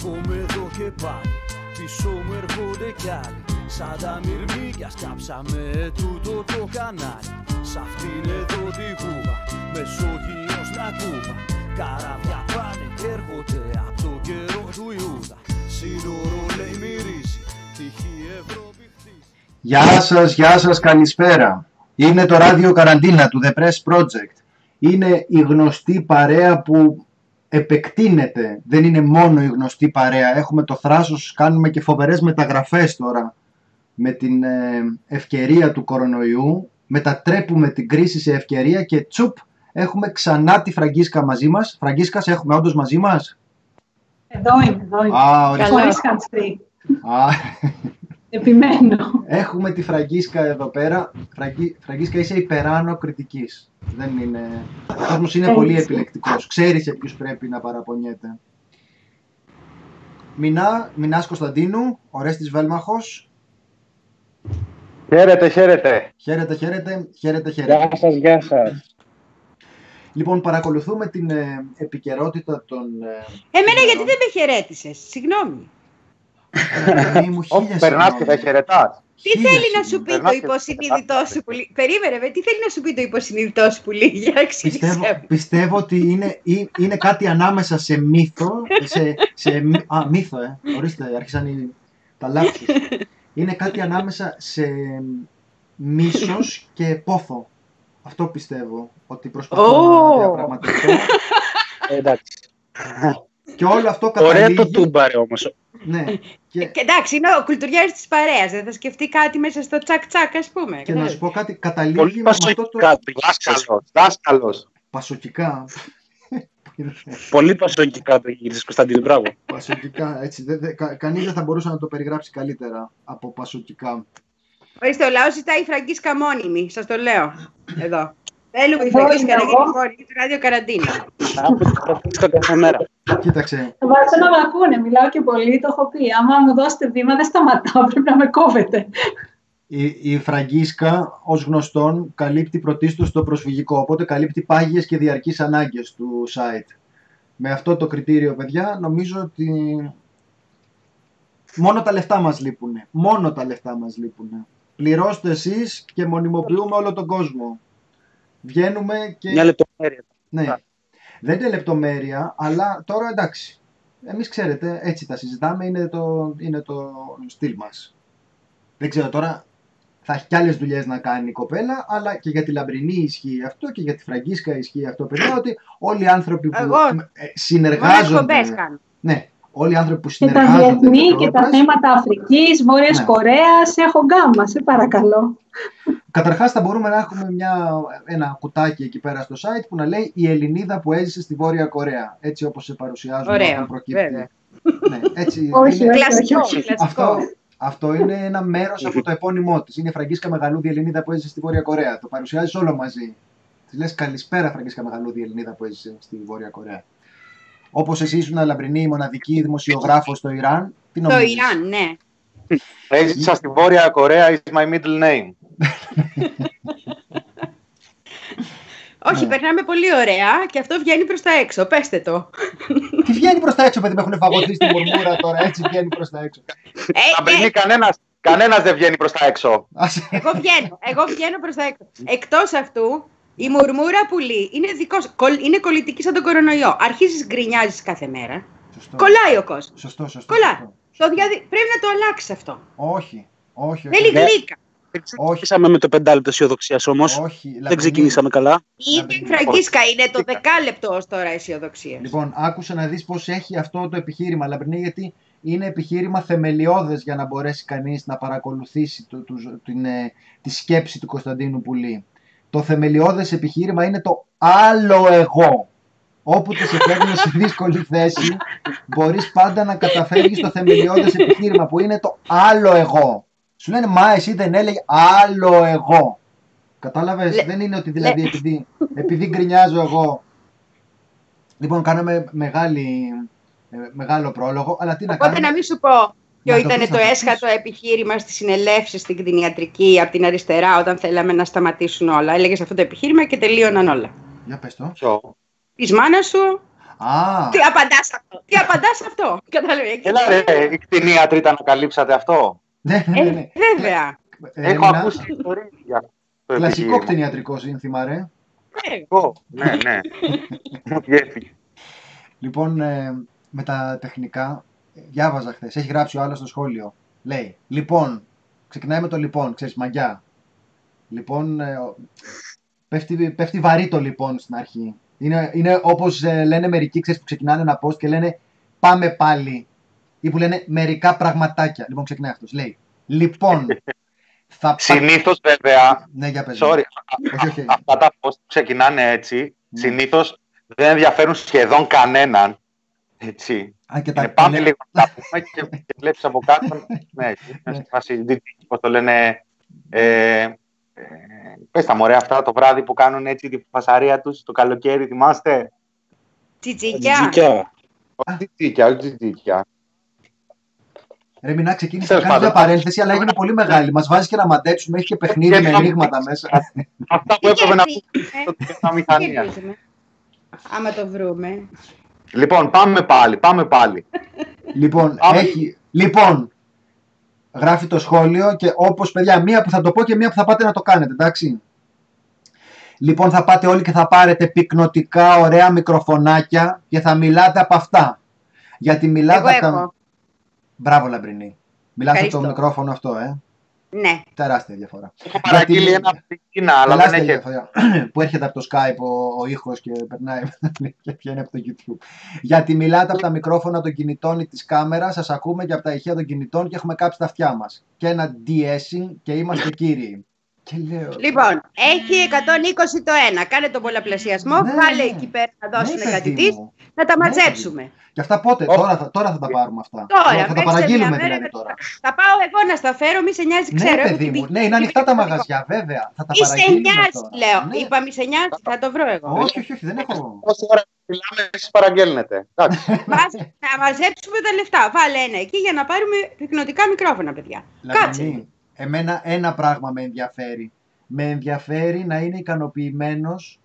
Στεκόμαι εδώ και πάλι Πίσω μου έρχονται κι άλλοι Σαν τα μυρμήγκια σκάψαμε τούτο το κανάλι Σ' αυτήν εδώ τη γούβα Μεσόγειος να κούβα Καράβια πάνε και έρχονται από το καιρό του Ιούδα Σύνορο λέει μυρίζει Τυχή Ευρώπη χτίζει Γεια σας, γεια σας, καλησπέρα. Είναι το ράδιο καραντίνα του The Press Project. Είναι η γνωστή παρέα που επεκτείνεται. Δεν είναι μόνο η γνωστή παρέα. Έχουμε το θράσος, κάνουμε και φοβερές μεταγραφές τώρα με την ε, ευκαιρία του κορονοϊού. Μετατρέπουμε την κρίση σε ευκαιρία και τσουπ έχουμε ξανά τη Φραγκίσκα μαζί μας. Φραγκίσκας, σε έχουμε όντως μαζί μας; Εδώ είμαι, εδώ είμαι. Α, ορίστε. Χωρίς hands-free. Α, Επιμένω. Έχουμε τη Φραγκίσκα εδώ πέρα. Φραγκί... Φραγκίσκα είσαι υπεράνω κριτικής. Δεν είναι... Ο κόσμος είναι Έτσι. πολύ επιλεκτικός. Ξέρεις σε ποιους πρέπει να παραπονιέται. Μινά, Μινάς Κωνσταντίνου, Ορέστης Βέλμαχος. Χαίρετε, χαίρετε. Χαίρετε, χαίρετε, χαίρετε, χαίρετε. Γεια σας, γεια σας. Λοιπόν, παρακολουθούμε την ε, επικαιρότητα των... Ε, Εμένα γιατί ημερών. δεν με χαιρέτησες, συγγνώμη. Παιδί μου, Όπου χίλια περνάς και συγγνώμη. θα χαιρετάς. Τι Χίλια θέλει να σου συγγνώμη. πει το Περνάς και υποσυνείδητό περνάς. σου που λέει. Περίμενε, με, τι θέλει να σου πει το υποσυνείδητό σου που λέει. Για εξήγησέ Πιστεύω, μου. πιστεύω ότι είναι, ή- είναι κάτι ανάμεσα σε μύθο, σε, σε μυ- α, μύθο, ε, ορίστε, άρχισαν οι, τα λάθη. Είναι κάτι ανάμεσα σε μίσος και πόθο. Αυτό πιστεύω, ότι προσπαθώ Ω. να διαπραγματευτώ. Ε, Εντάξει. και όλο αυτό Ωραία καταλήγει... το τούμπαρε όμως. Ναι, Ε, και, και εντάξει, είναι ο κουλτουριάρης της παρέας. Δεν θα σκεφτεί κάτι μέσα στο τσακ τσακ, ας πούμε. και να σου πω κάτι, καταλήγει Πολύ με αυτό το πασοκικά. Δάσκαλος. Δάσκαλος. πασοκικά. Πολύ πασοκικά το γύρισες, Κωνσταντίνο. Μπράβο. πασοκικά, έτσι, δεν, δεν, κα, κανείς δεν θα μπορούσε να το περιγράψει καλύτερα από πασοκικά. Ορίστε, ο λαός ζητάει η φραγκίσκα μόνιμη. Σας το λέω. Εδώ. Θέλουμε η Εγώ φραγκίσκα να είμαι γίνει εγώ. μόνιμη του ράδιο καραντίνα. Από την Φραγκίσκα κάθε μέρα. Κοίταξε, Θα βάζω να με ακούνε, μιλάω και πολύ, το έχω πει. Άμα μου δώσετε βήμα δεν σταματάω, πρέπει να με κόβετε. η, η Φραγκίσκα ως γνωστόν καλύπτει πρωτίστως το προσφυγικό, οπότε καλύπτει πάγιες και διαρκείς ανάγκες του site. Με αυτό το κριτήριο, παιδιά, νομίζω ότι μόνο τα λεφτά μας λείπουν. Μόνο τα λεφτά μας λείπουν. Πληρώστε εσείς και μονιμοποιούμε όλο τον κόσμο. Βγαίνουμε και... Μια λεπτομέρεια. Ναι. Δεν είναι λεπτομέρεια, αλλά τώρα εντάξει. Εμείς ξέρετε, έτσι τα συζητάμε, είναι το, είναι το στυλ μας. Δεν ξέρω τώρα, θα έχει κι άλλες δουλειές να κάνει η κοπέλα, αλλά και για τη Λαμπρινή ισχύει αυτό και για τη Φραγκίσκα ισχύει αυτό, παιδιά, ότι όλοι οι άνθρωποι που Εγώ- ε, Μόνο συνεργάζονται... εκπομπές κάνω. Ναι, όλοι οι άνθρωποι που Και τα συνεργάζονται... διεθνή με και τα Press, θέματα Αφρικής, Βόρειας Ναι. Κορέας, έχω γκάμα, σε παρακαλώ. Καταρχάς θα μπορούμε να έχουμε μια, ένα κουτάκι εκεί πέρα στο site που να λέει η Ελληνίδα που έζησε στη Βόρεια Κορέα. Έτσι όπως σε παρουσιάζουν Ωραίο, όταν προκύπτει. βέβαια. Ναι, έτσι Όχι, είναι, όχι. Κλασικό, όχι. κλασικό. αυτό, αυτό είναι ένα μέρος από το επώνυμό της. Είναι η Φραγκίσκα Μεγαλούδη Ελληνίδα που έζησε στη Βόρεια Κορέα. Το παρουσιάζεις όλο μαζί. Της λες καλησπέρα Φραγκίσκα Μεγαλούδη Ελληνίδα που έζησε στη Βόρεια Κορέα. Όπως εσύ ήσουν λαμπρινή μοναδική δημοσιογράφος στο Ιράν. Τι Το νομίζεις; Ιράν, ναι. Έζησα στη Βόρεια Κορέα, is my middle name. Όχι, Ναι. περνάμε πολύ ωραία και αυτό βγαίνει προς τα έξω. Πέστε το. Τι βγαίνει προς τα έξω, παιδί, με έχουν φαγωθεί στη μουρμούρα τώρα, έτσι βγαίνει προς τα έξω. Ε, Λαμπρινή, ε, κανένας, κανένας δεν βγαίνει προς τα έξω. Ας- εγώ βγαίνω. Εγώ βγαίνω προς τα έξω. Εκτός αυτού, η μουρμούρα πουλή είναι δικός, κολ- είναι κολλητική σαν τον κορονοϊό. Αρχίζεις γκρινιάζεις κάθε μέρα. Σωστό. Κολλάει ο κόσμος. Σωστό, σωστό. Κολλάει. σωστό. Το διαδι... Πρέπει να το αλλάξει αυτό. Όχι, όχι, όχι. Θέλει Ναι. γλύκα. Δεν ξεκινήσαμε με το πεντάλεπτο αισιοδοξίας όμως. όχι Δεν Λαμπρινή. ξεκινήσαμε καλά. Είναι η φραγκίσκα, είναι το δεκάλεπτο ως τώρα αισιοδοξίας. Λοιπόν, άκουσε να δεις πώς έχει αυτό το επιχείρημα, Λαμπρινή, γιατί είναι επιχείρημα θεμελιώδες για να μπορέσει κανείς να παρακολουθήσει το, του- την, ε, τη σκέψη του Κωνσταντίνου Πουλή. Το θεμελιώδες επιχείρημα είναι το άλλο εγώ. Όπου και σε φέρνει σε δύσκολη θέση, μπορείς πάντα να καταφεύγεις στο θεμελιώδες επιχείρημα που είναι το άλλο εγώ. Σου λένε, μα εσύ δεν έλεγε άλλο εγώ. Κατάλαβες, Λε- δεν είναι ότι δηλαδή επειδή, επειδή γκρινιάζω εγώ. Λοιπόν, κάναμε μεγάλη, ε, μεγάλο πρόλογο, αλλά τι να Οπότε κάνουμε; να μην σου πω ποιο Να το ήταν πεις, το να το έσχατο πεις. επιχείρημα στη συνελεύση στην κτηνιατρική από την αριστερά όταν θέλαμε να σταματήσουν όλα. Έλεγες αυτό το επιχείρημα και τελείωναν όλα. Για πες το. Ποιο; Της μάνας σου, Α, Τι απαντάς σε αυτό; Τι απαντάς σε αυτό; Κατάλαβε. Έλα ρε, οι κτηνίατροι τα ανακαλύψατε αυτό; ναι, ναι, ναι. Ε, βέβαια. Ε, Έχω Έμεινα- ακούσει ιστορίες για αυτό το Κλασικό επιχείρημα. κτηνιατρικό σύνθημα, ρε. Ε, Εγώ, ναι, ναι. Μου διέφυγε. Λοιπόν, ε, με τα τεχνικά, ε, διάβαζα χθες. Έχει γράψει ο άλλος στο σχόλιο. Λέει, λοιπόν, ξεκινάει με το λοιπόν, ξέρεις, μαγιά. Λοιπόν, ε, ο- πέφτει, πέφτει βαρύ το λοιπόν στην αρχή. Είναι, είναι όπως λένε μερικοί, ξέρεις, που ξεκινάνε ένα post και λένε πάμε πάλι. Ή που λένε μερικά πραγματάκια. Λοιπόν, ξεκινάει αυτός. Λέει, λοιπόν, θα πα- Συνήθως βέβαια, Ναι, για πες. sorry, Όχι, όχι. αυτά τα post που ξεκινάνε έτσι, Ναι. συνήθως δεν ενδιαφέρουν σχεδόν κανέναν. Έτσι. Α, και Ε, τα πάμε λέ- λίγο να τα πούμε και, και βλέπεις από κάτω. ναι, είναι στη φάση, πώς το λένε, ε, ε, πες τα μωρέ αυτά το βράδυ που κάνουν έτσι τη φασαρία τους το καλοκαίρι, θυμάστε; Τσιτσικιά. Τζιτζικιά. Όχι τζιτζίκια, όχι τζιτζίκια. Ρε Μινά, ξεκίνησε Τέλος να κάνεις μια πάντων. παρένθεση, αλλά έγινε πολύ μεγάλη. Μας βάζεις και να μαντέψουμε, έχει και παιχνίδι Και με να- ρήγματα μέσα. Αυτά που έπρεπε να πούμε Ε, στο μηχανία. κερδίζουμε; Άμα το βρούμε. Λοιπόν, πάμε πάλι, πάμε πάλι. λοιπόν, Άμα- έχει... λοιπόν, γράφει το σχόλιο και όπως παιδιά, μία που θα το πω και μία που θα πάτε να το κάνετε, εντάξει. Λοιπόν, θα πάτε όλοι και θα πάρετε πυκνοτικά, ωραία μικροφωνάκια και θα μιλάτε από αυτά. Γιατί μιλάτε Εγώ από τα. έχω. Μπράβο, Λαμπρινή. Μιλάτε από το Ευχαριστώ. μικρόφωνο αυτό, ε. Ναι. Τεράστια διαφορά. Έχω παραγγείλει Γιατί- ένα από την Κίνα, αλλά δεν Τεράστια έχει. διαφορά. που έρχεται από το Skype ο, ο ήχος και περνάει και βγαίνει από το YouTube. Γιατί μιλάτε από τα μικρόφωνα των κινητών ή της κάμερας, σας ακούμε και από τα ηχεία των κινητών και έχουμε κάψει τα αυτιά μας. Και ένα de και είμαστε κύριοι. Και λέω... Λοιπόν, έχει 120 το ένα. Κάνε τον πολλαπλασιασμό. Ναι, Βάλε ναι. εκεί πέρα να δώσουν Ναι, κάτι παιδί της. μου. Να τα Ναι, μαζέψουμε. Και αυτά πότε, Ω. τώρα, θα, τώρα θα τα πάρουμε αυτά. Τώρα, θα τα μέχρι σε παραγγείλουμε μια μέρα δηλαδή με- τώρα. Θα πάω εγώ να στα φέρω, μη σε νοιάζει, ξέρω. ναι, έχω παιδί την μου. πηγή. Ναι, είναι ανοιχτά τα Την πηγή. μαγαζιά, βέβαια. Θα τα Μη σε παραγγείλουμε νοιάζει, τώρα. λέω. Ναι. Είπα μη σε νοιάζει, θα το βρω εγώ. Όχι, όχι, όχι, δεν έχω. Όση ώρα μιλάμε, εσείς παραγγέλνετε. Εντάξει. Μας, να μαζέψουμε τα λεφτά. Βάλε ένα εκεί για να πάρουμε πυκνοτικά μικρόφωνα, παιδιά. Κάτσε. Λαμπρινή, εμένα ένα πράγμα με ενδιαφέρει. Με ενδιαφέρει να είναι ικανοποιημένος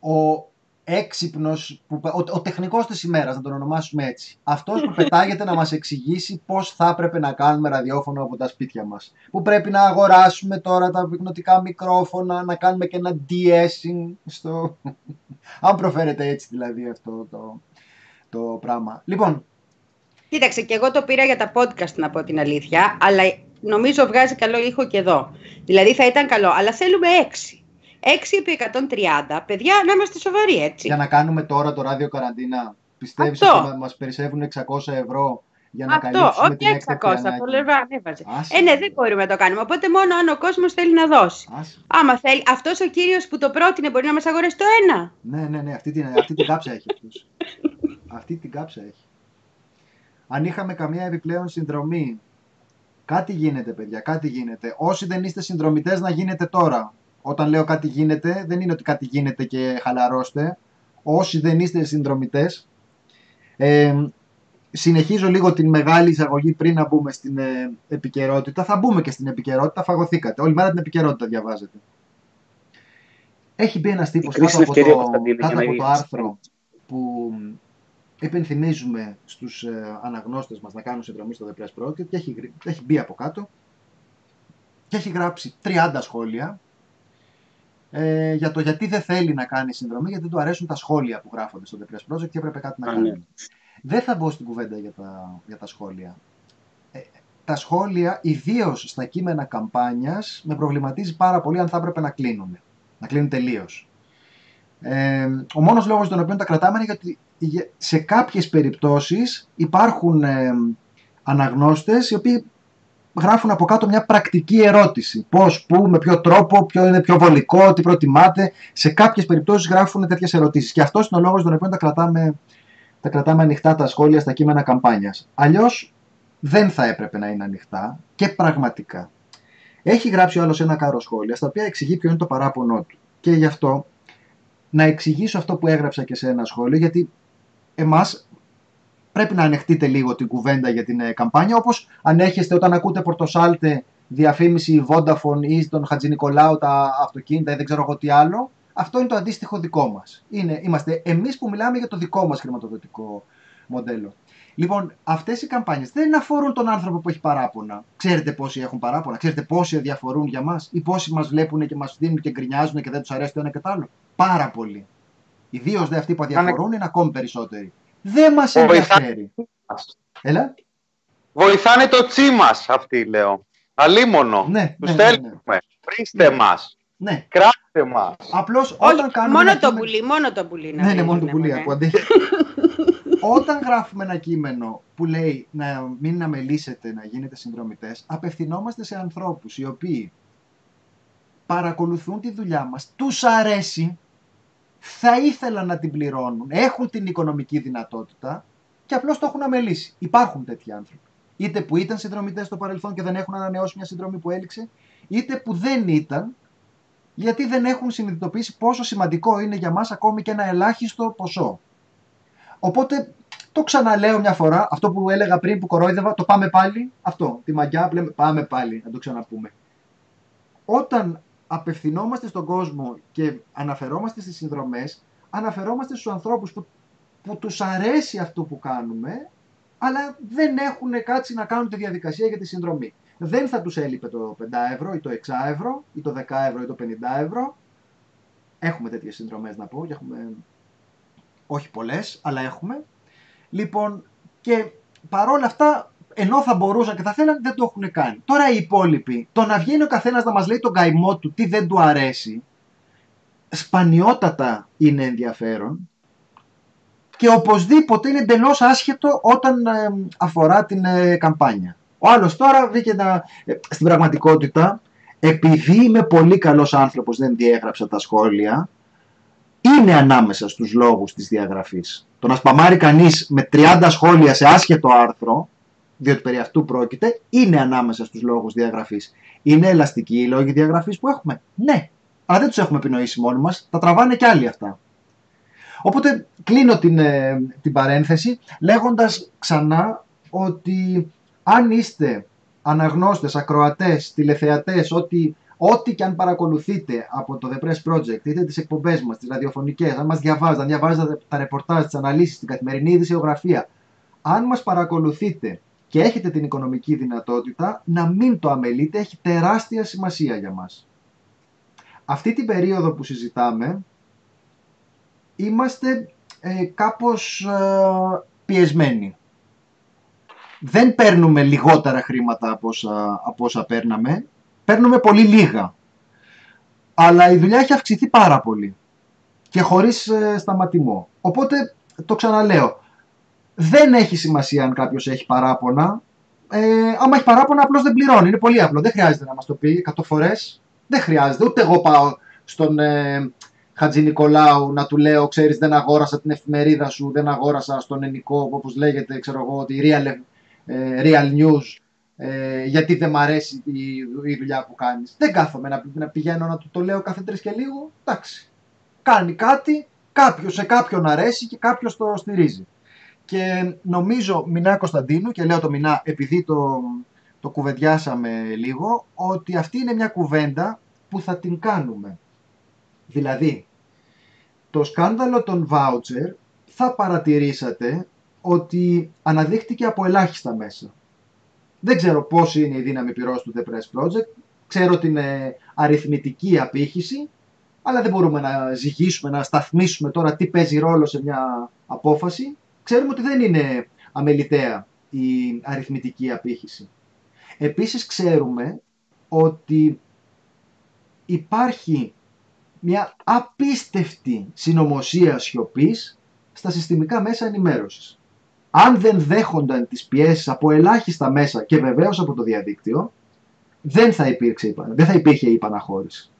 ο έξυπνος, που, ο, ο τεχνικός της ημέρας, να τον ονομάσουμε έτσι. Αυτός που πετάγεται να μας εξηγήσει πώς θα έπρεπε να κάνουμε ραδιόφωνο από τα σπίτια μας. Που πρέπει να αγοράσουμε τώρα τα πυκνοτικά μικρόφωνα, να κάνουμε και ένα de στο... Αν προφέρεται έτσι δηλαδή αυτό το, το πράγμα. Λοιπόν, Κοίταξε, και εγώ το πήρα για τα podcast, να πω την αλήθεια, αλλά νομίζω βγάζει καλό ήχο και εδώ. Δηλαδή θα ήταν καλό, αλλά θέλουμε 6. 6 επί 130, παιδιά, να είμαστε σοβαροί, έτσι. για να κάνουμε τώρα το ράδιο καραντίνα, πιστεύεις Αυτό. ότι μα- μας περισσεύουν 600 ευρώ για να Αυτό, καλύψουμε όχι την έκτακτη 600, ανάγκη; το λεβά ανέβαζε. Άσε. Ε, ναι, δεν μπορούμε να το κάνουμε. Οπότε μόνο αν ο κόσμος θέλει να δώσει. Άσε. Άμα θέλει, αυτός ο κύριος που το πρότεινε μπορεί να μας αγοράσει το ένα. Ναι, ναι, ναι, αυτή την, αυτή την κάψα έχει αυτός. αυτή την κάψα έχει. Αν είχαμε καμία επιπλέον συνδρομή, κάτι γίνεται παιδιά, κάτι γίνεται. Όσοι δεν είστε συνδρομητές να γίνετε τώρα. Όταν λέω κάτι γίνεται, δεν είναι ότι κάτι γίνεται και χαλαρώστε. Όσοι δεν είστε συνδρομητές, ε, συνεχίζω λίγο την μεγάλη εισαγωγή πριν να μπούμε στην ε, επικαιρότητα. Θα μπούμε και στην επικαιρότητα, φαγωθήκατε. Όλη μέρα την επικαιρότητα διαβάζετε. Έχει μπει ένας τύπος κάτω κρίσιμη από, ευκαιρίας, το, Κωνσταντίνε, κάτω για να από το γίνεις. άρθρο που υπενθυμίζουμε στους ε, αναγνώστες μας να κάνουν συνδρομή στο The Press Project και έχει, γρι- έχει μπει από κάτω και έχει γράψει 30 σχόλια ε, για το γιατί δεν θέλει να κάνει συνδρομή, γιατί δεν του αρέσουν τα σχόλια που γράφονται στο The Press Project και έπρεπε κάτι να Α, κάνει. ναι. Δεν θα μπω στην κουβέντα για τα, για τα σχόλια. Ε, τα σχόλια, ιδίως στα κείμενα καμπάνιας, με προβληματίζει πάρα πολύ αν θα έπρεπε να κλείνουν. Να κλείνουν τελείως. Ε, ο μόνος λόγος τον οποίο τα κρατάμε είναι γιατί για- σε κάποιες περιπτώσεις υπάρχουν ε, αναγνώστες οι οποίοι γράφουν από κάτω μια πρακτική ερώτηση. Πώς, πού, με ποιο τρόπο, ποιο είναι πιο βολικό, τι προτιμάτε. Σε κάποιες περιπτώσεις γράφουν τέτοιες ερωτήσεις. Και αυτός είναι ο λόγος τον οποίο τα κρατάμε τα κρατάμε ανοιχτά τα σχόλια στα κείμενα καμπάνιας. Αλλιώς δεν θα έπρεπε να είναι ανοιχτά και πραγματικά. Έχει γράψει ο άλλος ένα κάρο σχόλια στα οποία εξηγεί ποιο είναι το παράπονό του. Και γι' αυτό να εξηγήσω αυτό που έγραψα και σε ένα σχόλιο γιατί εμάς πρέπει να ανεχτείτε λίγο την κουβέντα για την ε, καμπάνια όπως ανέχεστε όταν ακούτε Πορτοσάλτε διαφήμιση Vodafone ή στον Χατζη Νικολάου τα αυτοκίνητα ή δεν ξέρω εγώ τι άλλο Αυτό είναι το αντίστοιχο δικό μας. Είμαστε εμείς που μιλάμε για το δικό μας χρηματοδοτικό μοντέλο. Λοιπόν, αυτές οι καμπάνιες δεν αφορούν τον άνθρωπο που έχει παράπονα. Ξέρετε πόσοι έχουν παράπονα, ξέρετε πόσοι διαφορούν για μας ή πόσοι μας βλέπουν και μας δίνουν και γκρινιάζουν και δεν τους αρέσει το ένα και το άλλο. Πάρα πολύ. Ιδίως δε αυτοί που αδιαφορούν είναι ακόμη περισσότεροι. Δεν μας ενδιαφέρει. Έλα. Βοηθάνε το τσίμα αυτοί, λέω. Αλίμονο. Ναι, Τους ναι, ναι, θέλουμε. ναι. Βρίστε Ναι. μας. Ναι. Κράτε μας. Απλώς όταν Όχι, κάνουμε. μόνο ένα το κείμενο- πουλί, μόνο το πουλί. να Ναι, ναι, μόνο το δίνουμε, πουλί. μωρέ. που αντέχει. Όταν γράφουμε ένα κείμενο που λέει να μην αμελήσετε να γίνετε συνδρομητές, απευθυνόμαστε σε ανθρώπους οι οποίοι παρακολουθούν τη δουλειά μας, τους αρέσει, θα ήθελαν να την πληρώνουν, έχουν την οικονομική δυνατότητα και απλώς το έχουν αμελήσει. Υπάρχουν τέτοιοι άνθρωποι. Είτε που ήταν συνδρομητές στο παρελθόν και δεν έχουν ανανεώσει μια συνδρομή που έληξε, είτε που δεν ήταν γιατί δεν έχουν συνειδητοποιήσει πόσο σημαντικό είναι για μας ακόμη και ένα ελάχιστο ποσό. Οπότε το ξαναλέω μια φορά, αυτό που έλεγα πριν που κορόιδευα, το πάμε πάλι, αυτό, τη μαγιά που λέμε πάμε πάλι, να το ξαναπούμε. Όταν απευθυνόμαστε στον κόσμο και αναφερόμαστε στις συνδρομές, αναφερόμαστε στους ανθρώπους που, που τους αρέσει αυτό που κάνουμε, αλλά δεν έχουν κάτσει να κάνουν τη διαδικασία για τη συνδρομή. Δεν θα τους έλειπε το 5 ευρώ ή το 6 ευρώ ή το 10 ευρώ ή το 50 ευρώ. Έχουμε τέτοιες συνδρομές να πω και έχουμε όχι πολλές, αλλά έχουμε. Λοιπόν, και παρόλα αυτά, ενώ θα μπορούσαν και θα θέλαν, δεν το έχουν κάνει. Τώρα οι υπόλοιποι, το να βγαίνει ο καθένας να μας λέει τον καημό του, τι δεν του αρέσει, σπανιότατα είναι ενδιαφέρον και οπωσδήποτε είναι εντελώς άσχετο όταν ε, αφορά την ε, καμπάνια. Ο άλλος τώρα βγήκε να... ε, στην πραγματικότητα, επειδή είμαι πολύ καλός άνθρωπος, δεν διέγραψα τα σχόλια, είναι ανάμεσα στους λόγους της διαγραφής. Το να σπαμάρει κανείς με 30 σχόλια σε άσχετο άρθρο, διότι περί αυτού πρόκειται, είναι ανάμεσα στους λόγους διαγραφής. Είναι ελαστικοί οι λόγοι διαγραφής που έχουμε. Ναι, αλλά δεν τους έχουμε επινοήσει μόνοι μας, τα τραβάνε κι άλλοι αυτά. Οπότε κλείνω την, ε, την παρένθεση λέγοντας ξανά ότι αν είστε αναγνώστες, ακροατές, τηλεθεατές, ό,τι, ό,τι και αν παρακολουθείτε από το The Press Project, είτε τις εκπομπές μας, τις ραδιοφωνικές, αν μας διαβάζετε, αν διαβάζετε τα ρεπορτάζ, τις αναλύσεις, την καθημερινή ειδησιογραφία, αν μας παρακολουθείτε και έχετε την οικονομική δυνατότητα, να μην το αμελείτε, έχει τεράστια σημασία για μας. Αυτή την περίοδο που συζητάμε, είμαστε ε, κάπως ε, πιεσμένοι. Δεν παίρνουμε λιγότερα χρήματα από όσα, από όσα παίρναμε, παίρνουμε πολύ λίγα. Αλλά η δουλειά έχει αυξηθεί πάρα πολύ και χωρίς ε, σταματημό. Οπότε το ξαναλέω, δεν έχει σημασία αν κάποιος έχει παράπονα. Ε, άμα έχει παράπονα απλώς δεν πληρώνει, είναι πολύ απλό, δεν χρειάζεται να μας το πει 100 φορές. Δεν χρειάζεται, ούτε εγώ πάω στον ε, Χατζη Νικολάου να του λέω, ξέρεις δεν αγόρασα την εφημερίδα σου, δεν αγόρασα στον ενικό όπως λέγεται, ξέρω εγώ, τη Real, ε, real News, ε, γιατί δεν μ' αρέσει η, η δουλειά που κάνεις. Δεν κάθομαι να, να πηγαίνω να του το λέω κάθε τρεις και λίγο, εντάξει. Κάνει κάτι, κάποιος, σε κάποιον αρέσει και κάποιος το στηρίζει. Και νομίζω, Μινά Κωνσταντίνου, και λέω το Μινά επειδή το, το κουβεντιάσαμε λίγο, ότι αυτή είναι μια κουβέντα που θα την κάνουμε. Δηλαδή, το σκάνδαλο των voucher θα παρατηρήσατε ότι αναδείχτηκε από ελάχιστα μέσα. Δεν ξέρω πώς είναι η δύναμη πυρός του The Press Project, ξέρω την ε, αριθμητική απήχηση, αλλά δεν μπορούμε να ζυγίσουμε, να σταθμίσουμε τώρα τι παίζει ρόλο σε μια απόφαση. Ξέρουμε ότι δεν είναι αμεληταία η αριθμητική απήχηση. Επίσης ξέρουμε ότι υπάρχει μια απίστευτη συνωμοσία σιωπής στα συστημικά μέσα ενημέρωσης. Αν δεν δέχονταν τις πιέσεις από ελάχιστα μέσα και βεβαίως από το διαδίκτυο, δεν θα, υπήρξε, δεν θα υπήρχε η επαναχώρηση.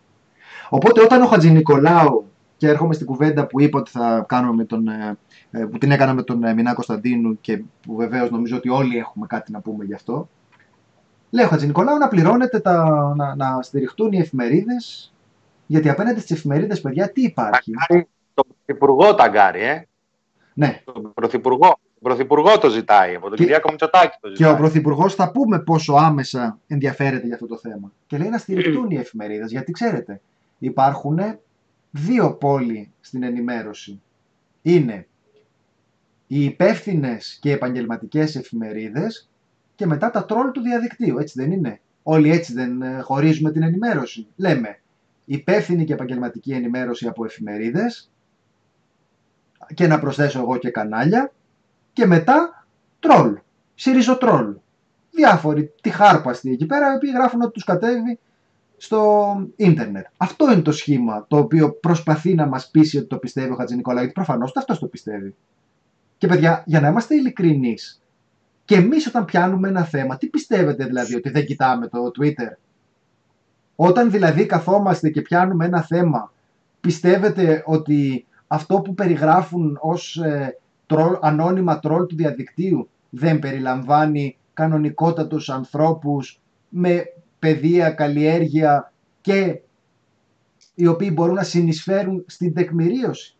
Οπότε όταν ο Χατζη Νικολάου, και έρχομαι στην κουβέντα που είπα ότι θα κάνουμε με τον, που την έκανα με τον Μινά Κωνσταντίνου και που βεβαίως νομίζω ότι όλοι έχουμε κάτι να πούμε γι' αυτό, λέω Χατζη Νικολάου να πληρώνετε, τα, να, να στηριχτούν οι εφημερίδες, γιατί απέναντι στις εφημερίδες, παιδιά, τι υπάρχει; Ταγκάρι, τον Πρωθυπουργό Ταγκάρι, ε. Ναι. Τον Πρωθυπουργό. Τον Πρωθυπουργό το ζητάει, από τον Και- Κυριάκο Μητσοτάκη το Και ζητάει. ο Πρωθυπουργός θα πούμε πόσο άμεσα ενδιαφέρεται για αυτό το θέμα. Και λέει να στηριχτούν οι εφημερίδες. Γιατί ξέρετε, υπάρχουν δύο πόλοι στην ενημέρωση. Είναι οι υπεύθυνες και επαγγελματικές εφημερίδες και μετά τα τρόλ του διαδικτύου, έτσι δεν είναι; Όλοι έτσι δεν ε, χωρίζουμε την ενημέρωση. Λέμε υπεύθυνη και επαγγελματική ενημέρωση από εφημερίδες και να προσθέσω εγώ και κανάλια και μετά τρόλ, τρόλ. Διάφοροι τυχάρπαστοι εκεί πέρα, οι οποίοι γράφουν ότι τους κατέβει στο ίντερνετ. Αυτό είναι το σχήμα το οποίο προσπαθεί να μας πείσει ότι το πιστεύει ο Χατζη Νικόλα, γιατί προφανώς αυτός το πιστεύει. Και παιδιά, για να είμαστε ειλικρινείς, και εμείς όταν πιάνουμε ένα θέμα, τι πιστεύετε δηλαδή, ότι δεν κοιτάμε το Twitter; Όταν δηλαδή καθόμαστε και πιάνουμε ένα θέμα, πιστεύετε ότι αυτό που περιγράφουν ως ε, τρόλ, ανώνυμα τρόλ του διαδικτύου δεν περιλαμβάνει κανονικότατους ανθρώπους με παιδεία, καλλιέργεια και οι οποίοι μπορούν να συνεισφέρουν στην τεκμηρίωση.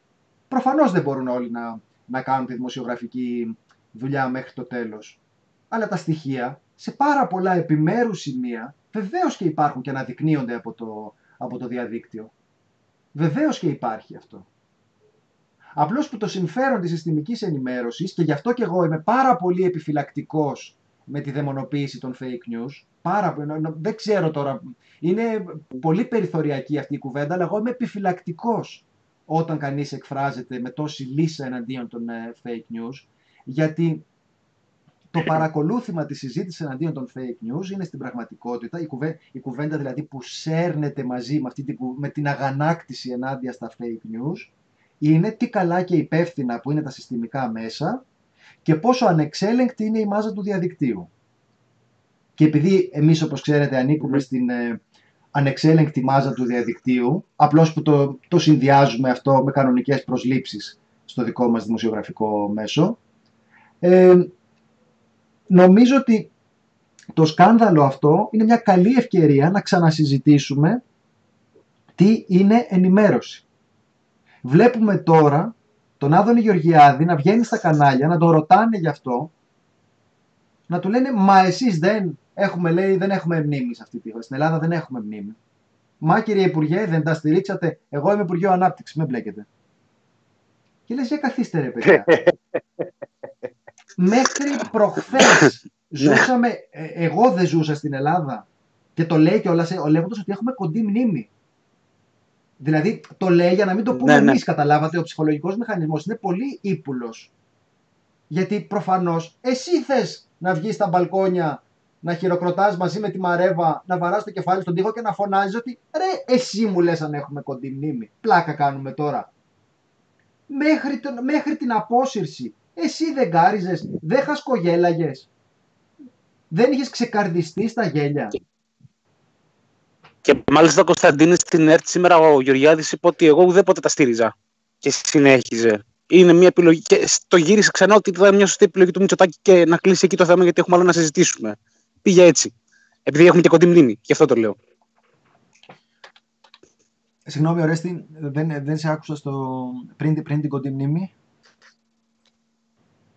Προφανώς δεν μπορούν όλοι να, να κάνουν τη δημοσιογραφική δουλειά μέχρι το τέλος. Αλλά τα στοιχεία σε πάρα πολλά επιμέρους σημεία βεβαίως και υπάρχουν και αναδεικνύονται από το, από το διαδίκτυο. Βεβαίως και υπάρχει αυτό. Απλώς που το συμφέρον της συστημικής ενημέρωσης και γι' αυτό και εγώ είμαι πάρα πολύ επιφυλακτικός με τη δαιμονοποίηση των fake news. Πάρα, δεν ξέρω τώρα. Είναι πολύ περιθωριακή αυτή η κουβέντα, αλλά εγώ είμαι επιφυλακτικός όταν κανείς εκφράζεται με τόση λύσα εναντίον των ε, fake news, γιατί το παρακολούθημα της συζήτησης εναντίον των fake news είναι στην πραγματικότητα η, κουβέντα, η κουβέντα δηλαδή που σέρνεται μαζί με, αυτή την, με την αγανάκτηση ενάντια στα fake news είναι τι καλά και υπεύθυνα που είναι τα συστημικά μέσα και πόσο ανεξέλεγκτη είναι η μάζα του διαδικτύου. Και επειδή εμείς όπως ξέρετε ανήκουμε στην ε, ανεξέλεγκτη μάζα του διαδικτύου, απλώς που το, το συνδυάζουμε αυτό με κανονικές προσλήψεις στο δικό μας δημοσιογραφικό μέσο, ε, νομίζω ότι το σκάνδαλο αυτό είναι μια καλή ευκαιρία να ξανασυζητήσουμε τι είναι ενημέρωση. Βλέπουμε τώρα τον Άδωνη Γεωργιάδη να βγαίνει στα κανάλια, να τον ρωτάνε γι' αυτό, να του λένε «Μα εσείς δεν έχουμε, λέει, δεν έχουμε μνήμη σε αυτή τη χώρα. Στην Ελλάδα δεν έχουμε μνήμη. Μα κύριε Υπουργέ, δεν τα στηρίξατε. Εγώ είμαι Υπουργείο Ανάπτυξης, με μπλέκετε. Και λες, για καθίστε ρε παιδιά. Μέχρι προχθές ζούσαμε, ε, εγώ δεν ζούσα στην Ελλάδα και το λέει κιόλας ε, λέγοντας ότι έχουμε κοντή μνήμη. Δηλαδή το λέει για να μην το πούμε ναι, εμείς, ναι. καταλάβατε. Ο ψυχολογικός μηχανισμός είναι πολύ ύπουλος. Γιατί προφανώς εσύ θες να βγεις στα μπαλκόνια, να χειροκροτάς μαζί με τη μαρέβα, να βαράς το κεφάλι στον τοίχο και να φωνάζεις ότι ρε, εσύ μου λες αν έχουμε κοντή μνήμη. Πλάκα κάνουμε τώρα. Μέχρι, τον, μέχρι την απόσυρση. Εσύ δεν κάριζες, δεν χασκογέλαγες. Δεν είχες ξεκαρδιστεί στα γέλια. Και μάλιστα ο Κωνσταντίνης στην ΕΡΤ σήμερα ο Γεωργιάδης είπε ότι εγώ ουδέποτε τα στήριζα. Και συνέχιζε. Είναι μια επιλογή. Και το γύρισε ξανά ότι ήταν μια σωστή επιλογή του Μητσοτάκη και να κλείσει εκεί το θέμα γιατί έχουμε άλλο να συζητήσουμε. Πήγε έτσι. Επειδή έχουμε και κοντή μνήμη. Γι' αυτό το λέω. Συγγνώμη, Ορέστη, δεν, δεν σε άκουσα στο... πριν, πριν την κοντή μνήμη.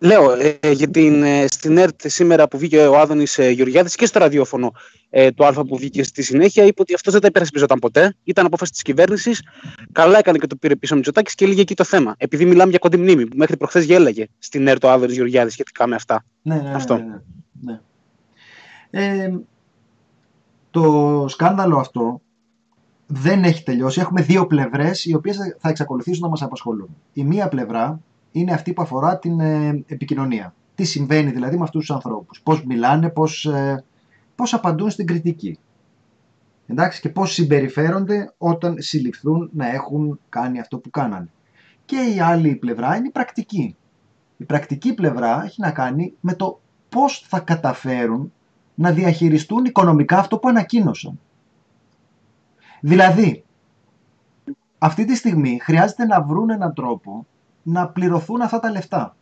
Λέω, ε, για την, ε, στην ΕΡΤ σήμερα που βγήκε ο Άδωνης ε, Γεωργιάδης και στο ραδιόφωνο ε, του Α που βγήκε στη συνέχεια, είπε ότι αυτός δεν τα υπερασπιζόταν ποτέ. Ήταν απόφαση της κυβέρνησης. Καλά έκανε και το πήρε πίσω ο Μητσοτάκης και έλεγε εκεί το θέμα. Επειδή μιλάμε για κοντή μνήμη, που μέχρι προχθές γέλαγε στην ΕΡΤ ο Άδωνης Γεωργιάδης σχετικά με αυτά. Ναι, ναι, ναι αυτό. Ναι, ναι, ναι. Ε, το σκάνδαλο αυτό δεν έχει τελειώσει. Έχουμε δύο πλευρές οι οποίες θα εξακολουθήσουν να μας απασχολούν. Η μία πλευρά είναι αυτή που αφορά την ε, επικοινωνία. Τι συμβαίνει δηλαδή με αυτούς τους ανθρώπους. Πώς μιλάνε, πώς, ε, πώς απαντούν στην κριτική. Εντάξει, και πώς συμπεριφέρονται όταν συλληφθούν να έχουν κάνει αυτό που κάνανε. Και η άλλη πλευρά είναι η πρακτική. Η πρακτική πλευρά έχει να κάνει με το πώς θα καταφέρουν να διαχειριστούν οικονομικά αυτό που ανακοίνωσαν. Δηλαδή, αυτή τη στιγμή χρειάζεται να βρουν έναν τρόπο να πληρωθούν αυτά τα λεφτά.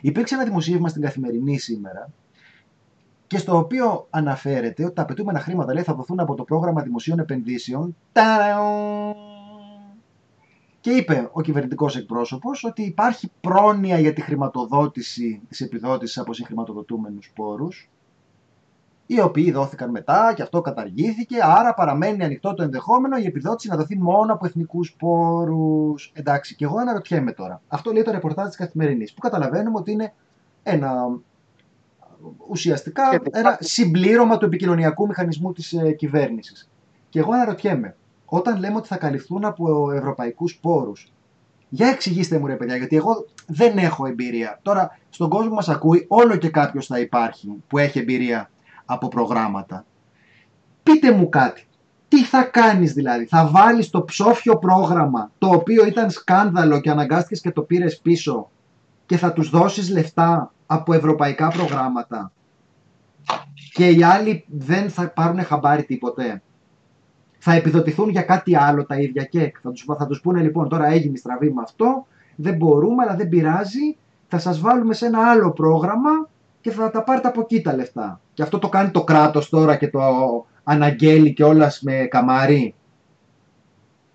Υπήρξε ένα δημοσίευμα στην καθημερινή σήμερα και στο οποίο αναφέρεται ότι τα απαιτούμενα χρήματα λέει, θα δοθούν από το πρόγραμμα δημοσίων επενδύσεων. Και είπε ο κυβερνητικός εκπρόσωπος ότι υπάρχει πρόνοια για τη χρηματοδότηση της επιδότησης από συγχρηματοδοτούμενους πόρους. Οι οποίοι δόθηκαν μετά και αυτό καταργήθηκε, άρα παραμένει ανοιχτό το ενδεχόμενο η επιδότηση να δοθεί μόνο από εθνικούς πόρους. Εντάξει, και εγώ αναρωτιέμαι τώρα. Αυτό λέει το ρεπορτάζ της Καθημερινής, που καταλαβαίνουμε ότι είναι ένα ουσιαστικά ένα συμπλήρωμα του επικοινωνιακού μηχανισμού της ε, κυβέρνησης. Και εγώ αναρωτιέμαι, όταν λέμε ότι θα καλυφθούν από ευρωπαϊκούς πόρους, για εξηγήστε μου ρε παιδιά, γιατί εγώ δεν έχω εμπειρία. Τώρα, στον κόσμο μας ακούει, όλο και κάποιος θα υπάρχει που έχει εμπειρία από προγράμματα. Πείτε μου κάτι. Τι θα κάνεις δηλαδή, θα βάλεις το ψόφιο πρόγραμμα, το οποίο ήταν σκάνδαλο και αναγκάστηκες και το πήρες πίσω και θα τους δώσεις λεφτά από ευρωπαϊκά προγράμματα και οι άλλοι δεν θα πάρουν χαμπάρι τίποτε; Θα επιδοτηθούν για κάτι άλλο τα ίδια και θα τους, θα τους πούνε λοιπόν τώρα έγινε στραβή με αυτό, δεν μπορούμε αλλά δεν πειράζει, θα σας βάλουμε σε ένα άλλο πρόγραμμα και θα τα πάρετε από εκεί τα λεφτά. Και αυτό το κάνει το κράτος τώρα και το αναγγέλει και όλας με καμάρι.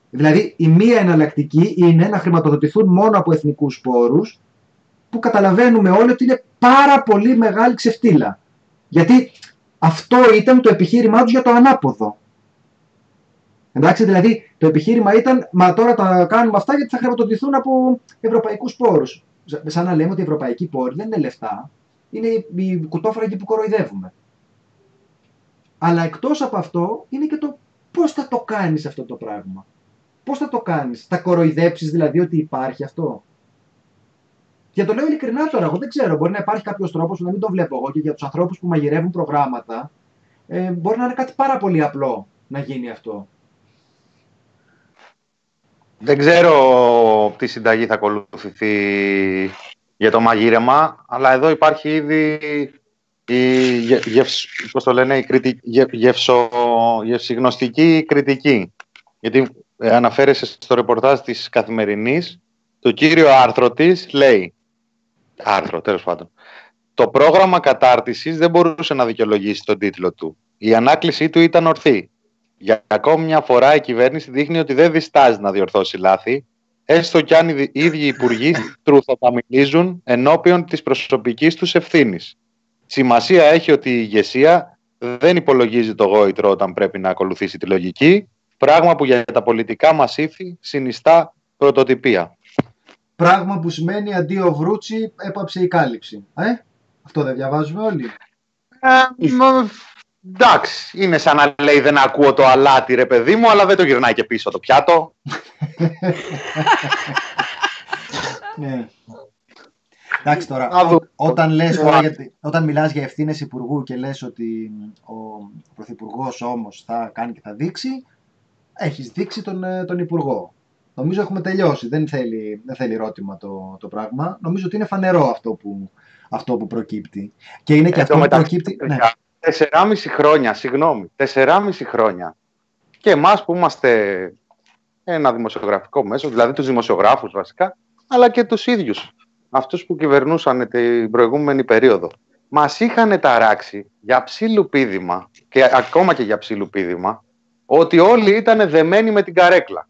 Δηλαδή η μία εναλλακτική είναι να χρηματοδοτηθούν μόνο από εθνικούς πόρους που καταλαβαίνουμε όλοι ότι είναι πάρα πολύ μεγάλη ξεφτύλα. Γιατί αυτό ήταν το επιχείρημά τους για το ανάποδο. Εντάξει, δηλαδή το επιχείρημα ήταν, μα τώρα τα κάνουμε αυτά γιατί θα χρηματοδοτηθούν από ευρωπαϊκούς πόρους. Σαν να λέμε ότι οι ευρωπαϊκοί πόροι δεν είναι λεφτά, είναι οι κουτόφραγγοι που κοροϊδεύουμε. Αλλά εκτός από αυτό είναι και το πώς θα το κάνεις αυτό το πράγμα. Πώς θα το κάνεις, θα κοροϊδέψεις δηλαδή ότι υπάρχει αυτό. Και το λέω ειλικρινά τώρα, εγώ δεν ξέρω. Μπορεί να υπάρχει κάποιος τρόπος να μην το βλέπω εγώ και για τους ανθρώπους που μαγειρεύουν προγράμματα. Ε, μπορεί να είναι κάτι πάρα πολύ απλό να γίνει αυτό. Δεν ξέρω τι συνταγή θα ακολουθηθεί για το μαγείρεμα, αλλά εδώ υπάρχει ήδη η, γευς, πώς το λένε, η κριτι, γευσο, γευσιγνωστική κριτική. Γιατί ε, αναφέρεσαι στο ρεπορτάζ της Καθημερινής, το κύριο άρθρο της λέει άρθρο, τέλος πάντων. Το πρόγραμμα κατάρτισης δεν μπορούσε να δικαιολογήσει τον τίτλο του. Η ανάκλησή του ήταν ορθή. Για ακόμη μια φορά η κυβέρνηση δείχνει ότι δεν διστάζει να διορθώσει λάθη, έστω κι αν οι ίδιοι υπουργοί τρουθοταμιλίζουν ενώπιον της προσωπικής τους ευθύνης. Σημασία έχει ότι η ηγεσία δεν υπολογίζει το γόητρο όταν πρέπει να ακολουθήσει τη λογική, πράγμα που για τα πολιτικά μας ήθη συνιστά πρωτοτυπία. Πράγμα που σημαίνει αντί ο Βρούτσι έπαψε η κάλυψη. Ε; Αυτό δεν διαβάζουμε όλοι. Ε, εντάξει, είναι σαν να λέει δεν ακούω το αλάτι ρε παιδί μου, αλλά δεν το γυρνάει και πίσω το πιάτο. ναι. Εντάξει τώρα, όταν, λες, όταν μιλάς για ευθύνες υπουργού και λες ότι ο Πρωθυπουργός όμως θα κάνει και θα δείξει, έχεις δείξει τον, ε, τον Υπουργό. Νομίζω έχουμε τελειώσει. Δεν θέλει, δεν θέλει ερώτημα το, το πράγμα. Νομίζω ότι είναι φανερό αυτό που, αυτό που προκύπτει. Και είναι και ε, αυτό που προκύπτει. Ναι. Τεσσεράμιση χρόνια, συγγνώμη. Τεσσεράμιση χρόνια. Και εμάς που είμαστε ένα δημοσιογραφικό μέσο, δηλαδή τους δημοσιογράφους βασικά, αλλά και τους ίδιους. Αυτούς που κυβερνούσαν την προηγούμενη περίοδο. Μας είχαν ταράξει για ψήλου πίδημα και ακόμα και για ψήλου πίδημα ότι όλοι ήταν δεμένοι με την καρέκλα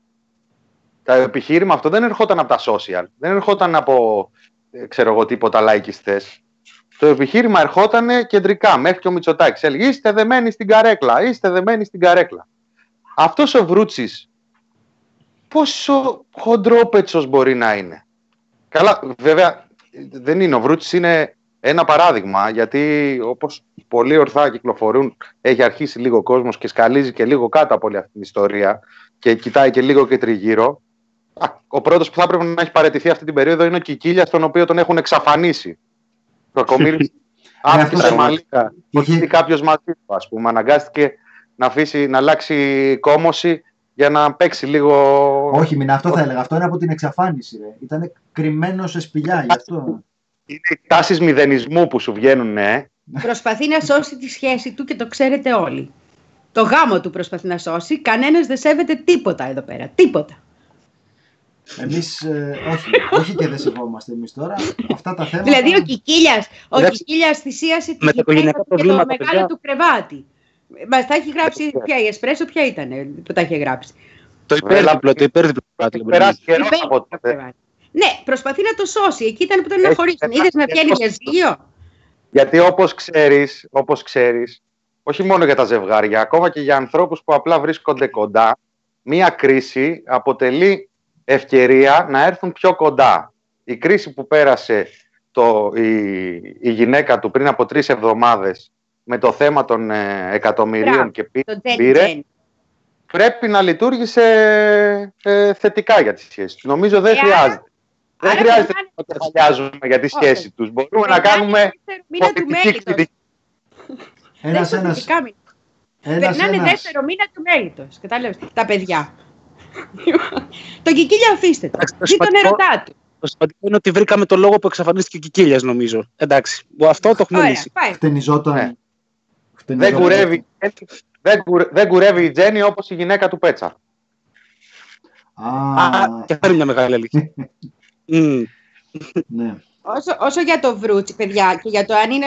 το επιχείρημα αυτό δεν ερχόταν από τα social, δεν ερχόταν από ε, ξέρω εγώ τίποτα λαϊκιστές. Το επιχείρημα ερχόταν κεντρικά, μέχρι και ο Μητσοτάκης. Έλεγε είστε δεμένοι στην καρέκλα, είστε δεμένοι στην καρέκλα. Αυτός ο Βρούτσης πόσο χοντρόπετσος μπορεί να είναι. Καλά, βέβαια δεν είναι. Ο Βρούτσης είναι ένα παράδειγμα, γιατί όπως πολύ ορθά κυκλοφορούν, έχει αρχίσει λίγο ο κόσμος και σκαλίζει και λίγο κάτω από όλη αυτή την ιστορία και κοιτάει και λίγο και τριγύρω ο πρώτος που θα έπρεπε να έχει παραιτηθεί αυτή την περίοδο είναι ο Κικίλιας, τον οποίο τον έχουν εξαφανίσει. Το κομίλη άφησε μαλλίκα. Είχε κάποιος μαζί του, ας πούμε. Αναγκάστηκε να, αφήσει, να αλλάξει κόμωση για να παίξει λίγο. Όχι, μην αυτό θα έλεγα. Αυτό είναι από την εξαφάνιση. Ρε. Ήταν κρυμμένο σε σπηλιά γι' αυτό. Είναι οι τάσεις μηδενισμού που σου βγαίνουν, ναι. Προσπαθεί να σώσει τη σχέση του και το ξέρετε όλοι. Το γάμο του προσπαθεί να σώσει. Κανένας δεν σέβεται τίποτα εδώ πέρα. Τίποτα. Εμείς ε, όχι, όχι και δεν σεβόμαστε εμείς τώρα. Αυτά τα θέματα. Δηλαδή ο Κικίλιας ο Κικίλιας θυσίασε την γυναίκα του και το μεγάλο του κρεβάτι. Μα τα έχει γράψει ποια η Εσπρέσο, ποια ήταν που τα είχε γράψει; Το υπέρδιπλο, το υπέρδιπλο Περάσει καιρό από Ναι, προσπαθεί να το σώσει. Εκεί ήταν που ήταν να χωρίσουν. Είδες να πιάνει διαζύγιο. Γιατί όπως ξέρεις, όπως ξέρεις, όχι μόνο για τα ζευγάρια, ακόμα και για ανθρώπους που απλά βρίσκονται κοντά, μία κρίση αποτελεί ευκαιρία να έρθουν πιο κοντά. Η κρίση που πέρασε το, η, η γυναίκα του πριν από τρεις εβδομάδες με το θέμα των ε, εκατομμυρίων Μπράβο, και Το πήρε, Τζεν πρέπει να λειτουργήσε ε, θετικά για τις σχέσεις τους. Νομίζω δεν Ε, άρα- χρειάζεται. Δεν άρα χρειάζεται περνάνε- να κεφαλιάζουμε για τη Όχι. σχέση τους. Μπορούμε να Περνάνε κάνουμε δεύτερο μήνα του πολιτική μέλητος. κριτική. Ένας, Δεν ένας, θετικά μήνα. ένας, Περνάνε ένας. δεύτερο μήνα του μέλητος. Κατάλαβες. Τα παιδιά. Το κικίλια αφήστε το. Εντάξει, το Δει τον σημαντικό- ερωτά του. Το σημαντικό είναι ότι βρήκαμε το λόγο που εξαφανίστηκε ο Κικίλιας, νομίζω. Εντάξει. Αυτό το έχουμε Ωραία, λύσει. πάει. Χτενιζόταν. Ναι. χτενιζόταν. Δεν κουρεύει, δεν, κουρε- δεν κουρεύει η Τζέννη όπως η γυναίκα του Πέτσα. Α, Α, και αυτό είναι μια μεγάλη αλήθεια. Μμ. ναι. Όσο, όσο για το βρούτσι, παιδιά, και για το αν είναι,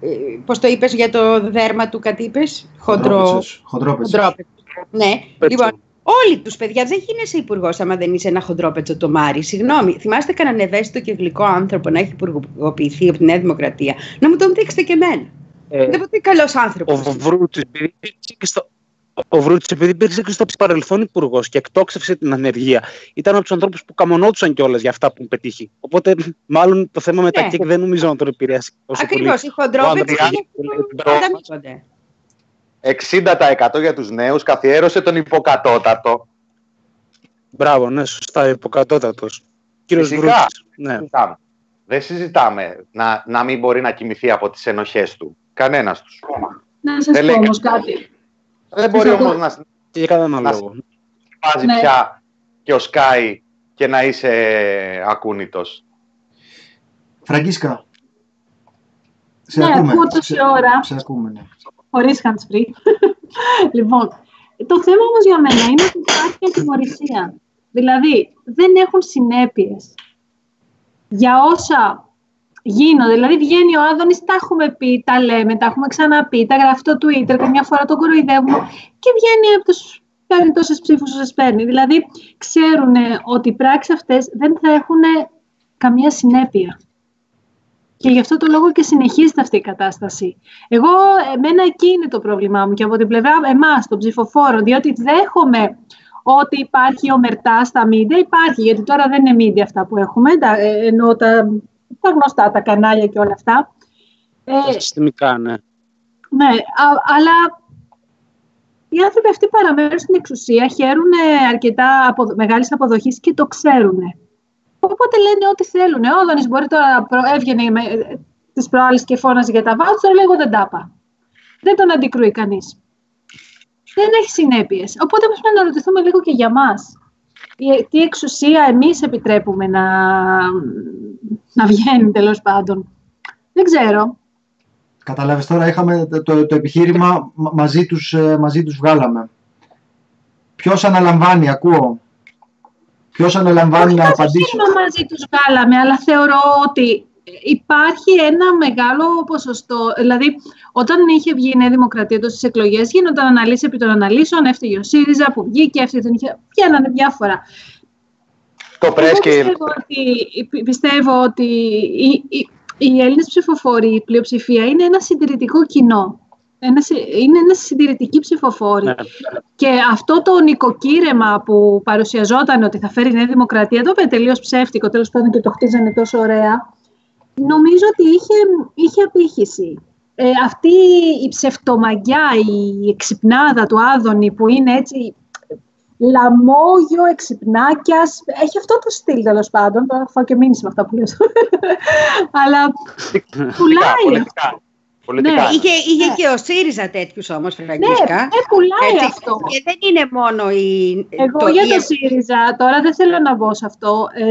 ε, πώς το είπες, για το δέρμα του, κάτι είπες, χοντρό, Χοντρόπετσος, χοντρόπετσος. χοντρόπετσο. Ναι, Πέτσο. λοιπόν, όλοι τους παιδιά, δεν γίνεσαι υπουργός άμα δεν είσαι ένα χοντρόπετσο το Μάρι. Συγγνώμη, θυμάστε κανέναν ευαίσθητο και γλυκό άνθρωπο να έχει υπουργοποιηθεί από τη Νέα Δημοκρατία; Να μου τον δείξετε και εμένα. Ε, Δεν ποτέ καλός άνθρωπος. ο Βρούτσης, επειδή υπήρξε και στο, ο Βρούτσης, επειδή υπήρξε και στο παρελθόν υπουργός και εκτόξευσε την ανεργία, ήταν από τους ανθρώπους που καμονόντουσαν κιόλας για αυτά που έχουν πετύχει. Οπότε, μάλλον το θέμα με τα Ναι. κέικ δεν νομίζω να τον επηρέάσει τόσο πολύ. Ακριβώς, οι χοντρόπετσοι 60% για τους νέους καθιέρωσε τον υποκατώτατο. Μπράβο, ναι, σωστά, υποκατώτατος. Κύριος Φυσικά. Βρούτσης. Ναι. Συζητάμε. Δεν συζητάμε να, να μην μπορεί να κοιμηθεί από τις ενοχές του. Κανένας τους. Να σας Δεν πω λέει όμως κάτι. Δεν μπορεί Σας όμως ακούω. να Και για κανέναν Να- λόγο. βάζει Ναι. πια και ο Σκάι και να είσαι ακούνητος. Φραγκίσκα. Σε Ναι, ακούμε. ακούω τόση Σε- ώρα. Σε ακούμε, ναι. Χωρίς hands free. λοιπόν, το θέμα όμως για μένα είναι ότι υπάρχει ατιμορρησία. Δηλαδή, δεν έχουν συνέπειες για όσα γίνονται. Δηλαδή, βγαίνει ο Άδωνης, τα έχουμε πει, τα λέμε, τα έχουμε ξαναπεί, τα γράφει το Twitter, καμιά φορά τον κοροϊδεύουμε και βγαίνει από τους παίρνει τόσες ψήφους όσο παίρνει. Δηλαδή, ξέρουν ότι οι πράξεις αυτές δεν θα έχουν καμία συνέπεια. Και γι' αυτό το λόγο και συνεχίζεται αυτή η κατάσταση. Εγώ, εμένα εκεί είναι το πρόβλημά μου και από την πλευρά εμάς, των ψηφοφόρων, διότι δέχομαι ότι υπάρχει ομερτά στα μίντια, υπάρχει, γιατί τώρα δεν είναι μίντια αυτά που έχουμε, τα, ε, ενώ τα, τα γνωστά, τα κανάλια και όλα αυτά. Ε, Τα συστημικά, ναι. ναι, α- αλλά οι άνθρωποι αυτοί παραμένουν στην εξουσία, χαίρουν ε, αρκετά απο, μεγάλης αποδοχής και το ξέρουν. Οπότε λένε ό,τι θέλουν. Ο Άδωνης μπορεί τώρα να προ- έβγαινε με, ε, τις προάλλες και φώναζε για τα βάτσο, λέει εγώ δεν τα είπα. Δεν τον αντικρούει κανείς. Δεν έχει συνέπειες. Οπότε πρέπει να αναρωτηθούμε λίγο και για μας. Η- Τι εξουσία εμείς επιτρέπουμε να, να βγαίνει τέλος πάντων. Δεν ξέρω. Καταλάβεις τώρα, είχαμε το, το, το επιχείρημα μα- μαζί τους, ε, μαζί τους βγάλαμε. Ποιος αναλαμβάνει, ακούω. Ποιος αναλαμβάνει να Όχι απαντήσει. να μαζί τους βγάλαμε, αλλά θεωρώ ότι υπάρχει ένα μεγάλο ποσοστό. Δηλαδή, όταν είχε βγει η Νέα Δημοκρατία τόσες εκλογές, γίνονταν αναλύσεις επί των αναλύσεων, έφταιγε ο ΣΥΡΙΖΑ που βγήκε, αυτή την είχε... Βγαίνανε διάφορα. Το πρες Εγώ και πιστεύω ότι, πιστεύω ότι οι, οι, οι Έλληνες ψηφοφόροι, η πλειοψηφία, είναι ένα συντηρητικό κοινό. Ένα, συ- είναι ένα συντηρητική ψηφοφόρη. Ναι. Και αυτό το νοικοκύρεμα που παρουσιαζόταν ότι θα φέρει η Νέα Δημοκρατία, το είπε τελείως ψεύτικο, τέλος πάντων και το χτίζανε τόσο ωραία, νομίζω ότι είχε, είχε απήχηση. Ε, αυτή η ψευτομαγιά, η εξυπνάδα του Άδωνη που είναι έτσι λαμόγιο, εξυπνάκιας, έχει αυτό το στυλ τέλος πάντων, τώρα θα φάω και μήνυση με αυτά που λέω. Αλλά πουλάει. Πολιτικά. πολιτικά. Ναι, Είχε, είχε Ναι. και ο ΣΥΡΙΖΑ τέτοιους όμως, Ναι, Φραγκίσκα. ε, πουλάει Έτσι. αυτό. Και δεν είναι μόνο η. Εγώ για η- το ΣΥΡΙΖΑ, τώρα δεν θέλω να μπω σε αυτό. Ε,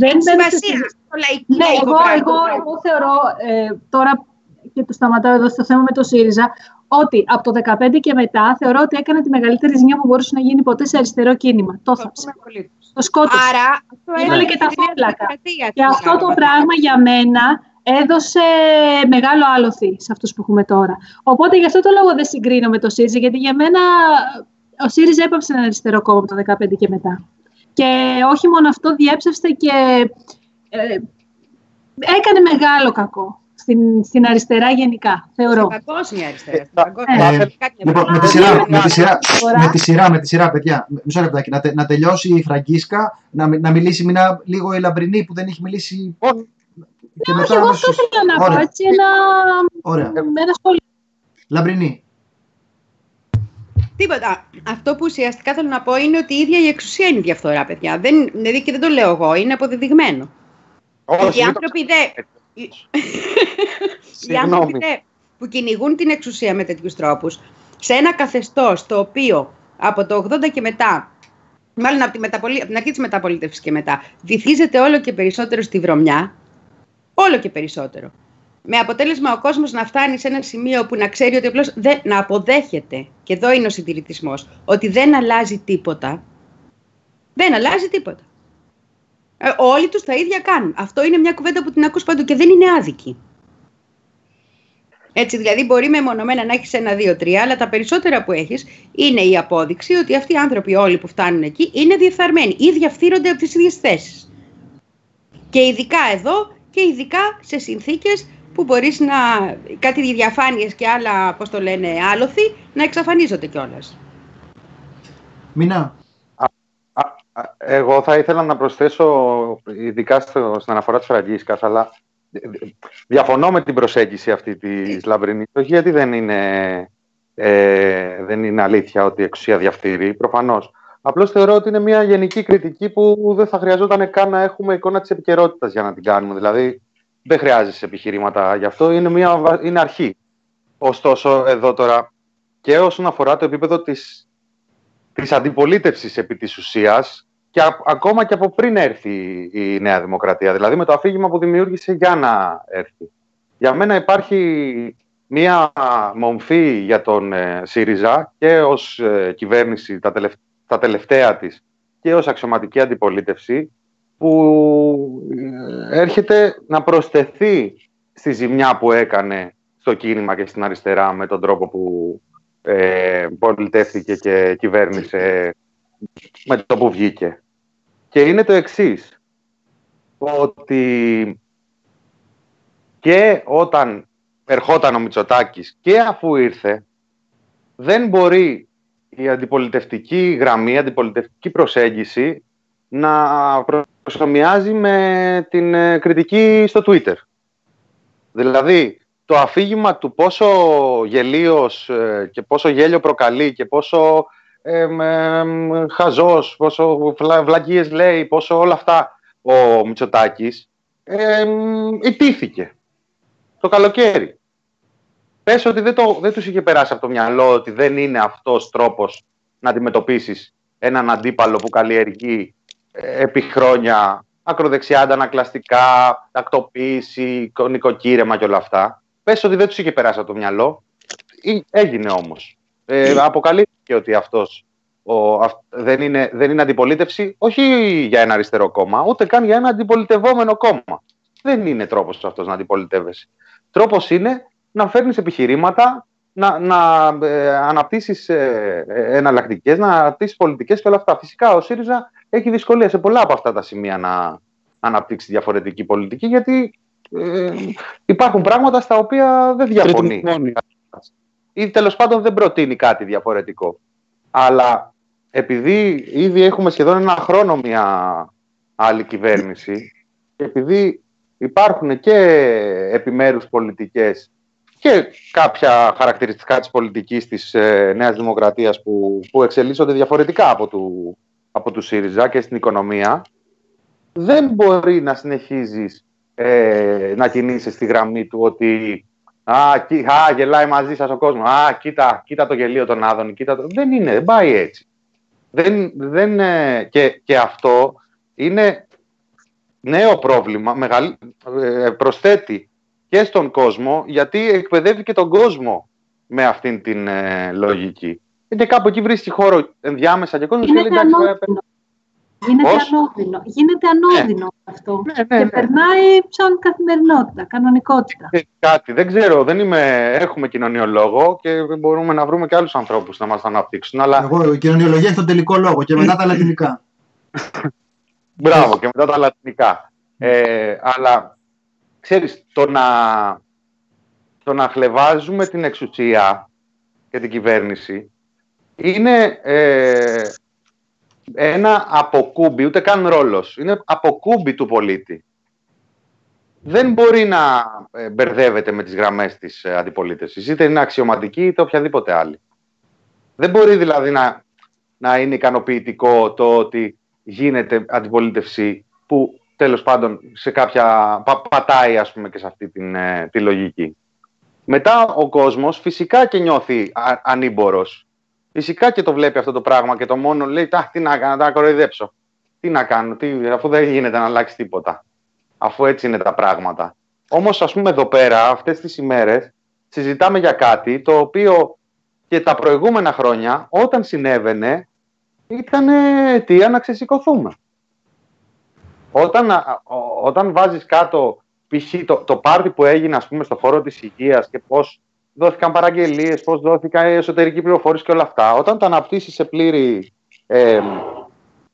δεν Έχει μπαίνω σε σημασία. συζήτηση. Το λαϊκό, Ναι, λαϊκό εγώ, πράγμα. εγώ, εγώ θεωρώ, ε, τώρα και το σταματάω εδώ στο θέμα με το ΣΥΡΙΖΑ, ότι από το 2015 και μετά θεωρώ ότι έκανε τη μεγαλύτερη ζημιά που μπορούσε να γίνει ποτέ σε αριστερό κίνημα. Το θάψε. Συμφωνούμε πολύ. Το σκότωσε. Άρα, αυτό Έβαλε έβαλε και τα τη φάρλακα. δημοκρατία Και στην αυτό το Ελλάδα. πράγμα για μένα έδωσε μεγάλο άλοθη σε αυτούς που έχουμε τώρα. Οπότε γι' αυτό το λόγο δεν συγκρίνω με το ΣΥΡΙΖΑ, γιατί για μένα ο ΣΥΡΙΖΑ έπαψε ένα αριστερό κόμμα από το 2015 και μετά. Και όχι μόνο αυτό, διέψευστε και ε, έκανε μεγάλο κακό στην, στην αριστερά γενικά, θεωρώ. Παγκόσμια αριστερά. Ε, στην παγκόσμια. ε, Κάτι Λοιπόν, με τη Α, σειρά, ναι, με τη σειρά, Τώρα- με τη σειρά, με τη σειρά, παιδιά. Μισό λεπτάκι. Να, τε- να τελειώσει η Φραγκίσκα, να, μι- να μιλήσει μια, λίγο η Λαμπρινή που δεν έχει μιλήσει. Όχι. Και Όχι, εγώ αυτό ήθελα να πω, Ωραία. έτσι, ένα, Ωραία. ένα σχόλιο. Λαμπρινή. Τίποτα. Αυτό που ουσιαστικά θέλω να πω είναι ότι η ίδια η εξουσία είναι η διαφθορά, παιδιά. Δεν, δηλαδή και δεν το λέω εγώ, είναι αποδεδειγμένο. Όχι, Ότι οι μην το άνθρωποι δε, οι Συγγνώμη. άνθρωποι δε που κυνηγούν την εξουσία με τέτοιους τρόπους, σε ένα καθεστώς το οποίο από το 80 και μετά, μάλλον από, τη μεταπολι... από την αρχή της μεταπολίτευσης και μετά, βυθίζεται όλο και περισσότερο στη βρωμιά, όλο και περισσότερο. Με αποτέλεσμα ο κόσμος να φτάνει σε ένα σημείο που να ξέρει ότι απλώς δεν, να αποδέχεται, και εδώ είναι ο συντηρητισμός, ότι δεν αλλάζει τίποτα. Δεν αλλάζει τίποτα. Ε, όλοι τους τα ίδια κάνουν. Αυτό είναι μια κουβέντα που την ακούς παντού και δεν είναι άδικη. Έτσι, δηλαδή μπορεί μεμονωμένα να έχεις ένα, δύο, τρία, αλλά τα περισσότερα που έχεις είναι η απόδειξη ότι αυτοί οι άνθρωποι όλοι που φτάνουν εκεί είναι διεφθαρμένοι ή διαφθείρονται από τις ίδιες θέσεις. Και ειδικά εδώ και ειδικά σε συνθήκες που μπορείς να, κάτι διαφάνειες και άλλα, πώς το λένε, άλοθη, να εξαφανίζονται κιόλας. Μινά. Α, α, Εγώ θα ήθελα να προσθέσω, ειδικά στο, στην αναφορά της Φραγκίσκας, αλλά διαφωνώ με την προσέγγιση αυτή της Λαμπρινής, όχι γιατί δεν είναι, ε, δεν είναι αλήθεια ότι η εξουσία διαφθείρει, προφανώς. Απλώς θεωρώ ότι είναι μια γενική κριτική που δεν θα χρειαζόταν καν να έχουμε εικόνα της επικαιρότητας για να την κάνουμε. Δηλαδή, δεν χρειάζεσαι επιχειρήματα γι' αυτό, είναι, μια, βα- είναι αρχή. Ωστόσο, εδώ τώρα, και όσον αφορά το επίπεδο της της αντιπολίτευσης επί της ουσίας και α- ακόμα και από πριν έρθει η Νέα Δημοκρατία, δηλαδή με το αφήγημα που δημιούργησε για να έρθει. Για μένα υπάρχει μία μομφή για τον ε, ΣΥΡΙΖΑ και ως ε, κυβέρνηση τα, τελευ- τα τελευταία της και ως αξιωματική αντιπολίτευση που ε, έρχεται να προσθεθεί στη ζημιά που έκανε στο κίνημα και στην αριστερά με τον τρόπο που ε, πολιτεύτηκε και κυβέρνησε με το που βγήκε. Και είναι το εξής, ότι και όταν ερχόταν ο Μητσοτάκης και αφού ήρθε, δεν μπορεί η αντιπολιτευτική γραμμή, η αντιπολιτευτική προσέγγιση να προσωμιάζει με την ε, κριτική στο Twitter. Δηλαδή, το αφήγημα του πόσο γελίος ε, και πόσο γέλιο προκαλεί και πόσο ε, ε, χαζός, πόσο βλα, βλακίες λέει, πόσο όλα αυτά ο Μητσοτάκης ε, ιτήθηκε το καλοκαίρι. Πες ότι δεν, το, δεν τους είχε περάσει από το μυαλό ότι δεν είναι αυτός τρόπος να αντιμετωπίσεις έναν αντίπαλο που καλλιεργεί ε, επί χρόνια ακροδεξιά, αντανακλαστικά, τακτοποίηση, νοικοκύρεμα και όλα αυτά. Πες ότι δεν τους είχε περάσει από το μυαλό. Ή- Έγινε όμως. Ε, αποκαλύφθηκε ότι αυτός ο, αυ, δεν, είναι, δεν είναι αντιπολίτευση, όχι για ένα αριστερό κόμμα, ούτε καν για ένα αντιπολιτευόμενο κόμμα. Δεν είναι τρόπος αυτός να αντιπολιτεύεσαι. Τρόπος είναι να φέρνεις επιχειρήματα, να, να ε, αναπτύσσεις ε, ε, εναλλακτικές, να αναπτύσσεις πολιτικές και όλα αυτά. Φυσικά ο ΣΥΡΙΖΑ έχει δυσκολία σε πολλά από αυτά τα σημεία να αναπτύξει διαφορετική πολιτική, γιατί ε, υπάρχουν πράγματα στα οποία δεν διαφωνεί. Τρίτον, Ή τέλος πάντων δεν προτείνει κάτι διαφορετικό. Αλλά επειδή ήδη έχουμε σχεδόν ένα χρόνο μια άλλη κυβέρνηση και επειδή υπάρχουν και επιμέρους πολιτικές και κάποια χαρακτηριστικά της πολιτικής της ε, Νέας Δημοκρατίας που, που εξελίσσονται διαφορετικά από του, από του ΣΥΡΙΖΑ και στην οικονομία, δεν μπορεί να συνεχίζεις ε, να κινείσαι στη γραμμή του ότι α, κοι, α, γελάει μαζί σας ο κόσμος, α, κοίτα, κοίτα το γελίο των Άδων, κοίτα το... Δεν είναι, δεν πάει έτσι. Δεν, δεν, ε, και, και αυτό είναι νέο πρόβλημα, μεγαλ, ε, προσθέτει και στον κόσμο, γιατί εκπαιδεύει και τον κόσμο με αυτήν την ε, λογική. Και κάπου εκεί βρίσκει χώρο ενδιάμεσα και ο κόσμος και λέει, Γίνεται εντάξει, ανώδυνο. Γίνεται Πώς; ανώδυνο. Γίνεται ανώδυνο αυτό. ναι, ναι, Και ναι. περνάει σαν καθημερινότητα, κανονικότητα. Ε, Κάτι, δεν ξέρω, δεν είμαι, έχουμε κοινωνιολόγο και μπορούμε να βρούμε και άλλους ανθρώπους να μας αναπτύξουν, αλλά Εγώ, η κοινωνιολογία έχει τον τελικό λόγο και μετά τα λατινικά. Μπράβο, και μετά τα λατινικά. Ε, αλλά ξέρεις, το να το να χλεβάζουμε την εξουσία και την κυβέρνηση είναι ε, ένα αποκούμπι, ούτε καν ρόλος. Είναι αποκούμπι του πολίτη. Δεν μπορεί να ε, μπερδεύεται με τις γραμμές της ε, αντιπολίτευσης. Είτε είναι αξιωματική είτε οποιαδήποτε άλλη. Δεν μπορεί δηλαδή να, να είναι ικανοποιητικό το ότι γίνεται αντιπολίτευση που τέλος πάντων σε κάποια, πα, πατάει ας πούμε και σε αυτή την, ε, τη λογική. Μετά ο κόσμος φυσικά και νιώθει α, ανήμπορος. Φυσικά και το βλέπει αυτό το πράγμα και το μόνο λέει τι να κάνω, να κοροϊδέψω. Τι να κάνω, τι, αφού δεν γίνεται να αλλάξει τίποτα. Αφού έτσι είναι τα πράγματα. Όμως ας πούμε εδώ πέρα αυτές τις ημέρες συζητάμε για κάτι το οποίο και τα προηγούμενα χρόνια όταν συνέβαινε ήταν αιτία να ξεσηκωθούμε. Όταν, όταν βάζεις κάτω π.χ. το, το πάρτι που έγινε ας πούμε, στο χώρο της υγείας και πώς δόθηκαν παραγγελίες, πώς δόθηκαν εσωτερική πληροφόρηση και όλα αυτά, όταν τα αναπτύσσεις σε πλήρη ε,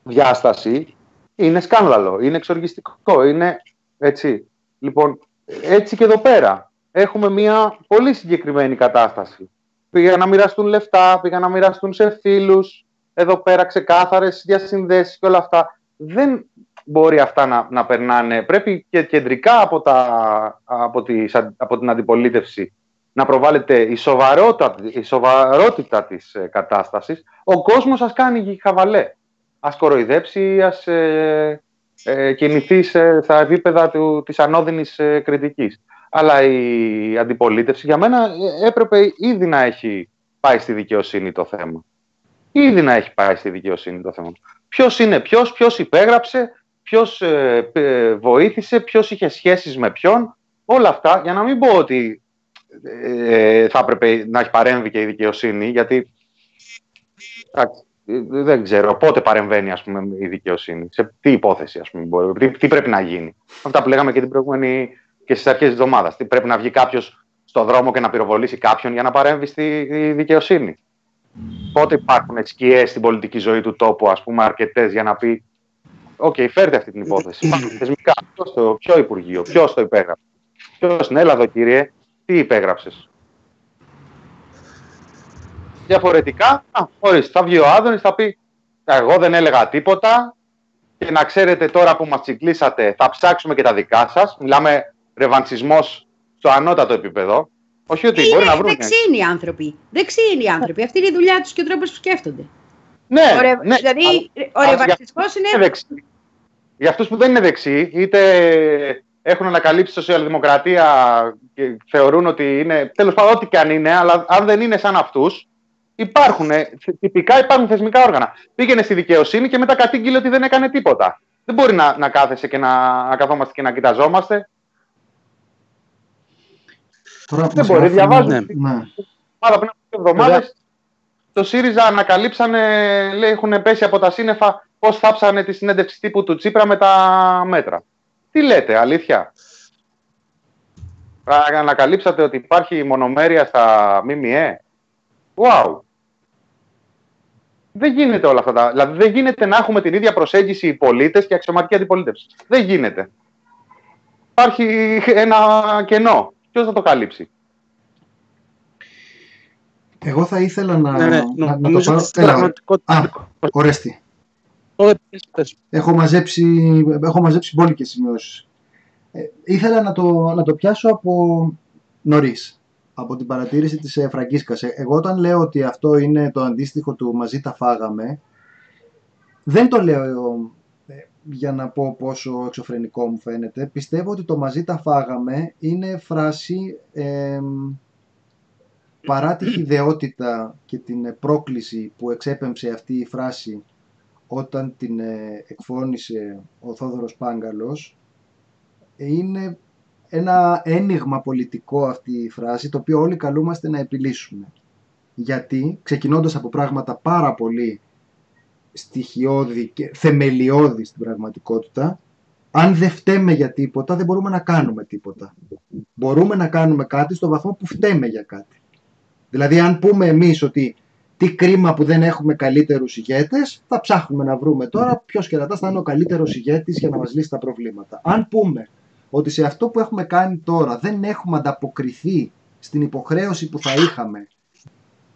διάσταση, είναι σκάνδαλο, είναι εξοργιστικό, είναι έτσι. Λοιπόν, έτσι και εδώ πέρα έχουμε μια πολύ συγκεκριμένη κατάσταση. Πήγαν να μοιραστούν λεφτά, πήγαν να μοιραστούν σε φίλους, εδώ πέρα ξεκάθαρες διασυνδέσεις και όλα αυτά. Δεν μπορεί αυτά να, να περνάνε. Πρέπει και κεντρικά από, τα, από, τις, από την αντιπολίτευση να προβάλλεται η σοβαρότητα, η σοβαρότητα της ε, κατάστασης. Ο κόσμος ας κάνει χαβαλέ. Ας κοροϊδέψει, ας ε, ε, κινηθεί στα επίπεδα του, της ανώδυνης ε, κριτικής. Αλλά η αντιπολίτευση για μένα ε, έπρεπε ήδη να έχει πάει στη δικαιοσύνη το θέμα. Ήδη να έχει πάει στη δικαιοσύνη το θέμα. Ποιος είναι ποιος, ποιος υπέγραψε, ποιος ε, βοήθησε, ποιος είχε σχέσεις με ποιον. Όλα αυτά, για να μην πω ότι ε, θα έπρεπε να έχει παρέμβει και η δικαιοσύνη, γιατί δεν ξέρω πότε παρεμβαίνει ας πούμε, η δικαιοσύνη, σε τι υπόθεση ας πούμε, τι, τι πρέπει να γίνει. Αυτά που λέγαμε και την προηγούμενη και στις αρχές της εβδομάδας. Τι πρέπει να βγει κάποιος στο δρόμο και να πυροβολήσει κάποιον για να παρέμβει στη δικαιοσύνη. Πότε υπάρχουν σκιές στην πολιτική ζωή του τόπου, ας πούμε, αρκετές για να πει: OK, okay, φέρτε αυτή την υπόθεση. Θεσμικά, ποιος Υπουργείο, ποιος το υπέγραψε. Ποιος, ναι, έλα εδώ κύριε, τι υπέγραψες. Διαφορετικά, ορίστε, θα βγει ο Άδωνης, θα πει: Εγώ δεν έλεγα τίποτα. Και να ξέρετε τώρα που μας τσικλίσατε, θα ψάξουμε και τα δικά σας. Μιλάμε ρεβανσισμός στο ανώτατο επίπεδο. Όχι ότι είναι μπορεί να βρουν. Δεξί είναι οι άνθρωποι. Δεξί είναι οι άνθρωποι. Αυτή είναι η δουλειά τους και ο τρόπος που σκέφτονται. Ναι, ο ναι. Δηλαδή, ο ρεβανσισμό είναι. Δεξί. Για αυτούς που δεν είναι δεξί, είτε έχουν ανακαλύψει σοσιαλδημοκρατία και θεωρούν ότι είναι. Τέλος πάντων, ό,τι και αν είναι, αλλά αν δεν είναι σαν αυτούς, υπάρχουν. Τυπικά υπάρχουν θεσμικά όργανα. Πήγαινε στη δικαιοσύνη και μετά κατήγγειλε ότι δεν έκανε τίποτα. Δεν μπορεί να, να κάθεσαι και να, να καθόμαστε και να κοιταζόμαστε. Τώρα δεν μπορεί, διαβάζω. Ναι. Πάρα πριν από εβδομάδε το ΣΥΡΙΖΑ ανακαλύψανε, λέει, έχουν πέσει από τα σύννεφα πώς θάψανε τη συνέντευξη τύπου του Τσίπρα με τα μέτρα. Τι λέτε, αλήθεια; Ανακαλύψατε ότι υπάρχει μονομέρεια στα ΜΜΕ; Wow. Δεν γίνεται όλα αυτά. Δηλαδή δεν γίνεται να έχουμε την ίδια προσέγγιση οι πολίτες και αξιωματική αντιπολίτευση. Δεν γίνεται. Υπάρχει ένα κενό. Ποιος θα το καλύψει; Εγώ θα ήθελα να, ναι, ναι, να, να το πάρω... Α, ορέστη. Έχω μαζέψει, έχω μαζέψει μπόλικες σημειώσεις. Ε, ήθελα να το, να το πιάσω από νωρίς, από την παρατήρηση της ε, Φραγκίσκας. Ε, εγώ όταν λέω ότι αυτό είναι το αντίστοιχο του «μαζί τα φάγαμε», δεν το λέω για να πω πόσο εξωφρενικό μου φαίνεται. Πιστεύω ότι το «μαζί τα φάγαμε» είναι φράση ε, παρά τη χιδεότητα και την πρόκληση που εξέπεμψε αυτή η φράση όταν την ε, εκφώνησε ο Θόδωρος Πάγκαλος είναι ένα ένιγμα πολιτικό αυτή η φράση το οποίο όλοι καλούμαστε να επιλύσουμε. Γιατί ξεκινώντας από πράγματα πάρα πολύ στοιχειώδη και θεμελιώδη στην πραγματικότητα, αν δεν φταίμε για τίποτα, δεν μπορούμε να κάνουμε τίποτα. Μπορούμε να κάνουμε κάτι στο βαθμό που φταίμε για κάτι. Δηλαδή, αν πούμε εμείς ότι τι κρίμα που δεν έχουμε καλύτερους ηγέτες, θα ψάχνουμε να βρούμε τώρα ποιος κερατάς θα είναι ο καλύτερος ηγέτης για να μας λύσει τα προβλήματα. Αν πούμε ότι σε αυτό που έχουμε κάνει τώρα δεν έχουμε ανταποκριθεί στην υποχρέωση που θα είχαμε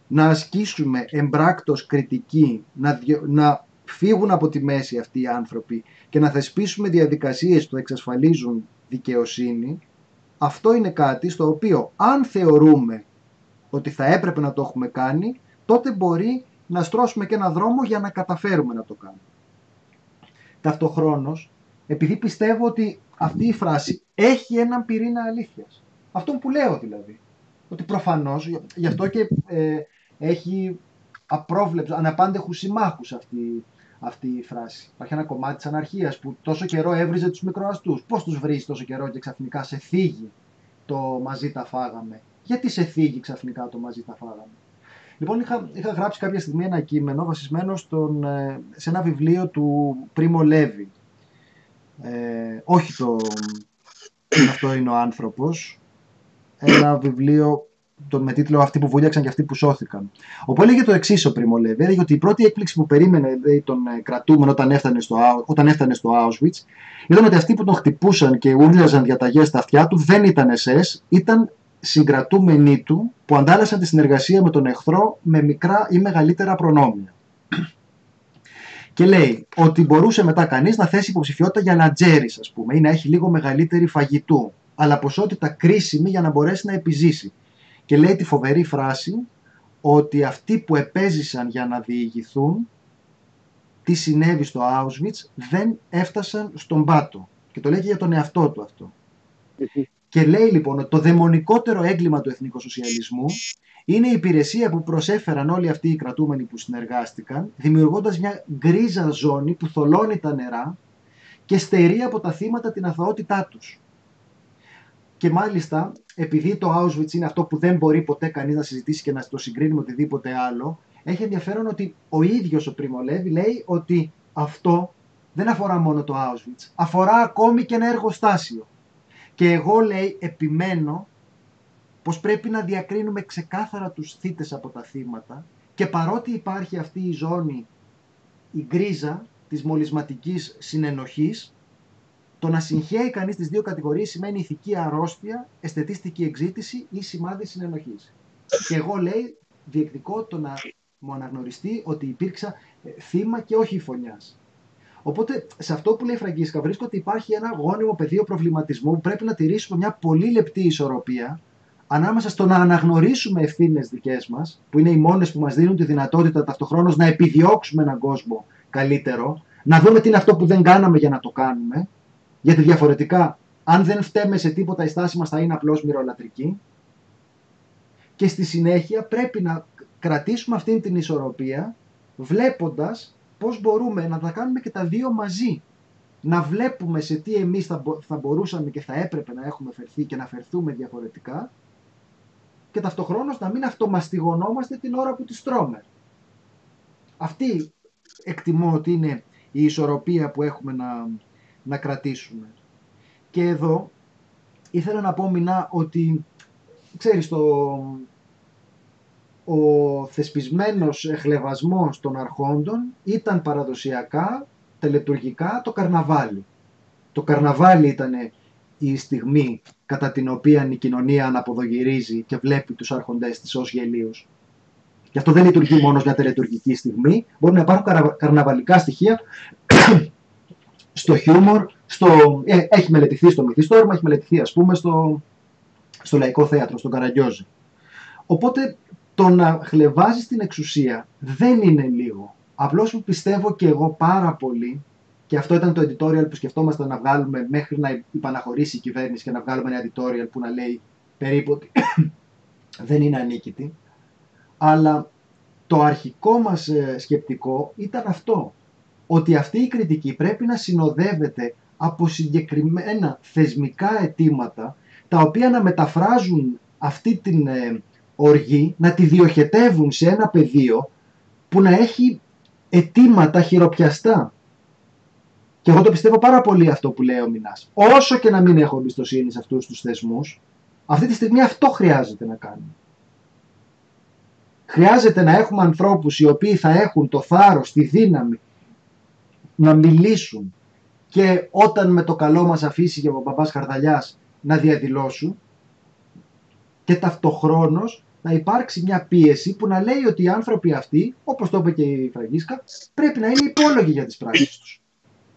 να ασκήσουμε εμπράκτος κριτική, να, να φύγουν από τη μέση αυτοί οι άνθρωποι και να θεσπίσουμε διαδικασίες που εξασφαλίζουν δικαιοσύνη, αυτό είναι κάτι στο οποίο αν θεωρούμε ότι θα έπρεπε να το έχουμε κάνει, τότε μπορεί να στρώσουμε και ένα δρόμο για να καταφέρουμε να το κάνουμε. Ταυτοχρόνως, επειδή πιστεύω ότι αυτή η φράση έχει έναν πυρήνα αλήθειας. Αυτό που λέω δηλαδή. Ότι προφανώς, γι' αυτό και ε, έχει απρόβλεψη, αναπάντεχους συμμάχους αυτή, αυτή η φράση. Υπάρχει ένα κομμάτι της αναρχίας που τόσο καιρό έβριζε τους μικροαστούς. Πώς τους βρίζει τόσο καιρό και ξαφνικά σε θίγει το μαζί τα φάγαμε. Γιατί σε θίγει ξαφνικά το μαζί τα φάγαμε. Λοιπόν, είχα, είχα γράψει κάποια στιγμή ένα κείμενο βασισμένο στον, ε, σε ένα βιβλίο του Πρίμο Λέβη. Ε, όχι το «Αυτό είναι ο άνθρωπος». Ένα βιβλίο το, με τίτλο Αυτοί που βούλιαξαν και αυτοί που σώθηκαν. Όπου έλεγε το εξής ο Πρίμο Λέβη. Έλεγε ότι η πρώτη έκπληξη που περίμενε λέει, τον ε, κρατούμενο όταν έφτανε, στο, όταν έφτανε στο Auschwitz ήταν ότι αυτοί που τον χτυπούσαν και ούρλιαζαν διαταγές στα αυτιά του δεν ήταν SS, ήταν συγκρατούμενοι του που αντάλλασαν τη συνεργασία με τον εχθρό με μικρά ή μεγαλύτερα προνόμια. Και λέει ότι μπορούσε μετά κανείς να θέσει υποψηφιότητα για λατζέρι, ας πούμε, ή να έχει λίγο μεγαλύτερη φαγητού, αλλά ποσότητα κρίσιμη για να μπορέσει να επιζήσει. Και λέει τη φοβερή φράση ότι αυτοί που επέζησαν για να διηγηθούν τι συνέβη στο Auschwitz δεν έφτασαν στον πάτο. Και το λέει και για τον εαυτό του αυτό. Και λέει λοιπόν ότι το δαιμονικότερο έγκλημα του εθνικοσοσιαλισμού είναι η υπηρεσία που προσέφεραν όλοι αυτοί οι κρατούμενοι που συνεργάστηκαν, δημιουργώντας μια γκρίζα ζώνη που θολώνει τα νερά και στερεί από τα θύματα την αθωότητά τους. Και μάλιστα, επειδή το Auschwitz είναι αυτό που δεν μπορεί ποτέ κανείς να συζητήσει και να το συγκρίνει με οτιδήποτε άλλο, έχει ενδιαφέρον ότι ο ίδιος ο Πριμολέβη λέει ότι αυτό δεν αφορά μόνο το Auschwitz, αφορά ακόμη και ένα εργοστάσιο. Και εγώ λέει επιμένω πως πρέπει να διακρίνουμε ξεκάθαρα τους θύτες από τα θύματα και παρότι υπάρχει αυτή η ζώνη, η γκρίζα της μολυσματικής συνενοχής, το να συγχαίει κανείς τις δύο κατηγορίες σημαίνει ηθική αρρώστια, αισθητιστική εξήτηση ή σημάδι συνενοχής. Και εγώ λέει διεκδικώ το να μου αναγνωριστεί ότι υπήρξα ε, θύμα και όχι φωνιάς. Οπότε σε αυτό που λέει η Φραγκίσκα βρίσκω ότι υπάρχει ένα γόνιμο πεδίο προβληματισμού που πρέπει να τηρήσουμε μια πολύ λεπτή ισορροπία ανάμεσα στο να αναγνωρίσουμε ευθύνες δικές μας, που είναι οι μόνες που μας δίνουν τη δυνατότητα ταυτοχρόνως να επιδιώξουμε έναν κόσμο καλύτερο, να δούμε τι είναι αυτό που δεν κάναμε για να το κάνουμε, γιατί διαφορετικά, αν δεν φταίμε σε τίποτα, η στάση μας θα είναι απλώς μυρολατρική. Και στη συνέχεια πρέπει να κρατήσουμε αυτή την ισορροπία, βλέποντας πώς μπορούμε να τα κάνουμε και τα δύο μαζί. Να βλέπουμε σε τι εμείς θα, θα μπορούσαμε και θα έπρεπε να έχουμε φερθεί και να φερθούμε διαφορετικά και ταυτοχρόνως να μην αυτομαστιγωνόμαστε την ώρα που τη τρώμε. Αυτή εκτιμώ ότι είναι η ισορροπία που έχουμε να, να κρατήσουμε. Και εδώ ήθελα να πω Μινά ότι ξέρεις το, ο θεσπισμένος εχλεβασμός των αρχόντων ήταν παραδοσιακά, τελετουργικά το καρναβάλι. Το καρναβάλι ήταν η στιγμή κατά την οποία η κοινωνία αναποδογυρίζει και βλέπει τους άρχοντές της ως γελίους. Γι' αυτό δεν λειτουργεί μόνο μια τελετουργική στιγμή. Μπορεί να υπάρχουν καρναβαλικά στοιχεία στο χιούμορ, στο, ε, έχει μελετηθεί στο μυθιστόρημα, έχει μελετηθεί ας πούμε στο, στο λαϊκό θέατρο, στον Καραγκιόζη. Οπότε το να χλεβάζεις την εξουσία δεν είναι λίγο. Απλώς που πιστεύω και εγώ πάρα πολύ και αυτό ήταν το editorial που σκεφτόμαστε να βγάλουμε μέχρι να υπαναχωρήσει η κυβέρνηση και να βγάλουμε ένα editorial που να λέει περίπου ότι δεν είναι ανίκητη. Αλλά το αρχικό μας ε, σκεπτικό ήταν αυτό. Ότι αυτή η κριτική πρέπει να συνοδεύεται από συγκεκριμένα θεσμικά αιτήματα τα οποία να μεταφράζουν αυτή την ε, οργή να τη διοχετεύουν σε ένα πεδίο που να έχει αιτήματα χειροπιαστά. Και εγώ το πιστεύω πάρα πολύ αυτό που λέει ο Μινάς. Όσο και να μην έχω εμπιστοσύνη σε αυτούς τους θεσμούς, αυτή τη στιγμή αυτό χρειάζεται να κάνουμε. Χρειάζεται να έχουμε ανθρώπους οι οποίοι θα έχουν το θάρρος, τη δύναμη να μιλήσουν και όταν με το καλό μας αφήσει και ο μπαμπάς Χαρδαλιάς να διαδηλώσουν Και ταυτοχρόνως να υπάρξει μια πίεση που να λέει ότι οι άνθρωποι αυτοί, όπως το είπε και η Φραγκίσκα, πρέπει να είναι υπόλογοι για τις πράξεις τους.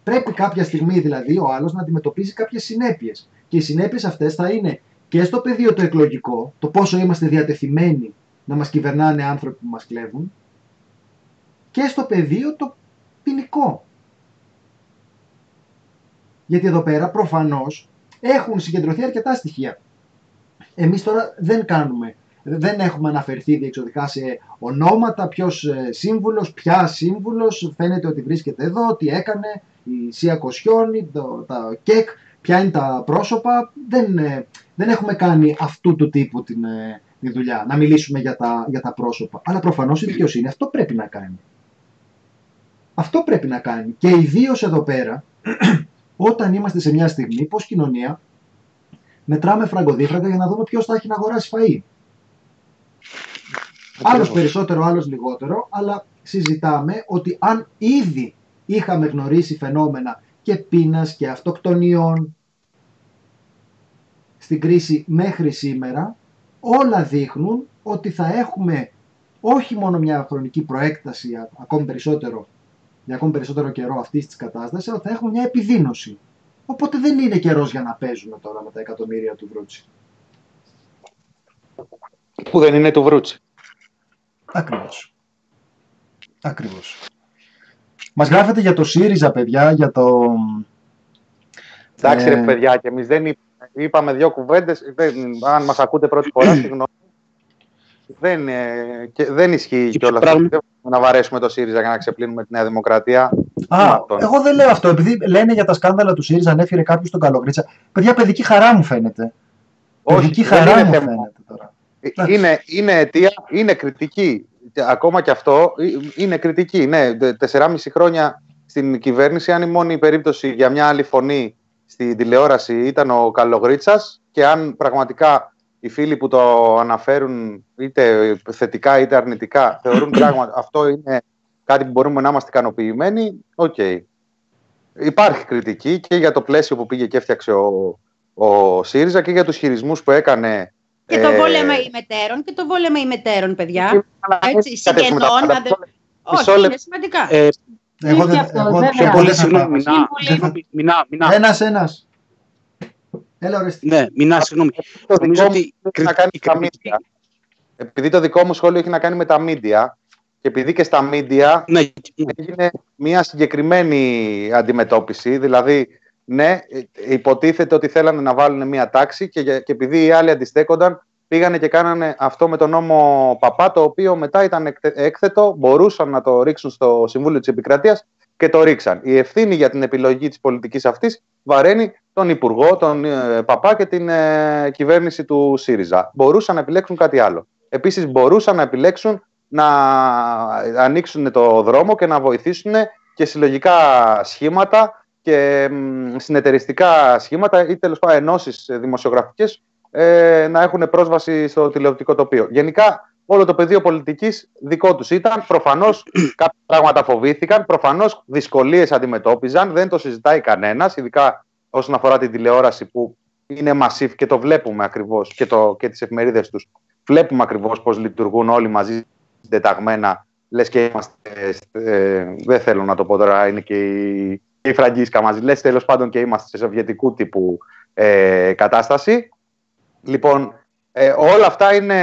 Πρέπει κάποια στιγμή δηλαδή ο άλλος να αντιμετωπίσει κάποιες συνέπειες. Και οι συνέπειες αυτές θα είναι και στο πεδίο το εκλογικό, το πόσο είμαστε διατεθειμένοι να μας κυβερνάνε άνθρωποι που μας κλέβουν, και στο πεδίο το ποινικό. Γιατί εδώ πέρα προφανώς έχουν συγκεντρωθεί αρκετά στοιχεία. Εμείς τώρα δεν κάνουμε, δεν έχουμε αναφερθεί διεξοδικά σε ονόματα, ποιος ε, σύμβουλος, ποια σύμβουλος, φαίνεται ότι βρίσκεται εδώ, τι έκανε, η Σία Κοσιόνη, το, τα ΚΕΚ, ποια είναι τα πρόσωπα. Δεν, ε, δεν έχουμε κάνει αυτού του τύπου την, ε, τη δουλειά, να μιλήσουμε για τα, για τα πρόσωπα. Αλλά προφανώς η δικαιοσύνη αυτό πρέπει να κάνει. Αυτό πρέπει να κάνει. Και ιδίω εδώ πέρα, όταν είμαστε σε μια στιγμή, πως κοινωνία, μετράμε φραγκοδίφραγκα για να δούμε ποιος θα έχει να αγοράσει φαΐ. Άλλος περισσότερο, άλλος λιγότερο, αλλά συζητάμε ότι αν ήδη είχαμε γνωρίσει φαινόμενα και πείνας και αυτοκτονιών στην κρίση μέχρι σήμερα, όλα δείχνουν ότι θα έχουμε όχι μόνο μια χρονική προέκταση ακόμη περισσότερο, για ακόμη περισσότερο καιρό αυτής της κατάστασης, αλλά θα έχουμε μια επιδείνωση. Οπότε δεν είναι καιρός για να παίζουμε τώρα με τα εκατομμύρια του Βρούτσι. Που δεν είναι του Βρούτσι. Ακριβώς. Ακριβώς. Μας γράφετε για το ΣΥΡΙΖΑ, παιδιά, για το... Εντάξει, ε... ρε παιδιά, και εμείς δεν είπαμε δύο κουβέντες. αν μας ακούτε πρώτη φορά, συγγνώμη. Δεν, ε, και, δεν ισχύει κιόλας να βαρέσουμε το ΣΥΡΙΖΑ για να ξεπλύνουμε τη Νέα Δημοκρατία. Α, εγώ δεν λέω αυτό. Επειδή λένε για τα σκάνδαλα του ΣΥΡΙΖΑ, ανέφερε κάποιος τον Καλογρίτσα. Παιδιά, παιδική χαρά μου φαίνεται. Όχι, παιδική χαρά μου φαίνεται τώρα. Ε, είναι, είναι αιτία, είναι κριτική. Ακόμα και αυτό είναι κριτική. Ναι, 4,5 χρόνια στην κυβέρνηση, αν η μόνη περίπτωση για μια άλλη φωνή στην τηλεόραση ήταν ο Καλογρίτσας και αν πραγματικά οι φίλοι που το αναφέρουν είτε θετικά είτε αρνητικά θεωρούν πράγμα αυτό είναι κάτι που μπορούμε να είμαστε ικανοποιημένοι, OK. Okay. Υπάρχει κριτική και για το πλαίσιο που πήγε και έφτιαξε ο, ο ΣΥΡΙΖΑ και για τους χειρισμούς που έκανε και το ε... βόλεμα ημετέρων και το βόλεμα ημετέρων, παιδιά. Έτσι, συγγενών. Όχι, είναι σημαντικά. Ε, εγώ δεν Πιο πολύ συγγνώμη. Μινά, μινά. Ένας, ένας. Έλα, οριστή. Ναι, μινά, συγγνώμη. Νομίζω ότι να κάνει τα μίντια. Επειδή το δικό μου σχόλιο έχει να κάνει με τα μίντια και επειδή και στα μίντια ναι. έγινε μια συγκεκριμένη αντιμετώπιση, δηλαδή ναι, υποτίθεται ότι θέλανε να βάλουν μια τάξη και, και επειδή οι άλλοι αντιστέκονταν, πήγανε και κάνανε αυτό με τον νόμο Παπά, το οποίο μετά ήταν έκθετο, μπορούσαν να το ρίξουν στο Συμβούλιο της Επικρατείας και το ρίξαν. Η ευθύνη για την επιλογή της πολιτικής αυτής βαραίνει τον Υπουργό, τον ε, Παπά και την ε, κυβέρνηση του ΣΥΡΙΖΑ. Μπορούσαν να επιλέξουν κάτι άλλο. Επίσης μπορούσαν να επιλέξουν να ανοίξουν το δρόμο και να βοηθήσουν και συλλογικά σχήματα και συνεταιριστικά σχήματα ή τέλος πάντων ενώσεις δημοσιογραφικές ε, να έχουν πρόσβαση στο τηλεοπτικό τοπίο. Γενικά όλο το πεδίο πολιτικής δικό τους ήταν. Προφανώς κάποια πράγματα φοβήθηκαν, προφανώς δυσκολίες αντιμετώπιζαν, δεν το συζητάει κανένας, ειδικά όσον αφορά την τηλεόραση που είναι μασίφ και το βλέπουμε ακριβώς και, το, και τις εφημερίδες τους. Βλέπουμε ακριβώς πώς λειτουργούν όλοι μαζί συντεταγμένα. Λες και είμαστε, ε, δεν θέλω να το πω τώρα, είναι και η, η Φραγκίσκα μαζί. Λες τέλος πάντων και είμαστε σε σοβιετικού τύπου ε, κατάσταση. Λοιπόν, ε, όλα αυτά είναι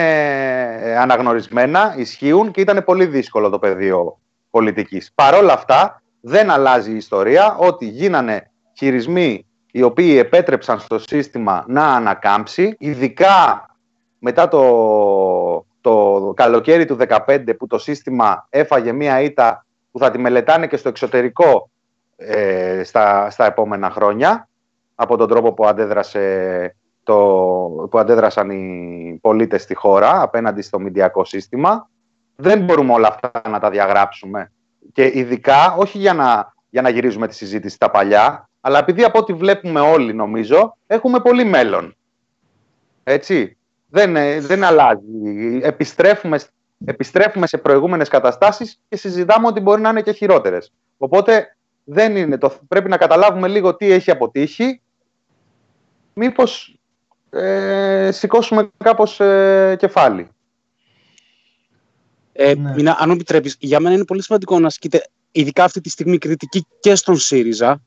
ε, αναγνωρισμένα, ισχύουν και ήταν πολύ δύσκολο το πεδίο πολιτικής. Παρ' όλα αυτά δεν αλλάζει η ιστορία ότι γίνανε χειρισμοί οι οποίοι επέτρεψαν στο σύστημα να ανακάμψει, ειδικά μετά το, το καλοκαίρι του 2015 που το σύστημα έφαγε μία ήττα που θα τη μελετάνε και στο εξωτερικό ε, στα, στα επόμενα χρόνια από τον τρόπο που αντέδρασε το, που αντέδρασαν οι πολίτες στη χώρα απέναντι στο μηντιακό σύστημα. Δεν μπορούμε όλα αυτά να τα διαγράψουμε. Και ειδικά, όχι για να, για να γυρίζουμε τη συζήτηση στα παλιά, αλλά επειδή από ό,τι βλέπουμε όλοι νομίζω, έχουμε πολύ μέλλον. Έτσι. Δεν, δεν αλλάζει. Επιστρέφουμε, επιστρέφουμε σε προηγούμενες καταστάσεις και συζητάμε ότι μπορεί να είναι και χειρότερες. Οπότε δεν είναι το, πρέπει να καταλάβουμε λίγο τι έχει αποτύχει μήπως ε, ε, σηκώσουμε κάπως ε, κεφάλι. Ε, ναι. αν μου επιτρέπεις, για μένα είναι πολύ σημαντικό να ασκείτε ειδικά αυτή τη στιγμή κριτική και στον ΣΥΡΙΖΑ,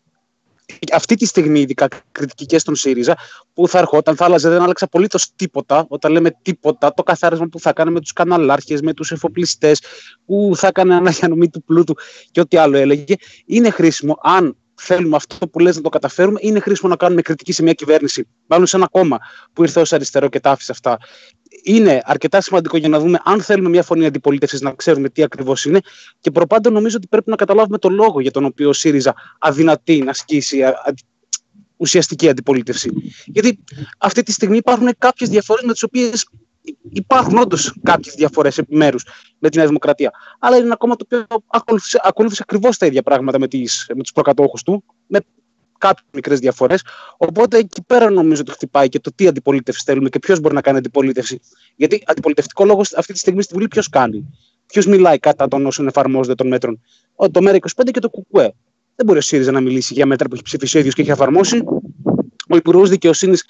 αυτή τη στιγμή, ειδικά κριτική και στον ΣΥΡΙΖΑ, που θα ερχόταν, θα άλλαζε, δεν άλλαξε απολύτως τίποτα. Όταν λέμε τίποτα, το καθάρισμα που θα έκανε με τους καναλάρχες, με τους εφοπλιστές, που θα έκανε αναδιανομή του πλούτου και ό,τι άλλο έλεγε, είναι χρήσιμο αν θέλουμε αυτό που λες να το καταφέρουμε, είναι χρήσιμο να κάνουμε κριτική σε μια κυβέρνηση, μάλλον σε ένα κόμμα που ήρθε ως αριστερό και τα άφησε αυτά. Είναι αρκετά σημαντικό για να δούμε αν θέλουμε μια φωνή αντιπολίτευσης να ξέρουμε τι ακριβώς είναι. Και προπάντων νομίζω ότι πρέπει να καταλάβουμε το λόγο για τον οποίο ο ΣΥΡΙΖΑ αδυνατεί να ασκήσει ουσιαστική αντιπολίτευση. Γιατί αυτή τη στιγμή υπάρχουν κάποιες διαφορές με τις οποίες υπάρχουν όντως κάποιες διαφορές επιμέρους με τη Νέα Δημοκρατία. Αλλά είναι ένα κόμμα το οποίο ακολούθησε, ακολούθησε ακριβώς τα ίδια πράγματα με, με τους προκατόχους του, με κάποιες μικρές διαφορές. Οπότε εκεί πέρα νομίζω ότι χτυπάει και το τι αντιπολίτευση θέλουμε και ποιος μπορεί να κάνει αντιπολίτευση. Γιατί αντιπολιτευτικό λόγος αυτή τη στιγμή στη Βουλή ποιος κάνει; Ποιος μιλάει κατά των όσων εφαρμόζονται των μέτρων; Το ΜΕΡΑ25 και το ΚΚΕ. Δεν μπορεί ο ΣΥΡΙΖΑ να μιλήσει για μέτρα που έχει ψηφίσει ο ίδιος και έχει εφαρμόσει. Ο Υπουργός Δικαιοσύνης,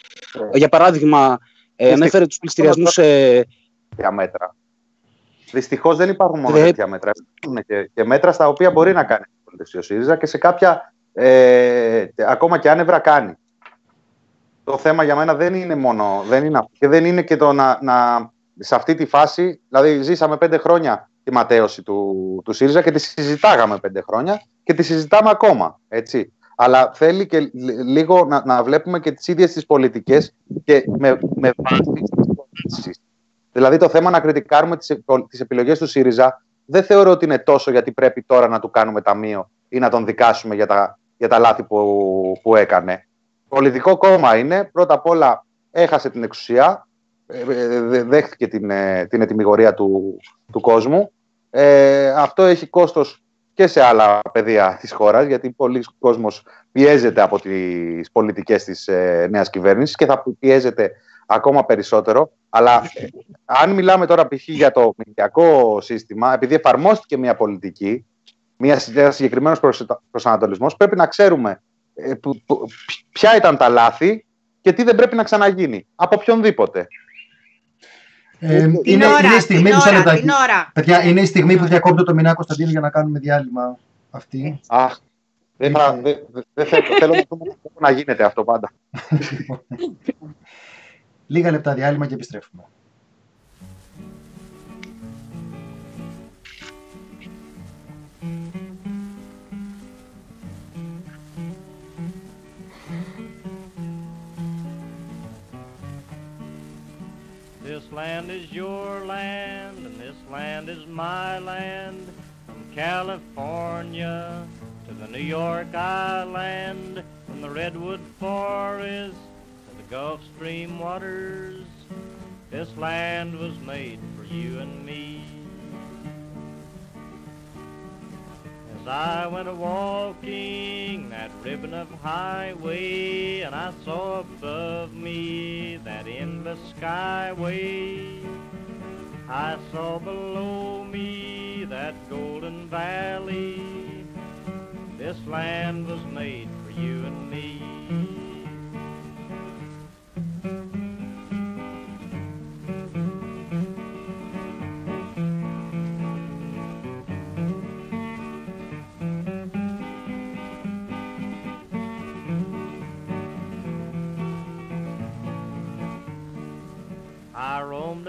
για παράδειγμα, ε, ανέφερε τους πληστηριασμούς. Ε... Για μέτρα. Δυστυχώς δεν υπάρχουν μόνο τέτοια μέτρα. Υπάρχουν και, και μέτρα στα οποία μπορεί να κάνει ο ΣΥΡΙΖΑ και σε κάποια ε, ακόμα και άνευρα κάνει. Το θέμα για μένα δεν είναι μόνο δεν είναι, και δεν είναι και το να, να σε αυτή τη φάση, δηλαδή ζήσαμε πέντε χρόνια τη ματέωση του, του ΣΥΡΙΖΑ και τη συζητάγαμε πέντε χρόνια και τη συζητάμε ακόμα. Έτσι. Αλλά θέλει και λίγο να, να βλέπουμε και τις ίδιες τις πολιτικές και με, με βάση Δηλαδή το θέμα να κριτικάρουμε τις, τις επιλογές του ΣΥΡΙΖΑ δεν θεωρώ ότι είναι τόσο γιατί πρέπει τώρα να του κάνουμε ταμείο ή να τον δικάσουμε για τα, για τα λάθη που, που έκανε. Πολιτικό κόμμα είναι, πρώτα απ' όλα έχασε την εξουσία, ε, ε, δέχτηκε την, ε, την ετοιμιγορία του, του κόσμου. Ε, αυτό έχει κόστος και σε άλλα πεδία της χώρας, γιατί πολλοί κόσμος πιέζεται από τις πολιτικές της ε, νέας κυβέρνησης και θα πιέζεται ακόμα περισσότερο. Αλλά αν μιλάμε τώρα π.χ. για το μηνιακό σύστημα, επειδή εφαρμόστηκε μια πολιτική, μια συγκεκριμένος προσανατολισμός, πρέπει να ξέρουμε ε, ποια ήταν τα λάθη και τι δεν πρέπει να ξαναγίνει. Από οποιονδήποτε. Ε, είναι, είναι, η στιγμή που ώρα, Παιδιά, είναι η στιγμή που διακόπτω το Μινά Κωνσταντίνο για να κάνουμε διάλειμμα αυτή. Αχ, δεν θα, δε, δε, θέλω να γίνεται αυτό πάντα. Λίγα λεπτά διάλειμμα και επιστρέφουμε. Land is your land, and this land is my land. From California to the New York Island, from the Redwood Forest to the Gulf Stream waters, this land was made for you and me. As I went a walking that ribbon of highway, and I saw above me that endless skyway. I saw below me that golden valley. This land was made for you and me.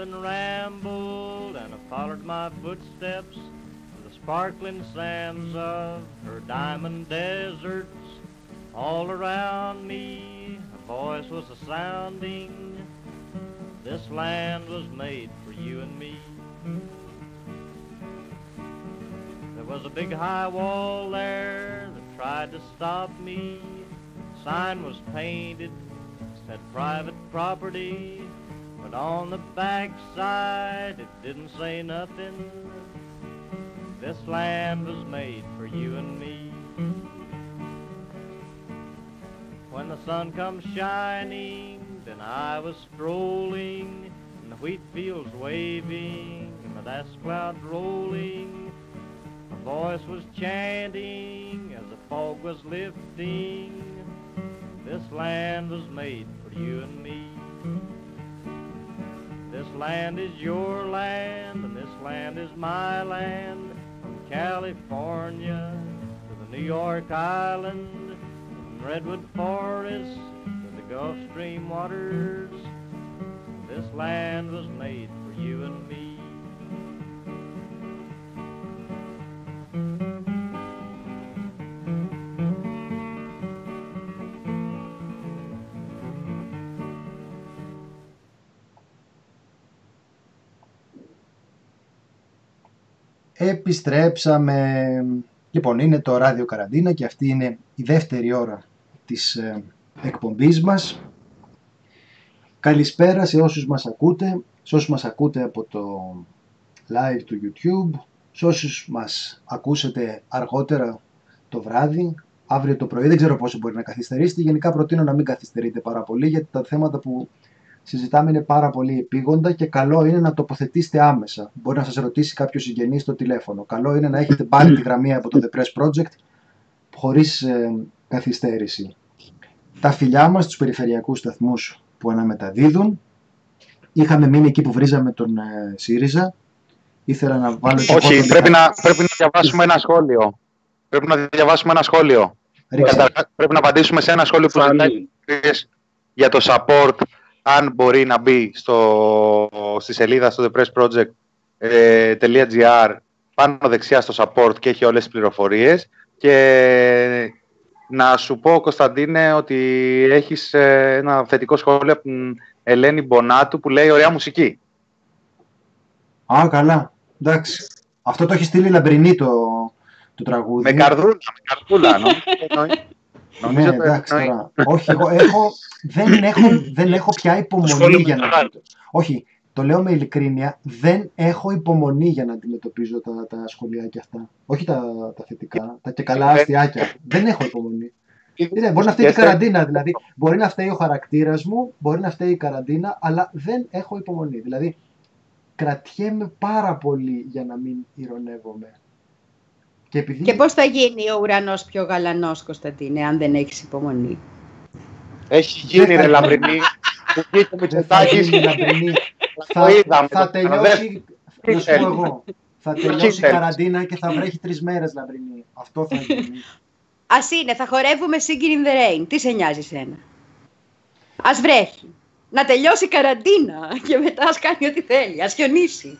And rambled, and I followed my footsteps to the sparkling sands of her diamond deserts. All around me, a voice was a sounding. This land was made for you and me. There was a big high wall there that tried to stop me. The Sign was painted, said private property. But on the backside, it didn't say nothing. This land was made for you and me. When the sun comes shining, then I was strolling, and the wheat fields waving, and the dust clouds rolling. A voice was chanting as the fog was lifting. This land was made for you and me. Land is your land, and this land is my land. From California to the New York Island, from Redwood Forest to the Gulf Stream waters. This land was made for you and me. Επιστρέψαμε. Λοιπόν, είναι το ράδιο Καραντίνα και αυτή είναι η δεύτερη ώρα της ε, εκπομπής μας. Καλησπέρα σε όσους μας ακούτε, σε όσους μας ακούτε από το live του YouTube, σε όσους μας ακούσετε αργότερα το βράδυ, αύριο το πρωί, δεν ξέρω πόσο μπορεί να καθυστερήσετε, γενικά προτείνω να μην καθυστερείτε πάρα πολύ γιατί τα θέματα που συζητάμε είναι πάρα πολύ επίγοντα και καλό είναι να τοποθετήσετε άμεσα. Μπορεί να σας ρωτήσει κάποιος συγγενής στο τηλέφωνο. Καλό είναι να έχετε πάρει τη γραμμή από το The Press Project χωρίς ε, καθυστέρηση. Τα φιλιά μας στους περιφερειακούς σταθμούς που αναμεταδίδουν. Είχαμε μείνει εκεί που βρίζαμε τον ε, ΣΥΡΙΖΑ. Ήθελα να βάλω... Όχι, πρέπει να, πρέπει να διαβάσουμε ένα σχόλιο. Πρέπει να διαβάσουμε ένα σχόλιο. πρέπει να απαντήσουμε σε ένα σχόλιο που ζητάει για το support αν μπορεί να μπει στο, στη σελίδα στο thepressproject.gr ε, πάνω δεξιά στο support και έχει όλες τις πληροφορίες και να σου πω Κωνσταντίνε ότι έχεις ε, ένα θετικό σχόλιο από την Ελένη Μπονάτου που λέει ωραία μουσική. Α, καλά. Εντάξει. Αυτό το έχει στείλει λαμπρινή το, το τραγούδι. Με καρδούλα, με καρδούλα. Νομίζω ναι, εντάξει τώρα. Όχι, εγώ έχω, δεν, έχω, δεν έχω πια υπομονή για να... Όχι, το λέω με ειλικρίνεια, δεν έχω υπομονή για να αντιμετωπίζω τα, τα σχολιάκια αυτά. Όχι τα, τα θετικά, τα και καλά αστιάκια. δεν έχω υπομονή. Είναι, μπορεί να φταίει η καραντίνα, δηλαδή. Μπορεί να φταίει ο χαρακτήρα μου, μπορεί να φταίει η καραντίνα, αλλά δεν έχω υπομονή. Δηλαδή, κρατιέμαι πάρα πολύ για να μην ηρωνεύομαι. Και, επειδή... και πώς θα γίνει ο ουρανός πιο γαλανός, Κωνσταντίνε, αν δεν έχεις υπομονή; Έχει γίνει, ρε Λαμπρινή. Που βγήκε ο Μητσοτάκης. Θα, θα τελειώσει, να σου πω εγώ, θα τελειώσει η καραντίνα και θα βρέχει τρεις μέρες, Λαμπρινή. Αυτό θα γίνει. Ας είναι, θα χορεύουμε Singing in the Rain. Τι σε νοιάζει σένα. Ας βρέχει. Να τελειώσει η καραντίνα και μετά ας κάνει ό,τι θέλει. Ας χιονίσει.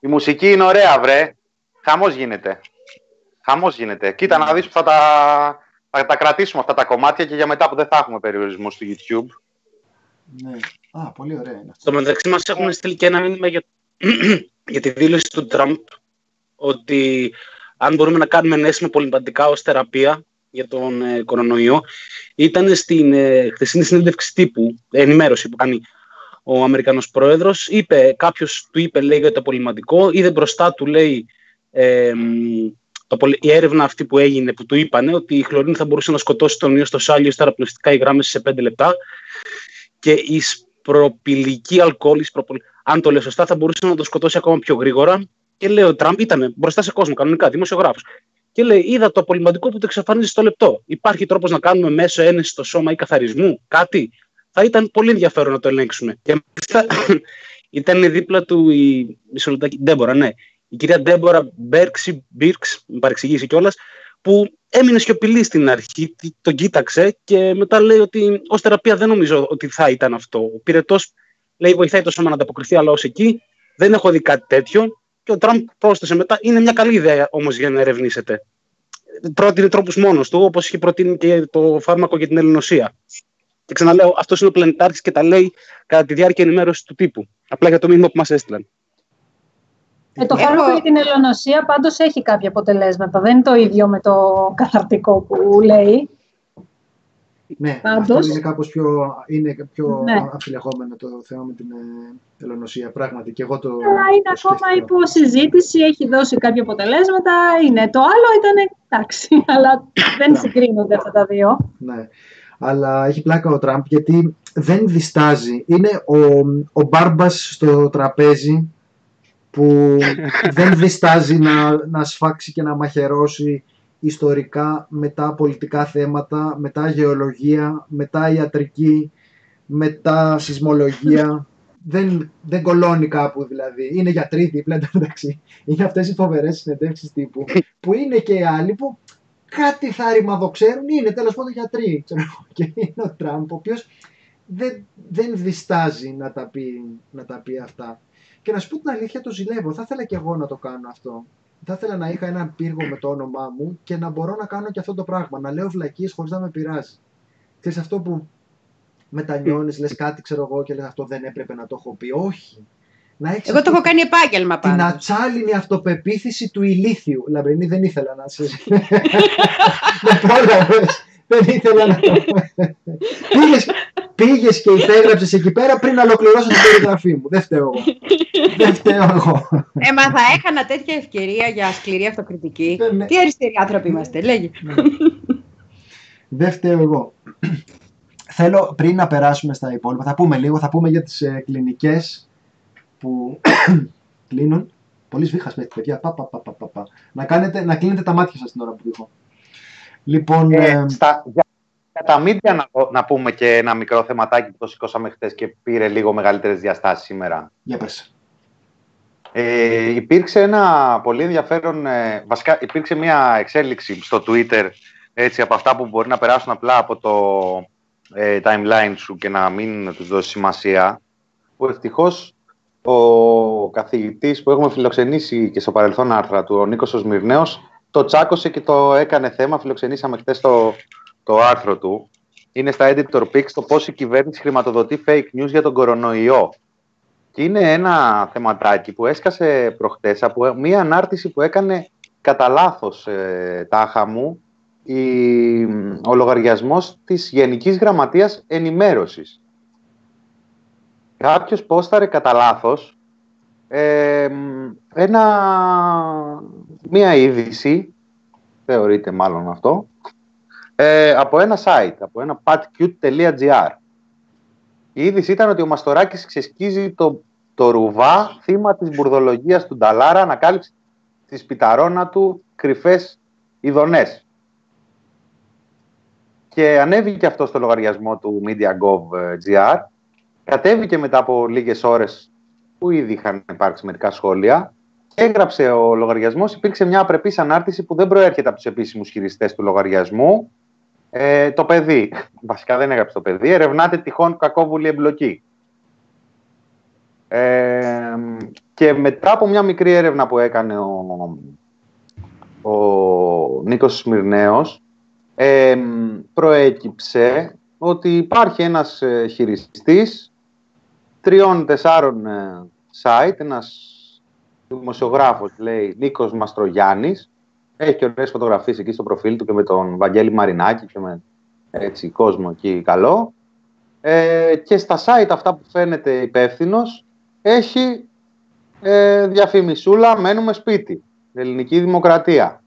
Η μουσική είναι ωραία, βρε. Χαμός γίνεται. Χαμός γίνεται. Κοίτα να δεις που θα τα, θα τα κρατήσουμε αυτά τα κομμάτια και για μετά που δεν θα έχουμε περιορισμό στο YouTube. Ναι. Α, πολύ ωραία είναι. Στο μεταξύ μας έχουν στείλει και ένα μήνυμα για, για τη δήλωση του Τραμπ ότι αν μπορούμε να κάνουμε νέες με πολυμπαντικά ως θεραπεία για τον ε, κορονοϊό ήταν στην ε, χθεσινή συνέντευξη τύπου, ενημέρωση που κάνει ο Αμερικανός Πρόεδρος. Είπε, κάποιος του είπε, λέει, για το πολυμπαντικό, είδε μπροστά του, λέει, ε, το, η έρευνα αυτή που έγινε, που του είπανε ότι η χλωρίνη θα μπορούσε να σκοτώσει τον ιό στο σάλιο στα αραπνευστικά υγράμμιση σε 5 λεπτά και η σπροπηλική αλκοόλη, αν το λέω σωστά, θα μπορούσε να το σκοτώσει ακόμα πιο γρήγορα. Και λέει ο Τραμπ ήταν μπροστά σε κόσμο, κανονικά, δημοσιογράφος. Και λέει: Είδα το απολυμματικό που το εξαφανίζει στο λεπτό. Υπάρχει τρόπος να κάνουμε μέσω ένεση στο σώμα ή καθαρισμού, κάτι; Θα ήταν πολύ ενδιαφέρον να το ελέγξουμε. Και ήταν δίπλα του η Μισολετάκη Ντέμπορα, ναι η κυρία Ντέμπορα Μπέρξη, Μπίρξ, με παρεξηγήσει κιόλας, που έμεινε σιωπηλή στην αρχή, τον κοίταξε και μετά λέει ότι ως θεραπεία δεν νομίζω ότι θα ήταν αυτό. Ο πυρετός λέει βοηθάει το σώμα να ανταποκριθεί, αλλά ως εκεί δεν έχω δει κάτι τέτοιο. Και ο Τραμπ πρόσθεσε μετά, είναι μια καλή ιδέα όμως για να ερευνήσετε. Πρότεινε τρόπους μόνος του, όπως είχε προτείνει και το φάρμακο για την ελονοσία. Και ξαναλέω, αυτός είναι ο πλανητάρχης και τα λέει κατά τη διάρκεια ενημέρωσης του τύπου. Απλά για το μήνυμα που μας έστειλαν. Ε, το φάρμακο για την ελονοσία πάντως έχει κάποια αποτελέσματα. Δεν είναι το ίδιο με το καθαρτικό που λέει. Ναι, πάντως... αυτό είναι κάπως πιο, είναι πιο ναι. το θέμα με την ε, ελονοσία, πράγματι. Και εγώ το, Αλλά είναι ακόμα υπό συζήτηση, έχει δώσει κάποια αποτελέσματα. Είναι. Το άλλο ήταν εντάξει, αλλά δεν συγκρίνονται αυτά τα δύο. Ναι. Αλλά έχει πλάκα ο Τραμπ γιατί δεν διστάζει. Είναι ο, ο μπάρμπας στο τραπέζι που δεν διστάζει να, να σφάξει και να μαχαιρώσει ιστορικά μετά πολιτικά θέματα, μετά γεωλογία, μετά ιατρική, μετά σεισμολογία. δεν, δεν κολώνει κάπου δηλαδή. Είναι γιατροί δίπλα εντάξει. Είναι αυτές οι φοβερές συνεντεύξεις τύπου. που είναι και οι άλλοι που κάτι θα ρημαδοξέρουν, είναι τέλος πάντων γιατροί. Ξέρω, και είναι ο Τραμπ, ο οποίος δεν, δεν διστάζει να τα, πει, να τα πει αυτά. Και να σου πω την αλήθεια, το ζηλεύω. Θα ήθελα και εγώ να το κάνω αυτό. Θα ήθελα να είχα έναν πύργο με το όνομά μου και να μπορώ να κάνω και αυτό το πράγμα. Να λέω βλακίες χωρίς να με πειράζει. Ξέρεις αυτό που μετανιώνεις, λες κάτι, ξέρω εγώ, και λες αυτό δεν έπρεπε να το έχω πει. Όχι. Να έχεις εγώ το έχω κάνει επάγγελμα πάντως. Την ατσάλινη αυτοπεποίθηση του ηλίθιου. Λαμπρινή δεν ήθελα να σε... με πρόλαβες. Δεν ήθελα να το πήγες, πήγες και υπέγραψες εκεί πέρα πριν ολοκληρώσω την περιγραφή μου. Δεν φταίω εγώ. Δεν φταίω εγώ. Ε, μα θα έκανα τέτοια ευκαιρία για σκληρή αυτοκριτική. Ναι, ναι. Τι αριστεροί άνθρωποι είμαστε, λέγει. Ναι. Δεν φταίω εγώ. Θέλω πριν να περάσουμε στα υπόλοιπα, θα πούμε λίγο, θα πούμε για τις ε, κλινικές που κλείνουν. Πολύ σβήχα πέφτει, παιδιά. Πα, πα, πα, πα, πα. Να, κάνετε, να κλείνετε τα μάτια σας την ώρα που δείχνω. Λοιπόν, ε, ε, στα, για, για, τα μίντια να, να, πούμε και ένα μικρό θεματάκι που το σηκώσαμε χθε και πήρε λίγο μεγαλύτερες διαστάσεις σήμερα. Για πες. Ε, υπήρξε ένα πολύ ενδιαφέρον, ε, βασικά υπήρξε μια εξέλιξη στο Twitter έτσι, από αυτά που μπορεί να περάσουν απλά από το ε, timeline σου και να μην τους δώσεις σημασία που ευτυχώς ο καθηγητής που έχουμε φιλοξενήσει και στο παρελθόν άρθρα του, ο Νίκος Οσμυρνέος, το τσάκωσε και το έκανε θέμα. Φιλοξενήσαμε χθες το, το άρθρο του. Είναι στα Editor Picks το πώς η κυβέρνηση χρηματοδοτεί fake news για τον κορονοϊό. Και είναι ένα θεματάκι που έσκασε προχτές από μία ανάρτηση που έκανε κατά λάθος ε, τάχα μου η, ο λογαριασμός της Γενικής Γραμματείας Ενημέρωσης. Κάποιος πόσταρε κατά λάθος ε, ένα, μία είδηση, θεωρείται μάλλον αυτό, ε, από ένα site, από ένα patcute.gr. Η είδηση ήταν ότι ο Μαστοράκης ξεσκίζει το, το ρουβά θύμα της μπουρδολογίας του Νταλάρα ανακάλυψε στη σπιταρόνα του κρυφές ειδονές. Και ανέβηκε αυτό στο λογαριασμό του MediaGov.gr. Κατέβηκε μετά από λίγες ώρες που ήδη είχαν υπάρξει μερικά σχόλια. Έγραψε ο λογαριασμός, υπήρξε μια απρεπής ανάρτηση που δεν προέρχεται από τους επίσημους χειριστές του λογαριασμού. Ε, το παιδί, βασικά δεν έγραψε το παιδί, ερευνάται τυχόν κακόβουλη εμπλοκή. Ε, και μετά από μια μικρή έρευνα που έκανε ο, ο Νίκος Σμυρνέος, ε, προέκυψε ότι υπάρχει ένας ε, χειριστής τριών-τεσσάρων ε, site, ένας δημοσιογράφος λέει Νίκος Μαστρογιάννης, έχει και ωραίες φωτογραφίες εκεί στο προφίλ του και με τον Βαγγέλη Μαρινάκη και με έτσι κόσμο εκεί καλό. Ε, και στα site αυτά που φαίνεται υπεύθυνος έχει ε, διαφημισούλα μένουμε σπίτι, ελληνική δημοκρατία.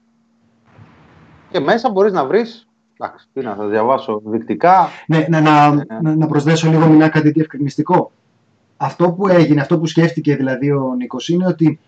Και μέσα μπορείς να βρεις Εντάξει, τι να θα διαβάσω δεικτικά. Ναι, να, να, ε, να προσθέσω λίγο μια κάτι διευκρινιστικό. Αυτό που έγινε, αυτό που σκέφτηκε δηλαδή ο Νίκος είναι ότι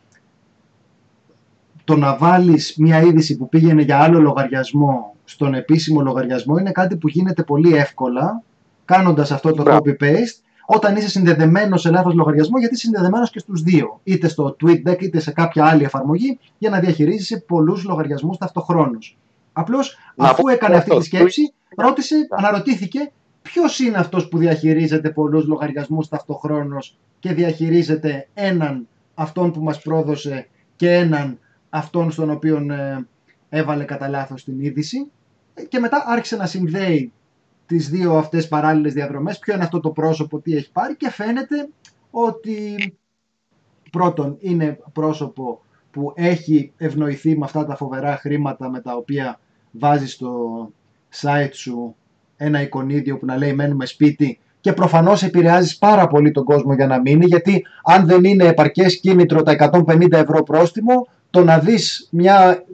το να βάλεις μια είδηση που πήγαινε για άλλο λογαριασμό στον επίσημο λογαριασμό είναι κάτι που γίνεται πολύ εύκολα κάνοντας αυτό το copy-paste όταν είσαι συνδεδεμένος σε λάθος λογαριασμό, γιατί είσαι συνδεδεμένος και στους δύο, είτε στο TweetDeck είτε σε κάποια άλλη εφαρμογή, για να διαχειρίζεσαι πολλούς λογαριασμούς ταυτοχρόνως. Απλώς αφού έκανε αυτή τη σκέψη, ρώτησε, αναρωτήθηκε ποιος είναι αυτός που διαχειρίζεται πολλούς λογαριασμούς ταυτοχρόνως και διαχειρίζεται έναν αυτόν που μας πρόδωσε και έναν αυτόν στον οποίο ε, έβαλε κατά λάθος την είδηση. Και μετά άρχισε να συνδέει τις δύο αυτές παράλληλες διαδρομές, ποιο είναι αυτό το πρόσωπο, τι έχει πάρει και φαίνεται ότι πρώτον είναι πρόσωπο που έχει ευνοηθεί με αυτά τα φοβερά χρήματα με τα οποία βάζει στο site σου ένα εικονίδιο που να λέει μένουμε σπίτι και προφανώς επηρεάζεις πάρα πολύ τον κόσμο για να μείνει γιατί αν δεν είναι επαρκές κίνητρο τα 150 ευρώ πρόστιμο το να δεις μια,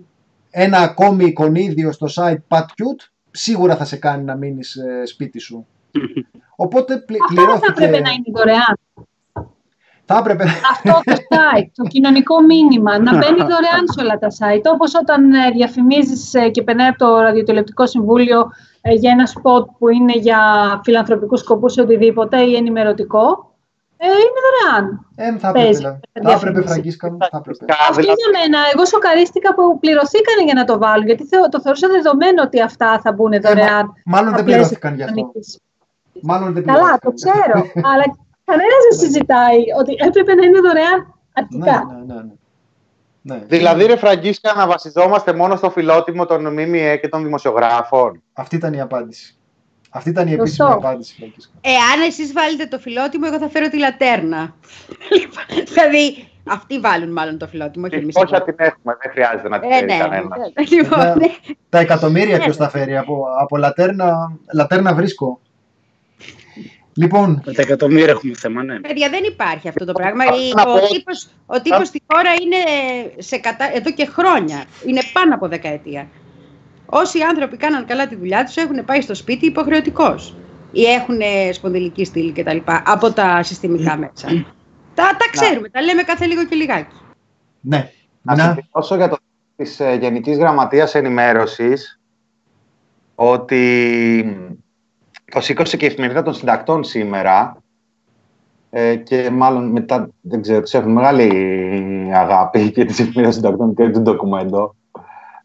ένα ακόμη εικονίδιο στο site PatCute σίγουρα θα σε κάνει να μείνεις ε, σπίτι σου. Οπότε πλη, πληρώθηκε... θα έπρεπε να είναι δωρεάν. Θα έπρεπε... Αυτό το site, το κοινωνικό μήνυμα, να μπαίνει δωρεάν σε όλα τα site. Όπως όταν ε, διαφημίζεις ε, και περνάει από το Ραδιοτηλεπτικό Συμβούλιο για ένα σποτ που είναι για φιλανθρωπικούς σκοπούς ή οτιδήποτε ή ενημερωτικό, Ε, είναι δωρεάν. Ε, θα Παίζει. έπρεπε, θα Διαφήμιση. έπρεπε Φραγκίσκα μου, θα έπρεπε. Αυτό για μένα. Εγώ σοκαρίστηκα που πληρωθήκανε για να το βάλουν, γιατί θεω- το θεωρούσα δεδομένο ότι αυτά θα μπουν δωρεάν. Μάλλον στα δεν πλαίσια πληρώθηκαν γι' της αυτό. κοινωνικής. Μάλλον δεν Καλά, πληρώθηκαν. το ξέρω, αλλά κανένας δεν συζητάει ότι έπρεπε να είναι δωρεάν Ναι, αρχικά. ναι, ναι, ναι. Ναι. Δηλαδή, ρε Φραγκίσκα, να βασιζόμαστε μόνο στο φιλότιμο των ΜΜΕ και των δημοσιογράφων. Αυτή ήταν η απάντηση. Αυτή ήταν η Σωστό. επίσημη απάντηση, Φραγκίσκα. Εάν εσείς βάλετε το φιλότιμο, εγώ θα φέρω τη λατέρνα. δηλαδή, αυτοί βάλουν μάλλον το φιλότιμο και Και εμείς. πόσα εδώ. την έχουμε, δεν χρειάζεται να την Ε, φέρει ναι. κανένα. Λοιπόν, Ναι. ναι. Τα εκατομμύρια Ναι. ποιος τα φέρει, από, από λατέρνα, λατέρνα βρίσκω. Λοιπόν, Με τα εκατομμύρια έχουμε θέμα, ναι. Παιδιά, δεν υπάρχει αυτό το πράγμα. Θέλω Η- να Ο πω- τύπος, ο τύπος στη χώρα είναι σε κατα... εδώ και χρόνια. Είναι πάνω από δεκαετία. Όσοι άνθρωποι κάναν καλά τη δουλειά τους έχουν πάει στο σπίτι υποχρεωτικώς. Ή έχουν σπονδυλική στήλη κτλ. από τα συστημικά μέσα. τα, τα ξέρουμε, τα λέμε κάθε λίγο και λιγάκι. ναι. Να Να, συμπληρώσω για το της ε, Γενικής Γραμματείας Ενημέρωσης ότι το σήκωσε και η εφημερίδα των συντακτών σήμερα ε, και μάλλον μετά, δεν ξέρω, τους έχουν μεγάλη αγάπη και της εφημερίδας συντακτών και του ντοκουμέντο.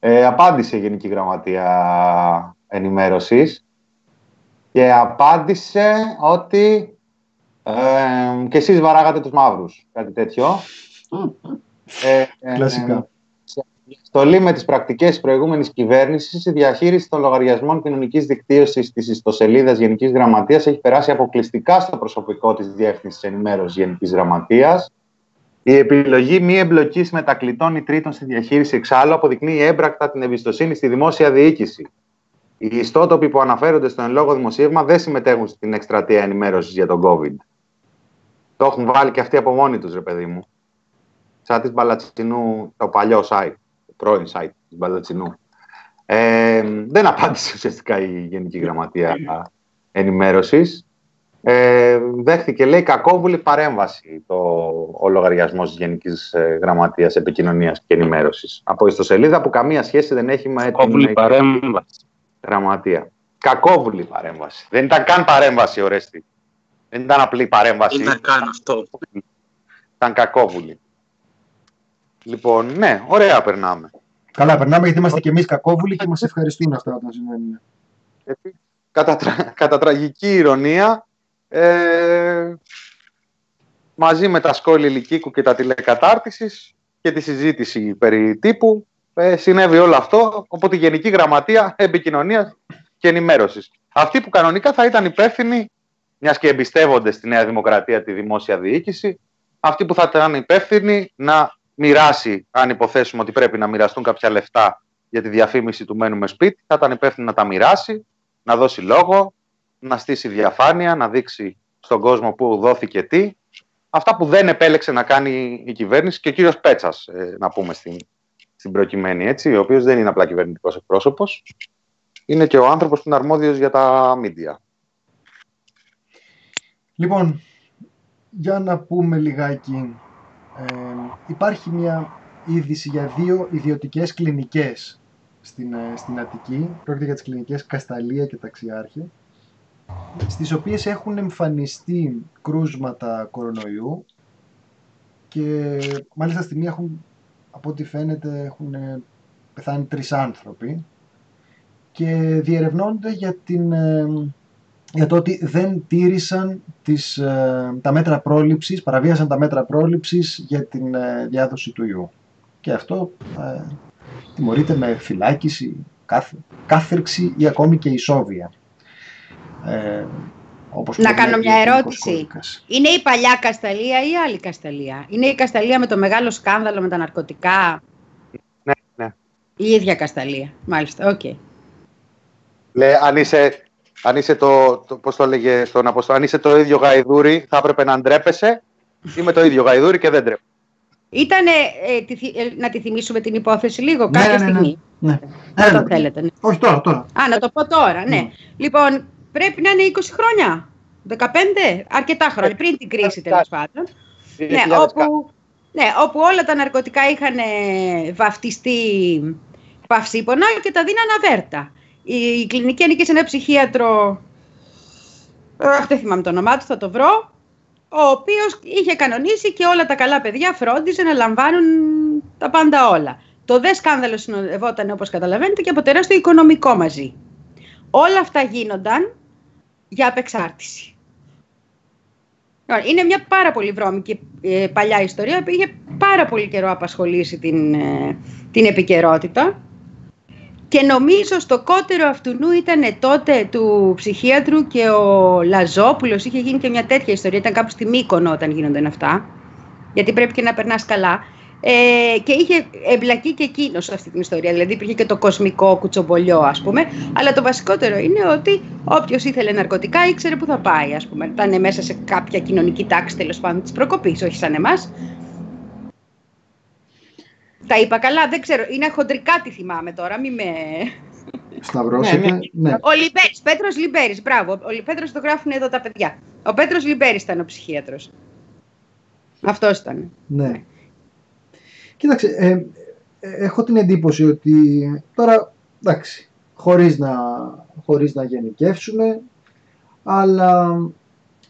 Ε, απάντησε η Γενική Γραμματεία Ενημέρωσης και απάντησε ότι ε, και εσείς βαράγατε τους μαύρους, κάτι τέτοιο. Ε, ε, κλασικά. Στολή με τις πρακτικές της προηγούμενης κυβέρνησης, η διαχείριση των λογαριασμών κοινωνικής δικτύωσης της ιστοσελίδας Γενικής Γραμματείας έχει περάσει αποκλειστικά στο προσωπικό της Διεύθυνσης Ενημέρωσης Γενικής Γραμματείας. Η επιλογή μη εμπλοκής μετακλητών ή τρίτων στη διαχείριση εξάλλου αποδεικνύει έμπρακτα την εμπιστοσύνη στη δημόσια διοίκηση. Οι ιστότοποι που αναφέρονται στο εν λόγω δημοσίευμα δεν συμμετέχουν στην εκστρατεία ενημέρωσης για τον COVID. Το έχουν βάλει και αυτοί από μόνοι τους, ρε παιδί μου. Σαν της Μπαλατσινού, το παλιό site, το πρώην site της Μπαλατσινού. Ε, δεν απάντησε ουσιαστικά η Γενική Γραμματεία Ενημέρωσης. Ε, δέχτηκε, λέει, κακόβουλη παρέμβαση το, ο λογαριασμός της Γενικής Γραμματείας Επικοινωνίας και Ενημέρωσης. Από ιστοσελίδα που καμία σχέση δεν έχει με Κόβουλη την παρέμβαση. γραμματεία. Κακόβουλη παρέμβαση. Δεν ήταν καν παρέμβαση, Ορέστη. Δεν ήταν απλή παρέμβαση. Τι να κάνω αυτό. Ήταν κακόβουλη. Λοιπόν, ναι, ωραία περνάμε. Καλά, περνάμε γιατί είμαστε και εμείς κακόβουλοι και μας ευχαριστούν αυτά όταν συμβαίνουν. Γιατί, κατά, τρα- κατά τραγική ηρωνία, ε, μαζί με τα σχόλια ηλικίκου και τα τηλεκατάρτισης και τη συζήτηση περί τύπου, ε, συνέβη όλο αυτό από τη Γενική Γραμματεία Επικοινωνίας και Ενημέρωσης. Αυτοί που κανονικά θα ήταν υπεύθυνοι, μιας και εμπιστεύονται στη Νέα Δημοκρατία τη δημόσια διοίκηση, αυτοί που θα ήταν υπεύθυνοι να μοιράσει, αν υποθέσουμε ότι πρέπει να μοιραστούν κάποια λεφτά για τη διαφήμιση του μένουμε σπίτι, θα ήταν υπεύθυνοι να τα μοιράσει, να δώσει λόγο, να στήσει διαφάνεια, να δείξει στον κόσμο που δόθηκε τι. Αυτά που δεν επέλεξε να κάνει η κυβέρνηση και ο κύριος Πέτσας, ε, να πούμε στην, στην προκειμένη, έτσι, ο οποίος δεν είναι απλά κυβερνητικός εκπρόσωπος, είναι και ο άνθρωπος που είναι αρμόδιος για τα μίντια. Λοιπόν, για να πούμε λιγάκι. Ε, υπάρχει μια είδηση για δύο ιδιωτικές κλινικές στην, ε, στην Αττική. Πρόκειται για τις κλινικές Κασταλία και Ταξιάρχη, στις οποίες έχουν εμφανιστεί κρούσματα κορονοϊού και μάλιστα στη μία έχουν, από ό,τι φαίνεται, έχουν ε, πεθάνει τρεις άνθρωποι και διερευνώνται για την ε, για το ότι δεν τήρησαν τις, ε, τα μέτρα πρόληψης, παραβίασαν τα μέτρα πρόληψης για την ε, διάδοση του ιού. Και αυτό ε, τιμωρείται με φυλάκιση, καθ, κάθερξη ή ακόμη και ισόβια. Ε, όπως Να κάνω προβλέπει μια ο ποινικός ερώτηση. κώδικας. Είναι η παλιά Κασταλία ή η άλλη Κασταλία; Είναι η Κασταλία με το μεγάλο σκάνδαλο με τα ναρκωτικά; Ναι, ναι. Η ίδια Κασταλία. Μάλιστα, οκ. Λέει, αν είσαι, αν είσαι το, το, πώς το έλεγε στον Αποστόλο, αν είσαι το ίδιο γαϊδούρι, θα έπρεπε να ντρέπεσαι; Είμαι το ίδιο γαϊδούρι και δεν ντρέπω. Ήτανε, ε, τη θυ- ε, να τη θυμίσουμε την υπόθεση λίγο, Ναι, κάποια ναι, ναι. στιγμή. Ναι. Να Έλα. το θέλετε. Ναι. Όχι τώρα, τώρα. Α, να το πω τώρα, ναι. Ναι. Λοιπόν, πρέπει να είναι 20 χρόνια. 15, αρκετά χρόνια, πριν την κρίση τέλος πάντων. Ναι, 2010. όπου, ναι, όπου όλα τα ναρκωτικά είχαν ε, βαφτιστεί παυσίπονα και τα δίναν αβέρτα. Η, η κλινική ανήκε σε ένα ψυχίατρο, αχ, δεν θυμάμαι το όνομά του, θα το βρω, ο οποίος είχε κανονίσει και όλα τα καλά παιδιά φρόντιζε να λαμβάνουν τα πάντα όλα. Το δε σκάνδαλο συνοδευόταν, όπως καταλαβαίνετε, και από τεράστιο οικονομικό μαζί. Όλα αυτά γίνονταν για απεξάρτηση. Λοιπόν, Είναι μια πάρα πολύ βρώμικη ε, παλιά ιστορία που είχε πάρα πολύ καιρό απασχολήσει την, ε, την επικαιρότητα. Και νομίζω στο κότερο αυτού νου ήταν τότε του ψυχίατρου και ο Λαζόπουλος. Είχε γίνει και μια τέτοια ιστορία, ήταν κάπου στη Μύκονο όταν γίνονταν αυτά. Γιατί πρέπει και να περνάς καλά ε, και είχε εμπλακεί και εκείνος σε αυτή την ιστορία. Δηλαδή υπήρχε και το κοσμικό κουτσομπολιό, ας πούμε. Αλλά το βασικότερο είναι ότι όποιος ήθελε ναρκωτικά ήξερε που θα πάει, ας πούμε. Ήταν μέσα σε κάποια κοινωνική τάξη τέλος πάντων της προκοπής, όχι σαν εμάς. Τα είπα καλά, δεν ξέρω. Είναι χοντρικά τι θυμάμαι τώρα, μη με. Σταυρώσετε. Ναι, Ναι, Ο Λιμπέρης, Πέτρος Λιμπέρης, μπράβο. Ο Πέτρο το γράφουν εδώ τα παιδιά. Ο Πέτρος Λιμπέρης ήταν ο ψυχίατρος. Αυτός ήταν. ναι. Κοίταξε, ε, ε, έχω την εντύπωση ότι τώρα, εντάξει, χωρίς να, χωρίς να γενικεύσουμε, αλλά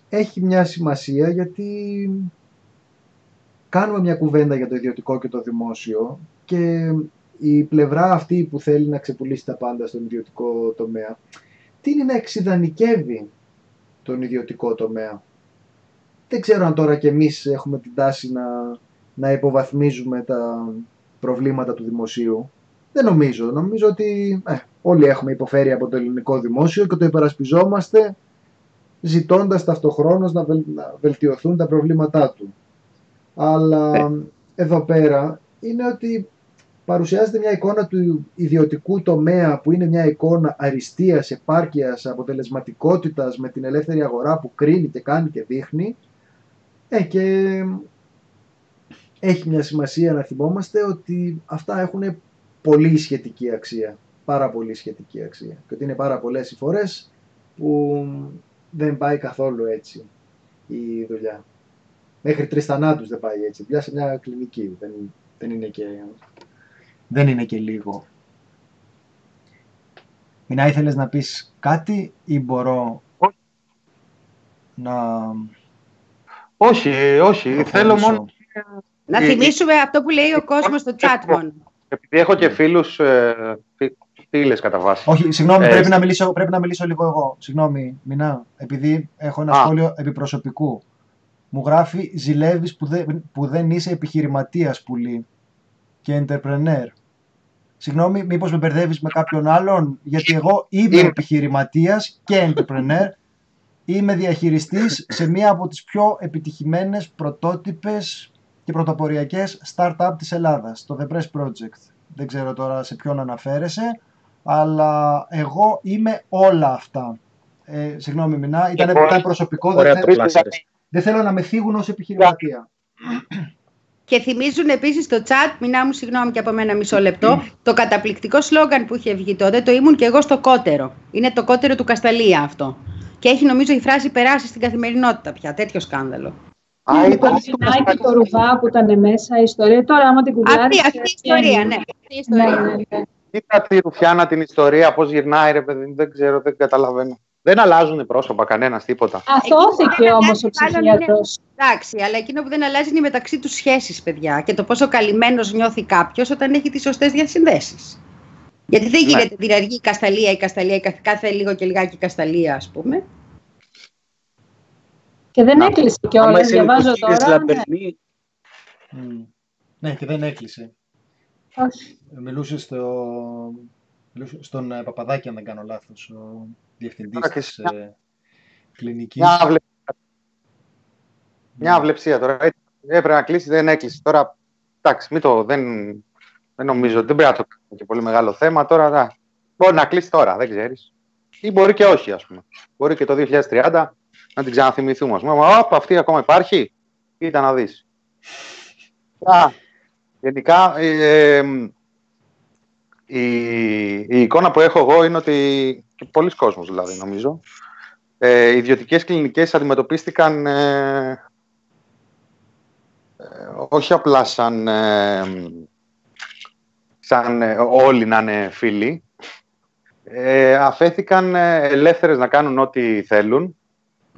έχει μια σημασία γιατί κάνουμε μια κουβέντα για το ιδιωτικό και το δημόσιο και η πλευρά αυτή που θέλει να ξεπουλήσει τα πάντα στον ιδιωτικό τομέα, τι είναι να εξειδανικεύει τον ιδιωτικό τομέα. Δεν ξέρω αν τώρα και εμείς έχουμε την τάση να, να υποβαθμίζουμε τα προβλήματα του δημοσίου. Δεν νομίζω. Νομίζω ότι ε, όλοι έχουμε υποφέρει από το ελληνικό δημόσιο και το υπερασπιζόμαστε ζητώντας ταυτοχρόνως να, βελ- να βελτιωθούν τα προβλήματά του. Αλλά εδώ πέρα είναι ότι παρουσιάζεται μια εικόνα του ιδιωτικού τομέα που είναι μια εικόνα αριστείας, επάρκειας, αποτελεσματικότητας με την ελεύθερη αγορά που κρίνει και κάνει και δείχνει ε, και έχει μια σημασία να θυμόμαστε ότι αυτά έχουν πολύ σχετική αξία. Πάρα πολύ σχετική αξία. Και ότι είναι πάρα πολλές οι φορές που δεν πάει καθόλου έτσι η δουλειά. Μέχρι τρεις θανάτους δεν πάει έτσι. Δουλειά σε μια κλινική. Δεν, δεν, είναι, και, δεν είναι και λίγο. Μινά, ήθελες να πεις κάτι ή μπορώ Όχι. να Όχι, όχι. Θέλω προχωρήσω; μόνο. Να Ε, θυμίσουμε αυτό που λέει ο κόσμος στο chat μόνο. Επειδή έχω και φίλους. Ε, Φίλες κατά βάση. Όχι, συγγνώμη, Ε, πρέπει, να μιλήσω, πρέπει να μιλήσω λίγο εγώ. Συγγνώμη, Μινά, επειδή έχω ένα Α. σχόλιο επιπροσωπικού. Μου γράφει ζηλεύεις που, δεν- που δεν είσαι επιχειρηματίας πουλή και entrepreneur. Συγγνώμη, μήπως με μπερδεύεις με κάποιον άλλον, γιατί εγώ είμαι Είμαι. επιχειρηματίας και entrepreneur. Είμαι διαχειριστής σε μία από τις πιο επιτυχημένες πρωτότυπες και πρωτοποριακές startup της Ελλάδας, το The Press Project. Δεν ξέρω τώρα σε ποιον αναφέρεσαι, αλλά εγώ είμαι όλα αυτά. Ε, συγγνώμη, Μινά, ήταν, Εγώ- ήταν προσωπικό, δεν, Ωραία θε- το πλάσαρες. δεν θέλω να με θίγουν ως επιχειρηματία. Και θυμίζουν επίσης στο chat, μηνά μου συγγνώμη και από μένα μισό λεπτό, το καταπληκτικό σλόγκαν που είχε βγει τότε, το ήμουν και εγώ στο κότερο. Είναι το κότερο του Κασταλία αυτό. Και έχει νομίζω η φράση περάσει στην καθημερινότητα πια. Τέτοιο σκάνδαλο. Α, Ναι, το ήταν Κωνσταντινάκι, το ρουβά που ήταν μέσα, η ιστορία. Τώρα, άμα την κουμπλάρεις... Αυτή, αυτή η ιστορία, ναι. Αυτή η Ναι, ιστορία. ναι, ναι. Κοίτα τη Ρουφιάνα την ιστορία, πώς γυρνάει, ρε παιδί μου, δεν ξέρω, δεν καταλαβαίνω. Δεν αλλάζουν πρόσωπα κανένας τίποτα. Αθώθηκε όμως ο ψυχίατρος. Εντάξει, αλλά εκείνο που δεν αλλάζει είναι οι μεταξύ τους σχέσεις, παιδιά. Και το πόσο καλυμμένος νιώθει κάποιος όταν έχει τις σωστές διασυνδέσεις. Γιατί δεν Ναι. γίνεται δηλαδή η Κασταλία, η Κασταλία, η κάθε, κάθε λίγο και λιγάκι η Κασταλία, ας πούμε. Και δεν Να. έκλεισε Άμα κιόλας, είσαι διαβάζω νοικοκύρης τώρα. ναι. Λαμπερνή, Μμ. Ναι, και δεν έκλεισε. Όχι. Μιλούσε στο... μιλούσε στον ε, Παπαδάκη, αν δεν κάνω λάθος, ο διευθυντής Τώρα και της μια- ε, κλινικής. Μια, αυλε... Μια αυλεψία τώρα. Έτσι, Έπρεπε να κλείσει, δεν έκλεισε. Τώρα, εντάξει, μην το, δεν, δεν νομίζω, δεν πρέπει να το κάνουμε και πολύ μεγάλο θέμα. Τώρα, να, μπορεί να κλείσει τώρα, δεν ξέρεις. Ή μπορεί και όχι, ας πούμε. Μπορεί και το 2030 να την ξαναθυμηθούμε. Ας πούμε, Μα, όπ, αυτή ακόμα υπάρχει. Κοίτα να δεις. Α, γενικά, ε, ε, η, η εικόνα που έχω εγώ είναι ότι και πολλοί κόσμος δηλαδή νομίζω ε, οι ιδιωτικές κλινικές αντιμετωπίστηκαν ε, ε, όχι απλά σαν, ε, σαν ε, όλοι να είναι φίλοι ε, αφέθηκαν ε, ελεύθερες να κάνουν ό,τι θέλουν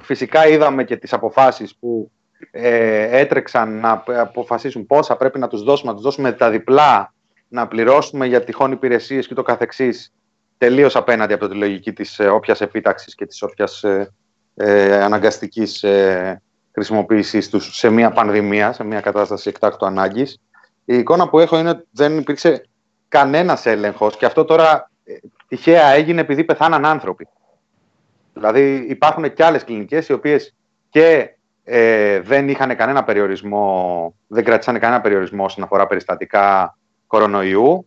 φυσικά είδαμε και τις αποφάσεις που ε, έτρεξαν να αποφασίσουν πόσα πρέπει να τους δώσουμε, να τους δώσουμε τα διπλά, να πληρώσουμε για τυχόν υπηρεσίες και το καθεξής, τελείως απέναντι από τη λογική της ε, όποιας επίταξης και της όποιας ε, ε, αναγκαστικής ε, χρησιμοποίησής τους σε μια πανδημία, σε μια κατάσταση εκτάκτου ανάγκης. Η εικόνα που έχω είναι ότι δεν υπήρξε κανένας έλεγχος και αυτό τώρα ε, τυχαία έγινε επειδή πεθάναν άνθρωποι. Δηλαδή υπάρχουν και άλλες κλινικές οι οποίες και ε, δεν είχαν κανένα περιορισμό, δεν κρατήσαν κανένα περιορισμό όσον αφορά περιστατικά κορονοϊού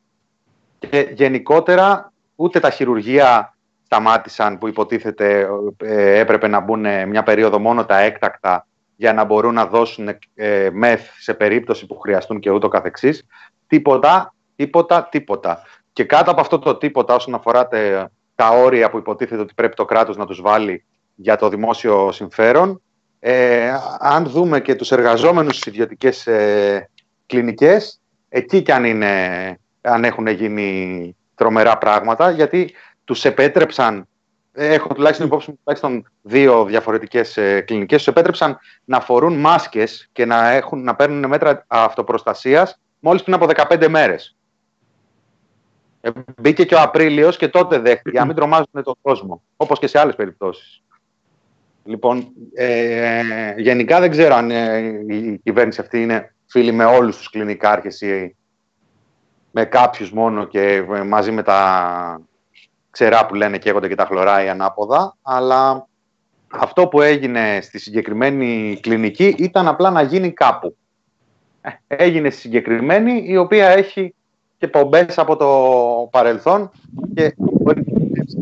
και γενικότερα ούτε τα χειρουργεία σταμάτησαν που υποτίθεται ε, έπρεπε να μπουν μια περίοδο μόνο τα έκτακτα για να μπορούν να δώσουν ε, μεθ σε περίπτωση που χρειαστούν και ούτω καθεξής. Τίποτα, τίποτα, τίποτα. Και κάτω από αυτό το τίποτα όσον αφορά τα όρια που υποτίθεται ότι πρέπει το κράτος να τους βάλει για το δημόσιο συμφέρον, ε, αν δούμε και τους εργαζόμενους στις ιδιωτικές ε, κλινικές, εκεί κι αν, είναι, αν έχουν γίνει τρομερά πράγματα, γιατί τους επέτρεψαν, έχω τουλάχιστον υπόψη μου τουλάχιστον δύο διαφορετικές ε, κλινικές, τους επέτρεψαν να φορούν μάσκες και να, έχουν, να παίρνουν μέτρα αυτοπροστασίας μόλις πριν από 15 μέρες. Ε, μπήκε και ο Απρίλιος και τότε δέχτηκε, για να μην τρομάζουν τον κόσμο, όπως και σε άλλες περιπτώσεις. Λοιπόν, ε, γενικά δεν ξέρω αν ε, η κυβέρνηση αυτή είναι φίλη με όλους τους κλινικάρχες ή με κάποιους μόνο και ε, μαζί με τα ξερά που λένε καίγονται και τα χλωράει ανάποδα, αλλά αυτό που έγινε στη συγκεκριμένη κλινική ήταν απλά να γίνει κάπου. Ε, έγινε στη συγκεκριμένη, η οποία έχει και πομπές από το παρελθόν και μπορεί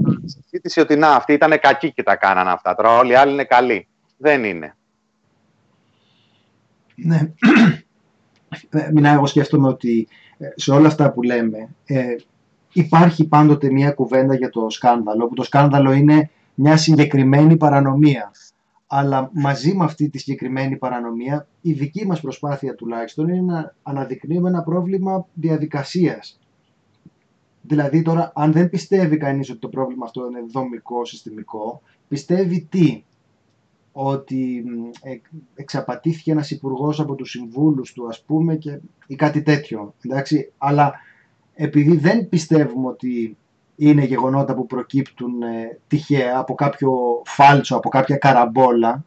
να συζήτηση ότι να, αυτοί ήταν κακοί και τα κάνανε αυτά. Τώρα όλοι οι άλλοι είναι καλοί. Δεν είναι. Ναι. Ε, Μιλάω, εγώ σκέφτομαι ότι ε, σε όλα αυτά που λέμε ε, υπάρχει πάντοτε μια κουβέντα για το σκάνδαλο, που το σκάνδαλο είναι μια συγκεκριμένη παρανομία. Αλλά μαζί με αυτή τη συγκεκριμένη παρανομία, η δική μας προσπάθεια τουλάχιστον είναι να αναδεικνύουμε ένα πρόβλημα διαδικασίας. Δηλαδή τώρα, αν δεν πιστεύει κανείς ότι το πρόβλημα αυτό είναι δομικό, συστημικό, πιστεύει τι, ότι εξαπατήθηκε ένας υπουργός από τους συμβούλους του, ας πούμε, και, ή κάτι τέτοιο. Εντάξει, αλλά επειδή δεν πιστεύουμε ότι είναι γεγονότα που προκύπτουν ε, τυχαία από κάποιο φάλτσο, από κάποια καραμπόλα,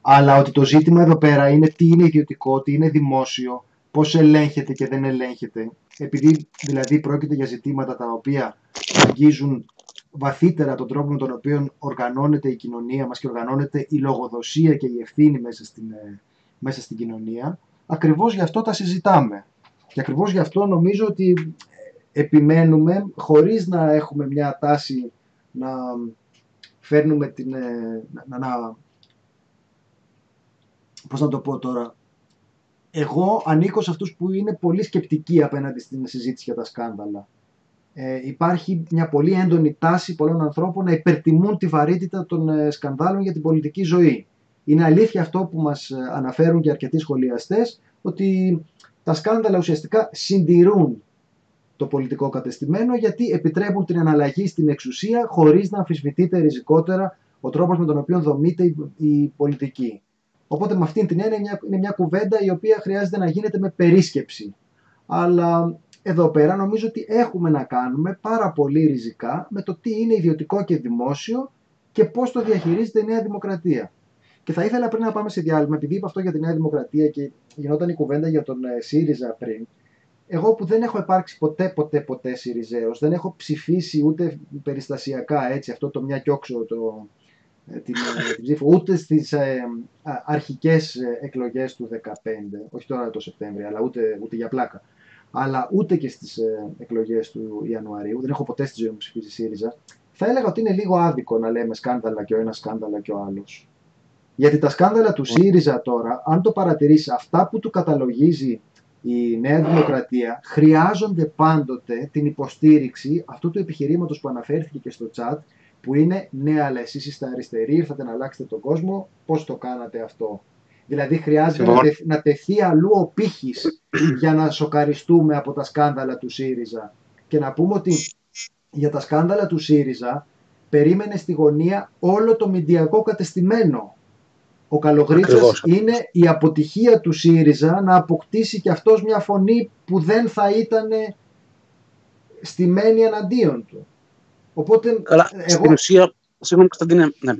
αλλά ότι το ζήτημα εδώ πέρα είναι τι είναι ιδιωτικό, τι είναι δημόσιο, πώς ελέγχεται και δεν ελέγχεται. Επειδή δηλαδή πρόκειται για ζητήματα τα οποία αγγίζουν βαθύτερα τον τρόπο με τον οποίο οργανώνεται η κοινωνία μας και οργανώνεται η λογοδοσία και η ευθύνη μέσα στην, ε, μέσα στην κοινωνία, ακριβώς γι' αυτό τα συζητάμε. Και ακριβώς γι' αυτό νομίζω ότι επιμένουμε χωρίς να έχουμε μια τάση να φέρνουμε την... Ε, να, να, πώς να το πω τώρα, εγώ ανήκω σε αυτούς που είναι πολύ σκεπτικοί απέναντι στην συζήτηση για τα σκάνδαλα. Ε, υπάρχει μια πολύ έντονη τάση πολλών ανθρώπων να υπερτιμούν τη βαρύτητα των ε, σκανδάλων για την πολιτική ζωή. Είναι αλήθεια αυτό που μας ε, αναφέρουν και αρκετοί σχολιαστές, ότι τα σκάνδαλα ουσιαστικά συντηρούν το πολιτικό κατεστημένο γιατί επιτρέπουν την αναλλαγή στην εξουσία χωρίς να αμφισβητείται ριζικότερα ο τρόπος με τον οποίο δομείται η πολιτική. Οπότε με αυτήν την έννοια είναι μια κουβέντα η οποία χρειάζεται να γίνεται με περίσκεψη. Αλλά εδώ πέρα νομίζω ότι έχουμε να κάνουμε πάρα πολύ ριζικά με το τι είναι ιδιωτικό και δημόσιο και πώς το διαχειρίζεται η Νέα Δημοκρατία. Και θα ήθελα πριν να πάμε σε διάλειμμα, επειδή είπα αυτό για τη Νέα Δημοκρατία και γινόταν η κουβέντα για τον ε, ΣΥΡΙΖΑ πριν, εγώ που δεν έχω υπάρξει ποτέ, ποτέ, ποτέ ΣΥΡΙΖΑΕΟΣ, δεν έχω ψηφίσει ούτε περιστασιακά έτσι αυτό το μια όξο το, ε, την, ε, την ψήφο, ούτε στις ε, αρχικές εκλογές του 2015, όχι τώρα το Σεπτέμβριο, αλλά ούτε, ούτε για πλάκα, αλλά ούτε και στις ε, εκλογές του Ιανουαρίου, δεν έχω ποτέ στη ζωή μου ψηφίσει ΣΥΡΙΖΑ, θα έλεγα ότι είναι λίγο άδικο να λέμε σκάνδαλα και ο ένας σκάνδαλα και ο άλλος. Γιατί τα σκάνδαλα του ΣΥΡΙΖΑ τώρα, αν το παρατηρήσει, αυτά που του καταλογίζει η Νέα Δημοκρατία χρειάζονται πάντοτε την υποστήριξη αυτού του επιχειρήματος που αναφέρθηκε και στο chat που είναι ναι αλλά εσείς είστε αριστεροί, ήρθατε να αλλάξετε τον κόσμο, πώς το κάνατε αυτό. Δηλαδή χρειάζεται να, τεθ, να τεθεί αλλού ο πύχης για να σοκαριστούμε από τα σκάνδαλα του ΣΥΡΙΖΑ. Και να πούμε ότι για τα σκάνδαλα του ΣΥΡΙΖΑ περίμενε στη γωνία όλο το μηντιακό κατεστημένο. Ο Καλογρίτσας Ακριβώς. είναι η αποτυχία του ΣΥΡΙΖΑ να αποκτήσει και αυτός μια φωνή που δεν θα ήταν στημένη εναντίον του. Οπότε Καλά, εγώ... στην ουσία, συγγνώμη Κωνσταντίνε, ναι.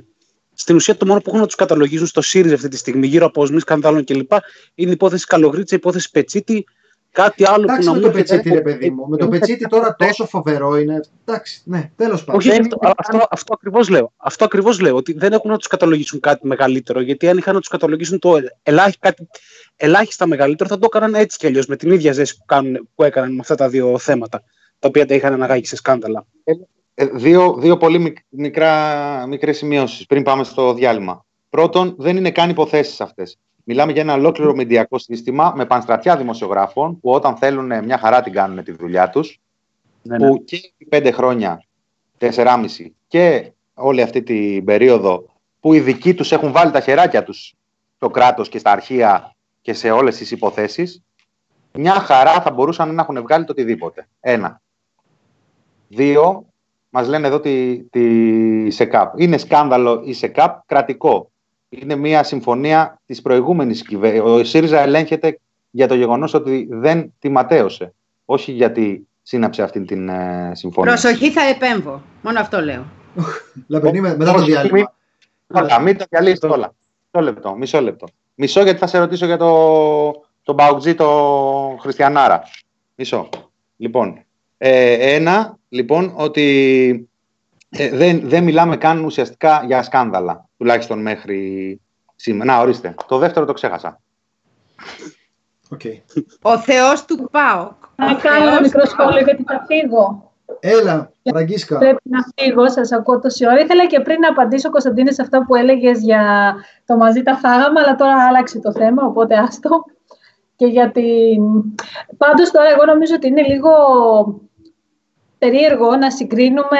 Στην ουσία το μόνο που έχουν να τους καταλογίζουν στο ΣΥΡΙΖΑ αυτή τη στιγμή γύρω από οσμοί σκανδάλων κλπ. είναι η υπόθεση Καλογρίτσα, η υπόθεση Πετσίτη. Κάτι άλλο Εντάξει που με να το μου έρχεται- πετσίτι ρε παιδί μου. Με το πετσίτι τώρα τόσο φοβερό είναι. Εντάξει, ναι, τέλος πάντων. Όχι, αυτό, αυτό, αυτό ακριβώς λέω. Αυτό ακριβώς λέω. Ότι δεν έχουν να τους καταλογίσουν κάτι μεγαλύτερο. Γιατί αν είχαν να τους καταλογίσουν το ελάχιστα, κάτι, ελάχιστα μεγαλύτερο, θα το έκαναν έτσι κι αλλιώς. Με την ίδια ζέση που, κάνουν, που έκαναν με αυτά τα δύο θέματα. Τα οποία τα είχαν αναγάγει σε σκάνδαλα. Ε, δύο, δύο πολύ μικ- μικρά, μικρές σημειώσεις πριν πάμε στο διάλειμμα. Πρώτον, δεν είναι καν υποθέσεις αυτές. Μιλάμε για ένα ολόκληρο μηντιακό σύστημα με πανστρατιά δημοσιογράφων που όταν θέλουν μια χαρά την κάνουν τη δουλειά τους Ναι, ναι. που και οι πέντε χρόνια, τεσσεράμιση και όλη αυτή την περίοδο που οι δικοί τους έχουν βάλει τα χεράκια τους στο κράτος και στα αρχεία και σε όλες τις υποθέσεις μια χαρά θα μπορούσαν να έχουν βγάλει το οτιδήποτε. Ένα. Δύο, μας λένε εδώ τη, τη ΣΕΚΑΠ. Είναι σκάνδαλο η ΣΕΚΑΠ κρατικό. Είναι μια συμφωνία της προηγούμενης κυβέρνησης. Ο ΣΥΡΙΖΑ ελέγχεται για το γεγονός ότι δεν τη ματέωσε. Όχι γιατί σύναψε αυτή την ε, συμφωνία. Προσοχή θα επέμβω. Μόνο αυτό λέω. Λαπενή, με- μετά το Προσοχή, διάλειμμα. Όλα, μην τα διαλύσετε όλα. Μισό λεπτό, μισό λεπτό. Μισό γιατί θα σε ρωτήσω για το, το Μπαουτζή, το Χριστιανάρα. Μισό. Λοιπόν, ε, ένα, λοιπόν, ότι ε, δεν, δεν μιλάμε καν ουσιαστικά για σκάνδαλα, τουλάχιστον μέχρι σήμερα. Να, ορίστε. Το δεύτερο το ξέχασα. ΟΚ. Ο Θεός του ΠΑΟΚ. Να Ο κάνω ένα Θεός μικρό του σχόλιο ΠΑΟΚ. γιατί θα φύγω. Έλα, Φραγκίσκα. Πρέπει να φύγω, σας ακούω τόση ώρα. Ήθελα και πριν να απαντήσω, Κωνσταντίνε, σε αυτά που έλεγες για το μαζί τα φάγαμε, αλλά τώρα άλλαξε το θέμα, οπότε άστο. Και για την... Πάντως τώρα εγώ νομίζω ότι είναι λίγο περίεργο να συγκρίνουμε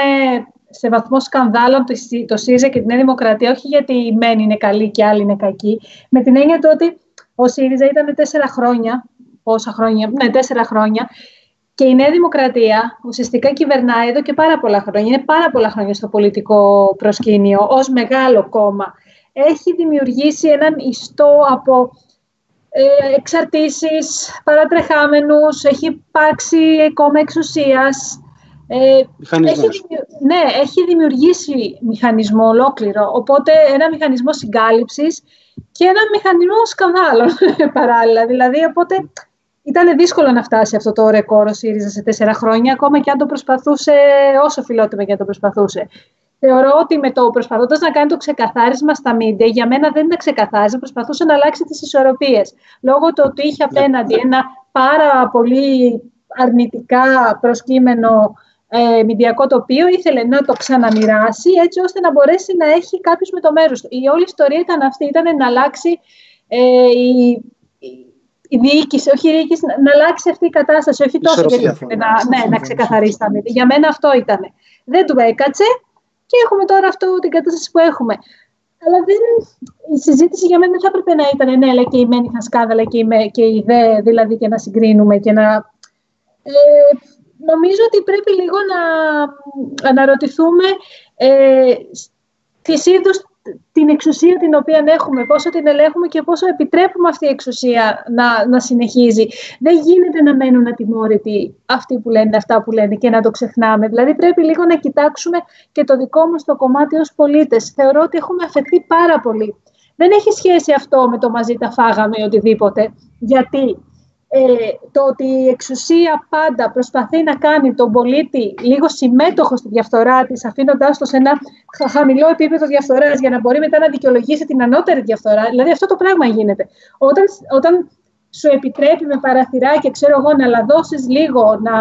σε βαθμό σκανδάλων το, ΣΥ- το ΣΥΡΙΖΑ και τη Νέα Δημοκρατία, όχι γιατί η ΜΕΝ είναι καλή και η άλλη είναι κακή, με την έννοια του ότι ο ΣΥΡΙΖΑ ήταν τέσσερα χρόνια, πόσα χρόνια, ναι, τέσσερα χρόνια, και η Νέα Δημοκρατία ουσιαστικά κυβερνάει εδώ και πάρα πολλά χρόνια. Είναι πάρα πολλά χρόνια στο πολιτικό προσκήνιο ως μεγάλο κόμμα. Έχει δημιουργήσει έναν ιστό από ε, εξαρτήσεις, παρατρεχάμενους, έχει υπάρξει κόμμα εξουσίας. Ε, Μηχανισμός. έχει, δημιου- ναι, έχει δημιουργήσει μηχανισμό ολόκληρο. Οπότε ένα μηχανισμό συγκάλυψης και ένα μηχανισμό σκανδάλων παράλληλα. Δηλαδή, οπότε ήταν δύσκολο να φτάσει αυτό το ρεκόρ ο ΣΥΡΙΖΑ σε τέσσερα χρόνια, ακόμα και αν το προσπαθούσε, όσο φιλότιμα και αν το προσπαθούσε. Θεωρώ ότι με το προσπαθώντας να κάνει το ξεκαθάρισμα στα μίντια, για μένα δεν ήταν ξεκαθάρισμα, προσπαθούσε να αλλάξει τις ισορροπίες. Λόγω του ότι είχε απέναντι ένα πάρα πολύ αρνητικά προσκύμενο ε, μηντιακό τοπίο, ήθελε να το ξαναμοιράσει έτσι ώστε να μπορέσει να έχει κάποιος με το μέρος του. Η όλη ιστορία ήταν αυτή, ήταν να αλλάξει ε, η, η- η διοίκηση, όχι η διοίκηση, να, να αλλάξει αυτή η κατάσταση, όχι τόσο Ισορροπία. γιατί ήθελε να, ναι, να ξεκαθαρίσει τα μύθια. Για μένα αυτό ήταν. Δεν του έκατσε και έχουμε τώρα αυτό την κατάσταση που έχουμε. Αλλά δεν, η συζήτηση για μένα δεν θα έπρεπε να ήταν ναι, αλλά και η ΜΕΝ είχαν σκάνδαλα και η, ΜΕ- και η ΔΕ, δηλαδή και να συγκρίνουμε και να. Ε, νομίζω ότι πρέπει λίγο να αναρωτηθούμε ε, τις είδους την εξουσία την οποία έχουμε, πόσο την ελέγχουμε και πόσο επιτρέπουμε αυτή η εξουσία να, να συνεχίζει. Δεν γίνεται να μένουν ατιμόρυτοι αυτοί που λένε αυτά που λένε και να το ξεχνάμε. Δηλαδή πρέπει λίγο να κοιτάξουμε και το δικό μας το κομμάτι ως πολίτες. Θεωρώ ότι έχουμε αφαιθεί πάρα πολύ. Δεν έχει σχέση αυτό με το μαζί τα φάγαμε ή οτιδήποτε. Γιατί; ε, το ότι η εξουσία πάντα προσπαθεί να κάνει τον πολίτη λίγο συμμέτοχο στη διαφθορά της, αφήνοντάς το σε ένα χα- χαμηλό επίπεδο διαφθοράς για να μπορεί μετά να δικαιολογήσει την ανώτερη διαφθορά. Δηλαδή αυτό το πράγμα γίνεται. Όταν, όταν σου επιτρέπει με παραθυράκια, ξέρω εγώ, να λαδώσεις λίγο, να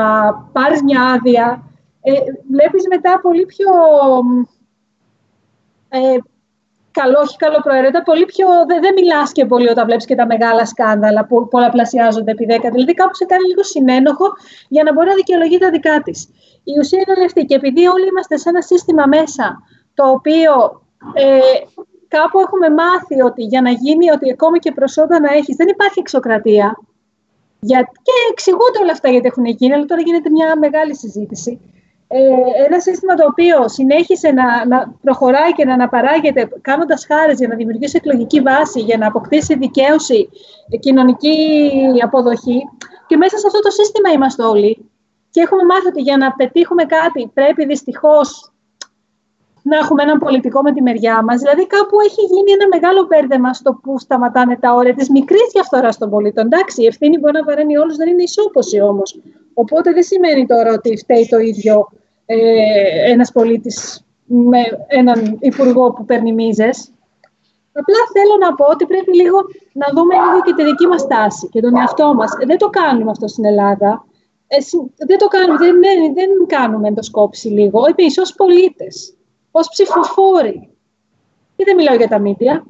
πάρεις μια άδεια, ε, βλέπεις μετά πολύ πιο... Ε, καλό, όχι καλοπροαιρέτα, πολύ πιο. Δεν, δεν μιλάς και πολύ όταν βλέπεις και τα μεγάλα σκάνδαλα που πολλαπλασιάζονται επί 10. Δηλαδή, κάπου σε κάνει λίγο συνένοχο για να μπορεί να δικαιολογεί τα δικά της. Η ουσία είναι όλη αυτή. Και επειδή όλοι είμαστε σε ένα σύστημα μέσα, το οποίο ε, κάπου έχουμε μάθει ότι για να γίνει, ότι ακόμα και προσόντα να έχεις, δεν υπάρχει εξοκρατεία. Για, και εξηγούνται όλα αυτά γιατί έχουν γίνει, αλλά τώρα γίνεται μια μεγάλη συζήτηση. Ε, ένα σύστημα το οποίο συνέχισε να, να προχωράει και να αναπαράγεται κάνοντας χάρες για να δημιουργήσει εκλογική βάση, για να αποκτήσει δικαίωση, ε, κοινωνική αποδοχή. Και μέσα σε αυτό το σύστημα είμαστε όλοι. Και έχουμε μάθει ότι για να πετύχουμε κάτι πρέπει δυστυχώς να έχουμε έναν πολιτικό με τη μεριά μας. Δηλαδή, κάπου έχει γίνει ένα μεγάλο μπέρδεμα στο που σταματάνε τα όρια της μικρής διαφθοράς των πολιτών. Εντάξει, η ευθύνη μπορεί να βαραίνει όλους, δεν είναι ισόποση όμως. Οπότε δεν σημαίνει τώρα ότι φταίει το ίδιο ε, ένας πολίτης με έναν υπουργό που παίρνει μίζες. Απλά θέλω να πω ότι πρέπει λίγο να δούμε λίγο και τη δική μας τάση και τον εαυτό μας. Ε, δεν το κάνουμε αυτό στην Ελλάδα. Ε, δεν το κάνουμε, δεν, δεν, δεν κάνουμε ενδοσκόπηση λίγο. Εμεί ω πολίτες ως ψηφοφόροι. Και δεν μιλάω για τα μίντια.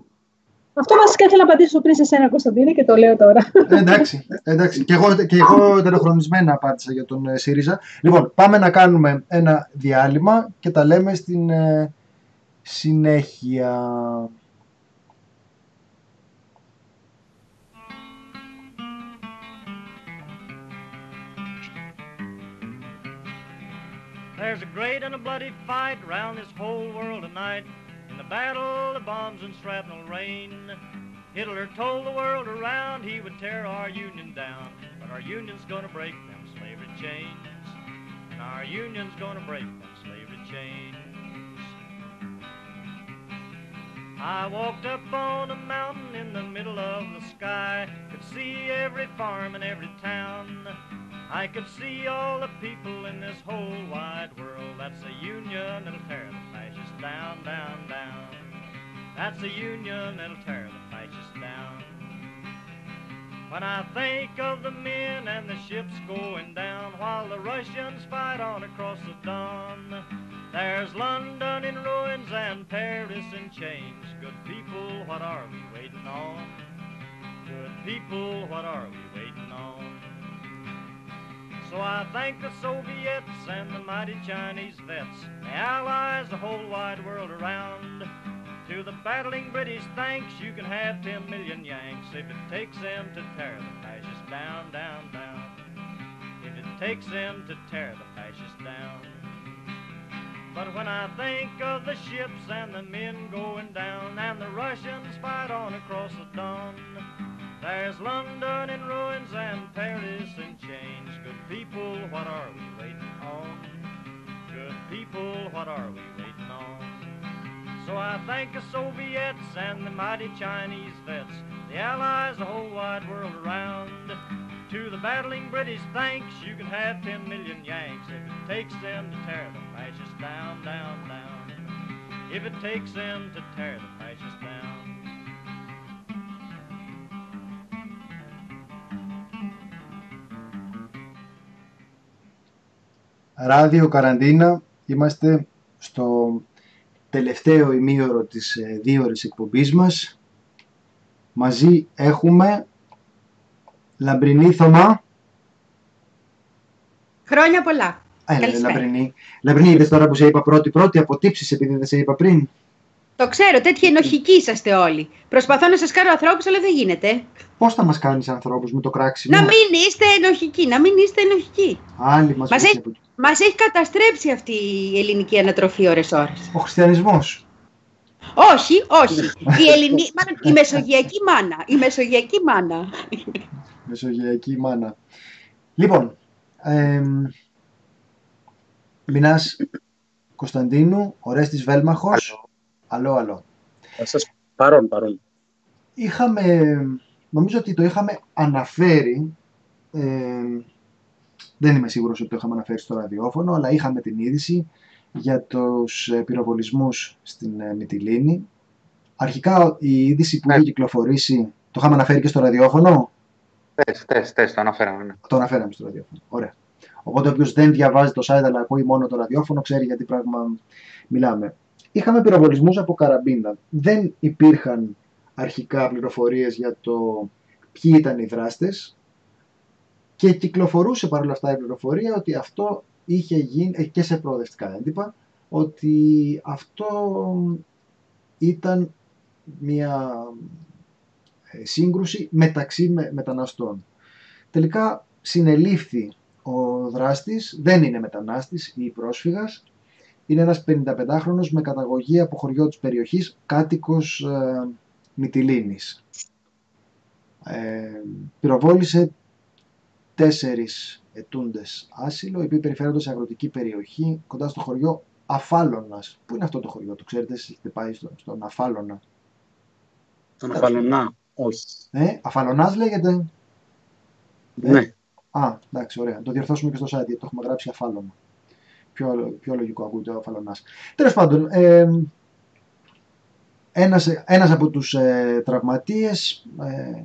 Αυτό βασικά ήθελα να απαντήσω πριν σε σένα, Κωνσταντίνη, και το λέω τώρα. Ε, εντάξει, εντάξει. Και εγώ, και εγώ τελεχρονισμένα απάντησα για τον ε, ΣΥΡΙΖΑ. Λοιπόν, πάμε να κάνουμε ένα διάλειμμα και τα λέμε στην ε, συνέχεια. There's a great and a bloody fight round this whole world tonight. In the bombs and shrapnel rain. Hitler told the world around he would tear our union down. But our union's gonna break them slavery chains. And our union's gonna break them slavery chains. I walked up on a mountain in the middle of the sky. Could see every farm and every town. I could see all the people in this whole wide world. That's a union that'll tear the fascists down, down, down. That's a union that'll tear the fascists down. When I think of the men and the ships going down while the Russians fight on across the Don, there's London in ruins and Paris in chains. Good people, what are we waiting on? Good people, what are we waiting on? So I thank the Soviets and the mighty Chinese vets, the Allies, the whole wide world around. To the battling British thanks, you can have 10 million Yanks if it takes them to tear the fascists down, down, down. If it takes them to tear the fascists down. But when I think of the ships and the men going down and the Russians fight on across the Don, there's London in ruins and Paris in chains. Good people, what are we waiting on? Good people, what are we waiting on? So I thank the Soviets and the mighty Chinese vets, the Allies, the whole wide world around. To the battling British, thanks, you can have 10 million Yanks if it takes them to tear the fascists down, down, down. If it takes them to tear the Ράδιο Καραντίνα. Είμαστε στο τελευταίο ημίωρο της ε, δύο ώρες εκπομπής μας. Μαζί έχουμε Λαμπρινή Θωμά. Χρόνια πολλά. Έλα, Καλησπέρα. Λαμπρινή. Λαμπρινή, είδες τώρα που σε είπα πρώτη-πρώτη, αποτύψεις επειδή δεν σε είπα πριν; Το ξέρω, τέτοιοι ενοχικοί είσαστε όλοι. Προσπαθώ να σας κάνω ανθρώπους, αλλά δεν γίνεται. Πώς θα μας κάνεις ανθρώπους με το κράξιμο; Να μην είστε ενοχικοί, να μην είστε ενοχικοί. Άλλοι μας, Μας βγήκε έχει- από εκεί. Μας έχει καταστρέψει αυτή η ελληνική ανατροφή ώρες-ώρες. Ο χριστιανισμός. Όχι, όχι. Η, Ελληνική, μάλλον η μεσογειακή μάνα. Η μεσογειακή μάνα. Μεσογειακή μάνα. Λοιπόν, εμ, Μινάς Κωνσταντίνου, Ορέστης Βέλμαχος. Αλό, αλό. Θα σας παρόν, παρόν. Είχαμε, νομίζω ότι το είχαμε αναφέρει, ε, δεν είμαι σίγουρος ότι το είχαμε αναφέρει στο ραδιόφωνο, αλλά είχαμε την είδηση για τους ε, πυροβολισμούς στην ε, Μυτιλίνη. Αρχικά η είδηση που Ναι. είχε κυκλοφορήσει, το είχαμε αναφέρει και στο ραδιόφωνο, Τεστ, τεστ, τεστ, το αναφέραμε. ναι. το αναφέραμε στο ραδιόφωνο. Ωραία. Οπότε όποιος δεν διαβάζει το site αλλά ακούει μόνο το ραδιόφωνο ξέρει γιατί πράγμα μιλάμε. Είχαμε πυροβολισμούς από καραμπίνα. Δεν υπήρχαν αρχικά πληροφορίες για το ποιοι ήταν οι δράστες και κυκλοφορούσε παρόλα αυτά η πληροφορία ότι αυτό είχε γίνει ε, και σε προοδευτικά έντυπα ότι αυτό ήταν μια ε, σύγκρουση μεταξύ με- μεταναστών. Τελικά συνελήφθη Ο δράστης δεν είναι μετανάστης ή πρόσφυγας. Είναι ένας 55χρονος με καταγωγή από χωριό της περιοχής, κάτοικος ε, Μυτιλίνης. Ε, πυροβόλησε τέσσερις ετούντες άσυλο, οι οποίοι περιφέρονται σε αγροτική περιοχή κοντά στο χωριό Αφάλωνας. Πού είναι αυτό το χωριό, το ξέρετε, εσείς έχετε πάει στο, στον Αφάλωνα; Τον Αφαλονά, όχι. Ε, Αφαλωνάς λέγεται. Ναι. Α, εντάξει, ωραία. Το διορθώσουμε και στο site, γιατί το έχουμε γράψει αφάλωνα. Πιο, πιο λογικό ακούγεται ο αφαλωνάς. Τέλος πάντων, ε, ένας, ένας από τους ε, τραυματίες ε,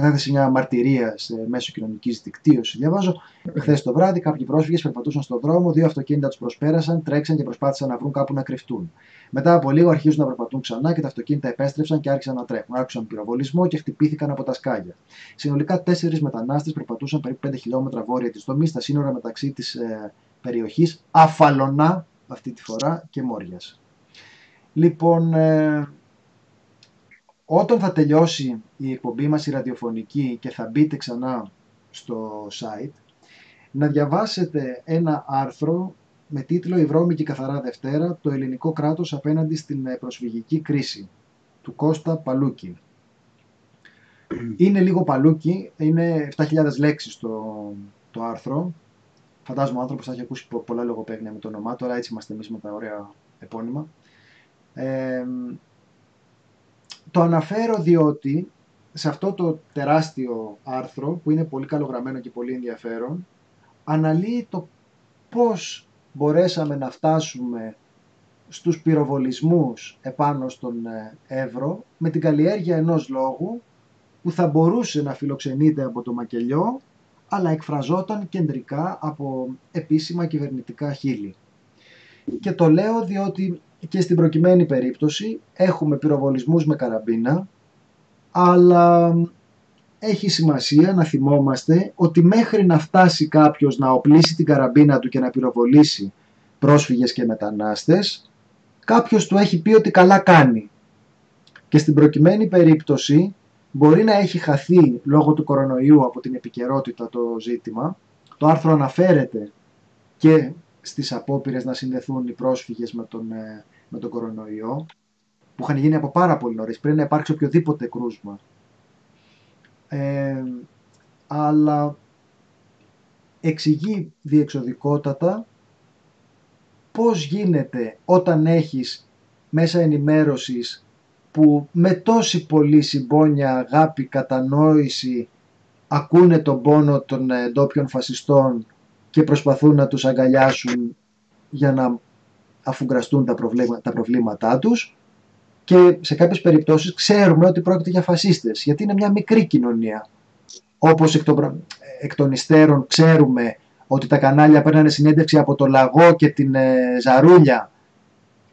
κατέθεσε μια μαρτυρία σε μέσο κοινωνικής δικτύωσης. Διαβάζω χθες το βράδυ, κάποιοι πρόσφυγες περπατούσαν στον δρόμο, δύο αυτοκίνητα τους προσπέρασαν, τρέξαν και προσπάθησαν να βρουν κάπου να κρυφτούν. Μετά από λίγο αρχίζουν να περπατούν ξανά και τα αυτοκίνητα επέστρεψαν και άρχισαν να τρέχουν. Άκουσαν πυροβολισμό και χτυπήθηκαν από τα σκάλια. Συνολικά τέσσερις μετανάστες περπατούσαν περίπου 5 χιλιόμετρα βόρεια της δομής στα σύνορα μεταξύ της ε, περιοχής Αφαλονά αυτή τη φορά και Μόριας. Λοιπόν, ε, όταν θα τελειώσει η εκπομπή μας η ραδιοφωνική και θα μπείτε ξανά στο site, να διαβάσετε ένα άρθρο με τίτλο «Η βρώμικη καθαρά Δευτέρα, το ελληνικό κράτος απέναντι στην προσφυγική κρίση» του Κώστα Παλούκη. Είναι λίγο παλούκι, είναι 7.000 λέξεις το, το άρθρο. Φαντάζομαι ο άνθρωπος θα έχει ακούσει πολλά λογοπαίγνια με το όνομά, τώρα έτσι είμαστε εμείς με τα ωραία επώνυμα. Ε, το αναφέρω διότι σε αυτό το τεράστιο άρθρο που είναι πολύ καλογραμμένο και πολύ ενδιαφέρον αναλύει το πώς μπορέσαμε να φτάσουμε στους πυροβολισμούς επάνω στον ε, Εύρο με την καλλιέργεια ενός λόγου που θα μπορούσε να φιλοξενείται από το μακελιό αλλά εκφραζόταν κεντρικά από επίσημα κυβερνητικά χείλη. Και το λέω διότι και στην προκειμένη περίπτωση έχουμε πυροβολισμούς με καραμπίνα, αλλά έχει σημασία να θυμόμαστε ότι μέχρι να φτάσει κάποιος να οπλίσει την καραμπίνα του και να πυροβολήσει πρόσφυγες και μετανάστες, κάποιος του έχει πει ότι καλά κάνει. Και στην προκειμένη περίπτωση μπορεί να έχει χαθεί λόγω του κορονοϊού από την επικαιρότητα το ζήτημα. Το άρθρο αναφέρεται και στις απόπειρες να συνδεθούν οι πρόσφυγες με τον, ε, με τον κορονοϊό που είχαν γίνει από πάρα πολύ νωρίς πριν να υπάρξει οποιοδήποτε κρούσμα. Ε, αλλά εξηγεί διεξοδικότατα πώς γίνεται όταν έχεις μέσα ενημέρωσης που με τόση πολύ συμπόνια, αγάπη, κατανόηση ακούνε τον πόνο των ε, ντόπιων φασιστών και προσπαθούν να τους αγκαλιάσουν για να αφουγκραστούν τα, προβλήμα, τα προβλήματά τους και σε κάποιες περιπτώσεις ξέρουμε ότι πρόκειται για φασίστες γιατί είναι μια μικρή κοινωνία. Όπως εκ των, εκ των υστέρων ξέρουμε ότι τα κανάλια παίρνανε συνέντευξη από το Λαγό και την ε, Ζαρούλια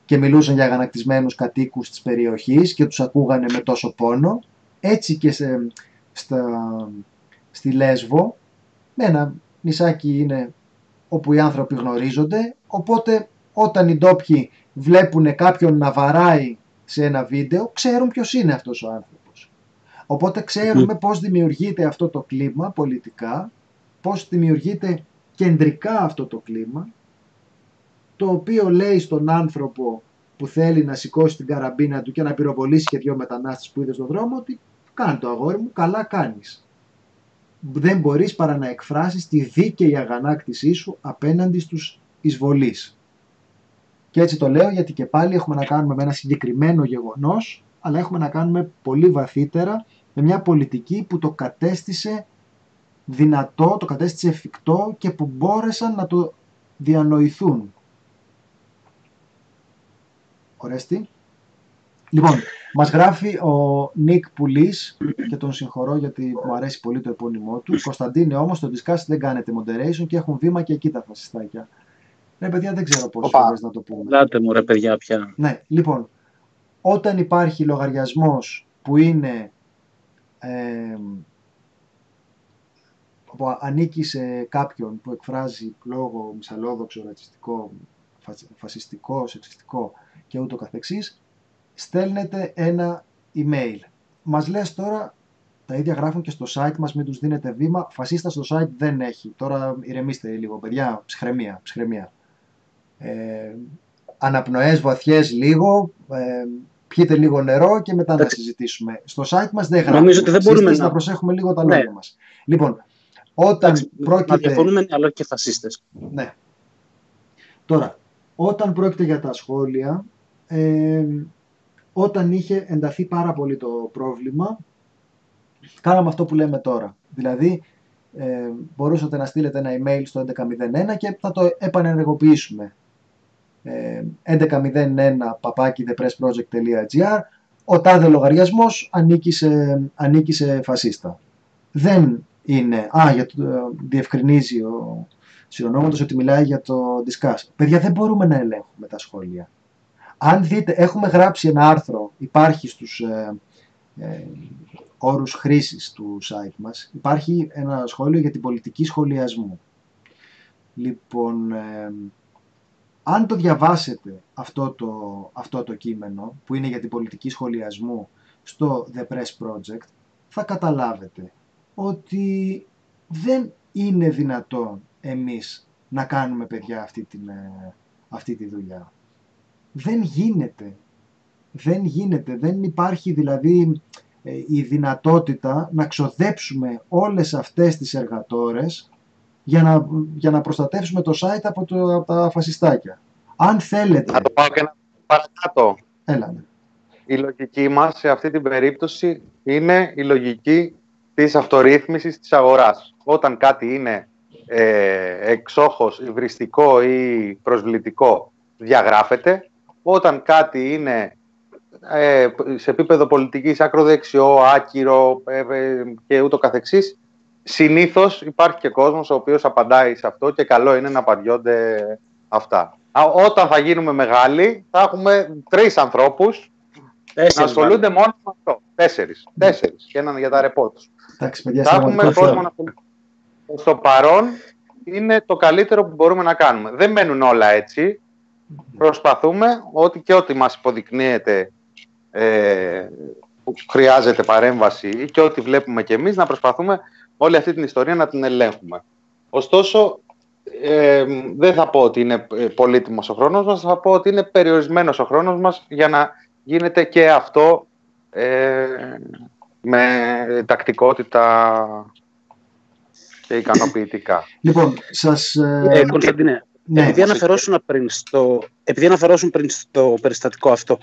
και μιλούσαν για αγανακτισμένους κατοίκους της περιοχής και τους ακούγανε με τόσο πόνο. Έτσι και σε, στα, στη Λέσβο, ένα νησάκι είναι όπου οι άνθρωποι γνωρίζονται, οπότε όταν οι ντόπιοι βλέπουν κάποιον να βαράει σε ένα βίντεο, ξέρουν ποιος είναι αυτός ο άνθρωπος. Οπότε ξέρουμε πώς δημιουργείται αυτό το κλίμα πολιτικά, πώς δημιουργείται κεντρικά αυτό το κλίμα, το οποίο λέει στον άνθρωπο που θέλει να σηκώσει την καραμπίνα του και να πυροβολήσει και δύο μετανάστες που είδε στον δρόμο ότι κάνει το αγόρι μου, καλά κάνεις δεν μπορείς παρά να εκφράσεις τη δίκαιη αγανάκτησή σου απέναντι στους εισβολείς. Και έτσι το λέω γιατί και πάλι έχουμε να κάνουμε με ένα συγκεκριμένο γεγονός, αλλά έχουμε να κάνουμε πολύ βαθύτερα με μια πολιτική που το κατέστησε δυνατό, το κατέστησε εφικτό και που μπόρεσαν να το διανοηθούν. Ορέστη. Λοιπόν, μας γράφει ο Νίκ Πουλής και τον συγχωρώ γιατί μου αρέσει πολύ το επώνυμό του. Κωνσταντίνε όμως το Discuss δεν κάνετε moderation και έχουν βήμα και εκεί τα φασιστάκια. Ρε παιδιά δεν ξέρω πώς φορές να το πούμε. Λάτε μου ρε παιδιά πια. Ναι, λοιπόν, όταν υπάρχει λογαριασμός που είναι ε, που ανήκει σε κάποιον που εκφράζει λόγο μυσαλόδοξο, ρατσιστικό, φασιστικό, σεξιστικό και ούτω καθεξής, στέλνετε ένα email. Μας λες τώρα Τα ίδια γράφουν και στο site μας, μην τους δίνετε βήμα. Φασίστας στο site δεν έχει. Τώρα ηρεμήστε λίγο, παιδιά. Ψυχραιμία, ψυχραιμία. Ε, αναπνοές βαθιές λίγο, ε, πιείτε λίγο νερό και μετά να συζητήσουμε. Στο site μας δεν γράφει. Νομίζω ότι δεν μπορούμε να... να προσέχουμε λίγο τα Ναι. λόγια μας. Λοιπόν, όταν Εντάξει, Να πρόκειται... διαφωνούμε, αλλά και φασίστες. Ναι. Τώρα, όταν πρόκειται για τα σχόλια, ε, όταν είχε ενταθεί πάρα πολύ το πρόβλημα, κάναμε αυτό που λέμε τώρα. Δηλαδή, ε, μπορούσατε να στείλετε ένα email στο 1101 και θα το επανενεργοποιήσουμε. Ε, 1101 παπάκι thepressproject.gr Ο τάδε λογαριασμός ανήκει σε, ανήκει σε φασίστα. Δεν είναι... Α, για το, ε, διευκρινίζει ο συνονόματος ότι μιλάει για το Discuss. Παιδιά, δεν μπορούμε να ελέγχουμε τα σχόλια. Αν δείτε, έχουμε γράψει ένα άρθρο, υπάρχει στους ε, ε, όρους χρήσης του site μας, υπάρχει ένα σχόλιο για την πολιτική σχολιασμού. Λοιπόν, ε, αν το διαβάσετε αυτό το, αυτό το κείμενο που είναι για την πολιτική σχολιασμού στο The Press Project, θα καταλάβετε ότι δεν είναι δυνατόν εμείς να κάνουμε παιδιά αυτή, την, ε, αυτή τη δουλειά. Δεν γίνεται. Δεν γίνεται. Δεν υπάρχει δηλαδή ε, η δυνατότητα να ξοδέψουμε όλες αυτές τις εργατόρες για να, για να προστατεύσουμε το site από, το, από τα φασιστάκια. Αν θέλετε... Να το πάω και ένα παρακάτω. Έλα, ναι. Η λογική μας σε αυτή την περίπτωση είναι η λογική της αυτορύθμισης της αγοράς. Όταν κάτι είναι ε, εξόχως υβριστικό ή προσβλητικό διαγράφεται. Όταν κάτι είναι ε, σε επίπεδο πολιτικής ακροδεξιό, άκυρο ε, ε, και ούτω καθεξής, συνήθως υπάρχει και κόσμος ο οποίος απαντάει σε αυτό και καλό είναι να απαντιόνται αυτά. Α, Όταν θα γίνουμε μεγάλοι, θα έχουμε τρεις ανθρώπους να ασχολούνται μόνο με αυτό. Τέσσερις. Τέσσερις. Και έναν για τα ρεπό τους. Εντάξει, παιδιά, Θα έχουμε πραγματικά κόσμο να ασχολείται. Στο παρόν είναι το καλύτερο που μπορούμε να κάνουμε. Δεν μένουν όλα έτσι. Προσπαθούμε ότι και ό,τι μας υποδεικνύεται ε, που χρειάζεται παρέμβαση ή και ό,τι βλέπουμε κι εμείς να προσπαθούμε όλη αυτή την ιστορία να την ελέγχουμε. Ωστόσο, ε, δεν θα πω ότι είναι ε, πολύτιμος ο χρόνος μας, θα πω ότι είναι περιορισμένος ο χρόνος μας για να γίνεται και αυτό ε, με τακτικότητα και ικανοποιητικά. Λοιπόν, σας... ε, Ε, Κωνσταντίνε, ναι, επειδή, αναφερόσουν πριν στο, επειδή αναφερόσουν πριν στο περιστατικό αυτό,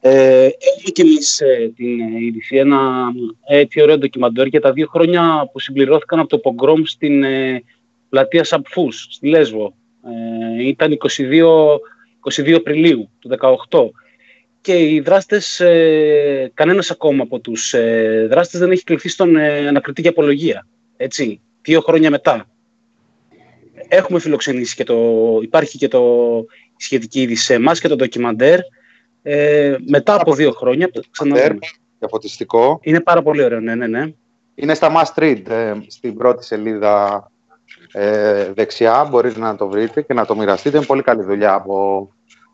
ε, έχουμε και εμείς ε, την ε, είδηση ένα έτσι ωραίο ντοκιμαντέρ για τα δύο χρόνια που συμπληρώθηκαν από το πογκρόμ στην ε, πλατεία Σαμπφούς, στη Λέσβο. Ε, ήταν 22, 22 Απριλίου του 2018 και οι δράστες, ε, κανένας ακόμα από τους ε, δράστες δεν έχει κληθεί στον ε, ανακριτή για απολογία. Έτσι, δύο χρόνια μετά. Έχουμε φιλοξενήσει και το, υπάρχει και το η σχετική είδηση σε εμάς και το ντοκιμαντέρ. Ε, μετά από δύο χρόνια, ξαναδούμε. Διαφωτιστικό. Είναι πάρα πολύ ωραίο, ναι, ναι, ναι. Είναι στα Must Read, ε, στην πρώτη σελίδα ε, δεξιά. Μπορείτε να το βρείτε και να το μοιραστείτε. Είναι πολύ καλή δουλειά από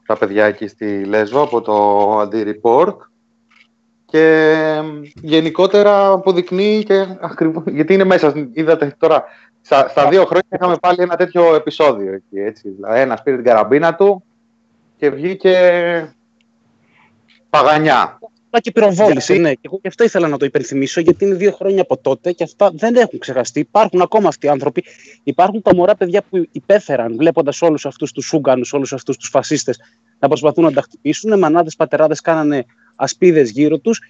τα παιδιά εκεί στη Λέσβο, από το Anti-Report. Και ε, γενικότερα αποδεικνύει και ακριβώς, γιατί είναι μέσα, είδατε τώρα, στα, στα δύο χρόνια είχαμε πάλι ένα τέτοιο επεισόδιο εκεί, έτσι. Δηλαδή, ένας πήρε την καραμπίνα του και βγήκε παγανιά. Αλλά και πυροβόλησε, Γιατί- ναι. Και εγώ και αυτό ήθελα να το υπενθυμίσω, γιατί είναι δύο χρόνια από τότε και αυτά δεν έχουν ξεχαστεί. Υπάρχουν ακόμα αυτοί οι άνθρωποι. Υπάρχουν τα μωρά παιδιά που υπέφεραν, βλέποντας όλους αυτούς τους Ούγκανου, όλους αυτούς τους φασίστες να προσπαθούν να τα χτυπήσουν. Μανάδες, πατεράδες κάνανε ασπίδες γύρω τους.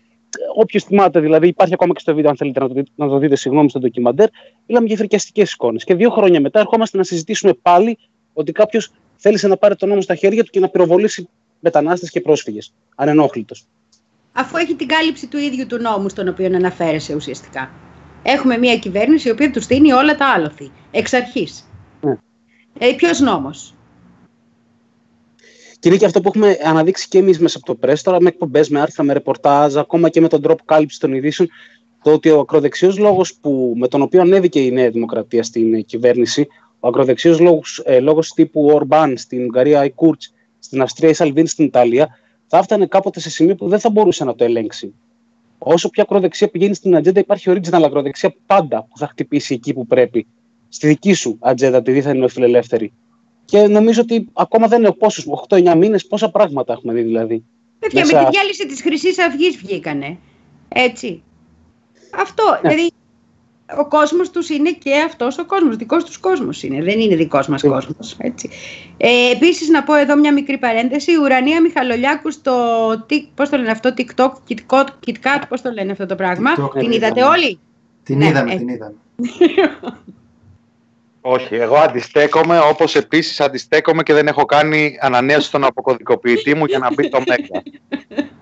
Όποιο θυμάται, δηλαδή, υπάρχει ακόμα και στο βίντεο, αν θέλετε να το, δείτε- να το δείτε, συγγνώμη, στο ντοκιμαντέρ. Μιλάμε για φρικιαστικές εικόνες. Και δύο χρόνια μετά ερχόμαστε να συζητήσουμε πάλι ότι κάποιος θέλησε να πάρει τον νόμο στα χέρια του και να πυροβολήσει μετανάστες και πρόσφυγες. Ανενόχλητος. Αφού έχει την κάλυψη του ίδιου του νόμου στον οποίο αναφέρεσαι ουσιαστικά. Έχουμε μια κυβέρνηση η οποία τους δίνει όλα τα άλοθη. Εξ αρχής. Ναι. Ε, Ποιος νόμος; Και είναι και αυτό που έχουμε αναδείξει και εμείς μέσα από το press, τώρα με εκπομπές, με άρθρα, με ρεπορτάζ, ακόμα και με τον τρόπο κάλυψη των ειδήσεων, το ότι ο ακροδεξιός λόγος με τον οποίο ανέβηκε η Νέα Δημοκρατία στην ε, κυβέρνηση, ο ακροδεξιός λόγος τύπου Ορμπάν στην Ουγγαρία, η Κούρτ στην Αυστρία, η Σαλβίνη στην Ιταλία, θα έφτανε κάποτε σε σημείο που δεν θα μπορούσε να το ελέγξει όσο πιο ακροδεξιά πηγαίνει στην ατζέντα, υπάρχει original ακροδεξιά πάντα που θα χτυπήσει εκεί που πρέπει. Στη δική σου ατζέντα, τη δίθεν φιλελεύθερη. Και νομίζω ότι ακόμα δεν είναι πόσους, 8-9 μήνες, πόσα πράγματα έχουμε δει δηλαδή. Παιδιά, Μέσα- με τη διάλυση της χρυσής Αυγής βγήκανε. Έτσι. Αυτό, Ναι. δηλαδή ο κόσμος τους είναι και αυτός ο κόσμος, δικός τους κόσμος είναι, δεν είναι δικός μας Ναι. κόσμος. Έτσι. Ε, επίσης να πω εδώ μια μικρή παρένθεση, η Ουρανία Μιχαλολιάκου στο, τι- πώς το λένε αυτό, TikTok, KitKat, KitKat, πώς το λένε αυτό το πράγμα, TikTok, την ναι, είδατε ναι. όλοι; Την Ναι, είδαμε, ε. την είδαμε. Όχι, εγώ αντιστέκομαι όπως επίσης αντιστέκομαι και δεν έχω κάνει ανανέωση στον αποκωδικοποιητή μου για να μπει το Μέγκα.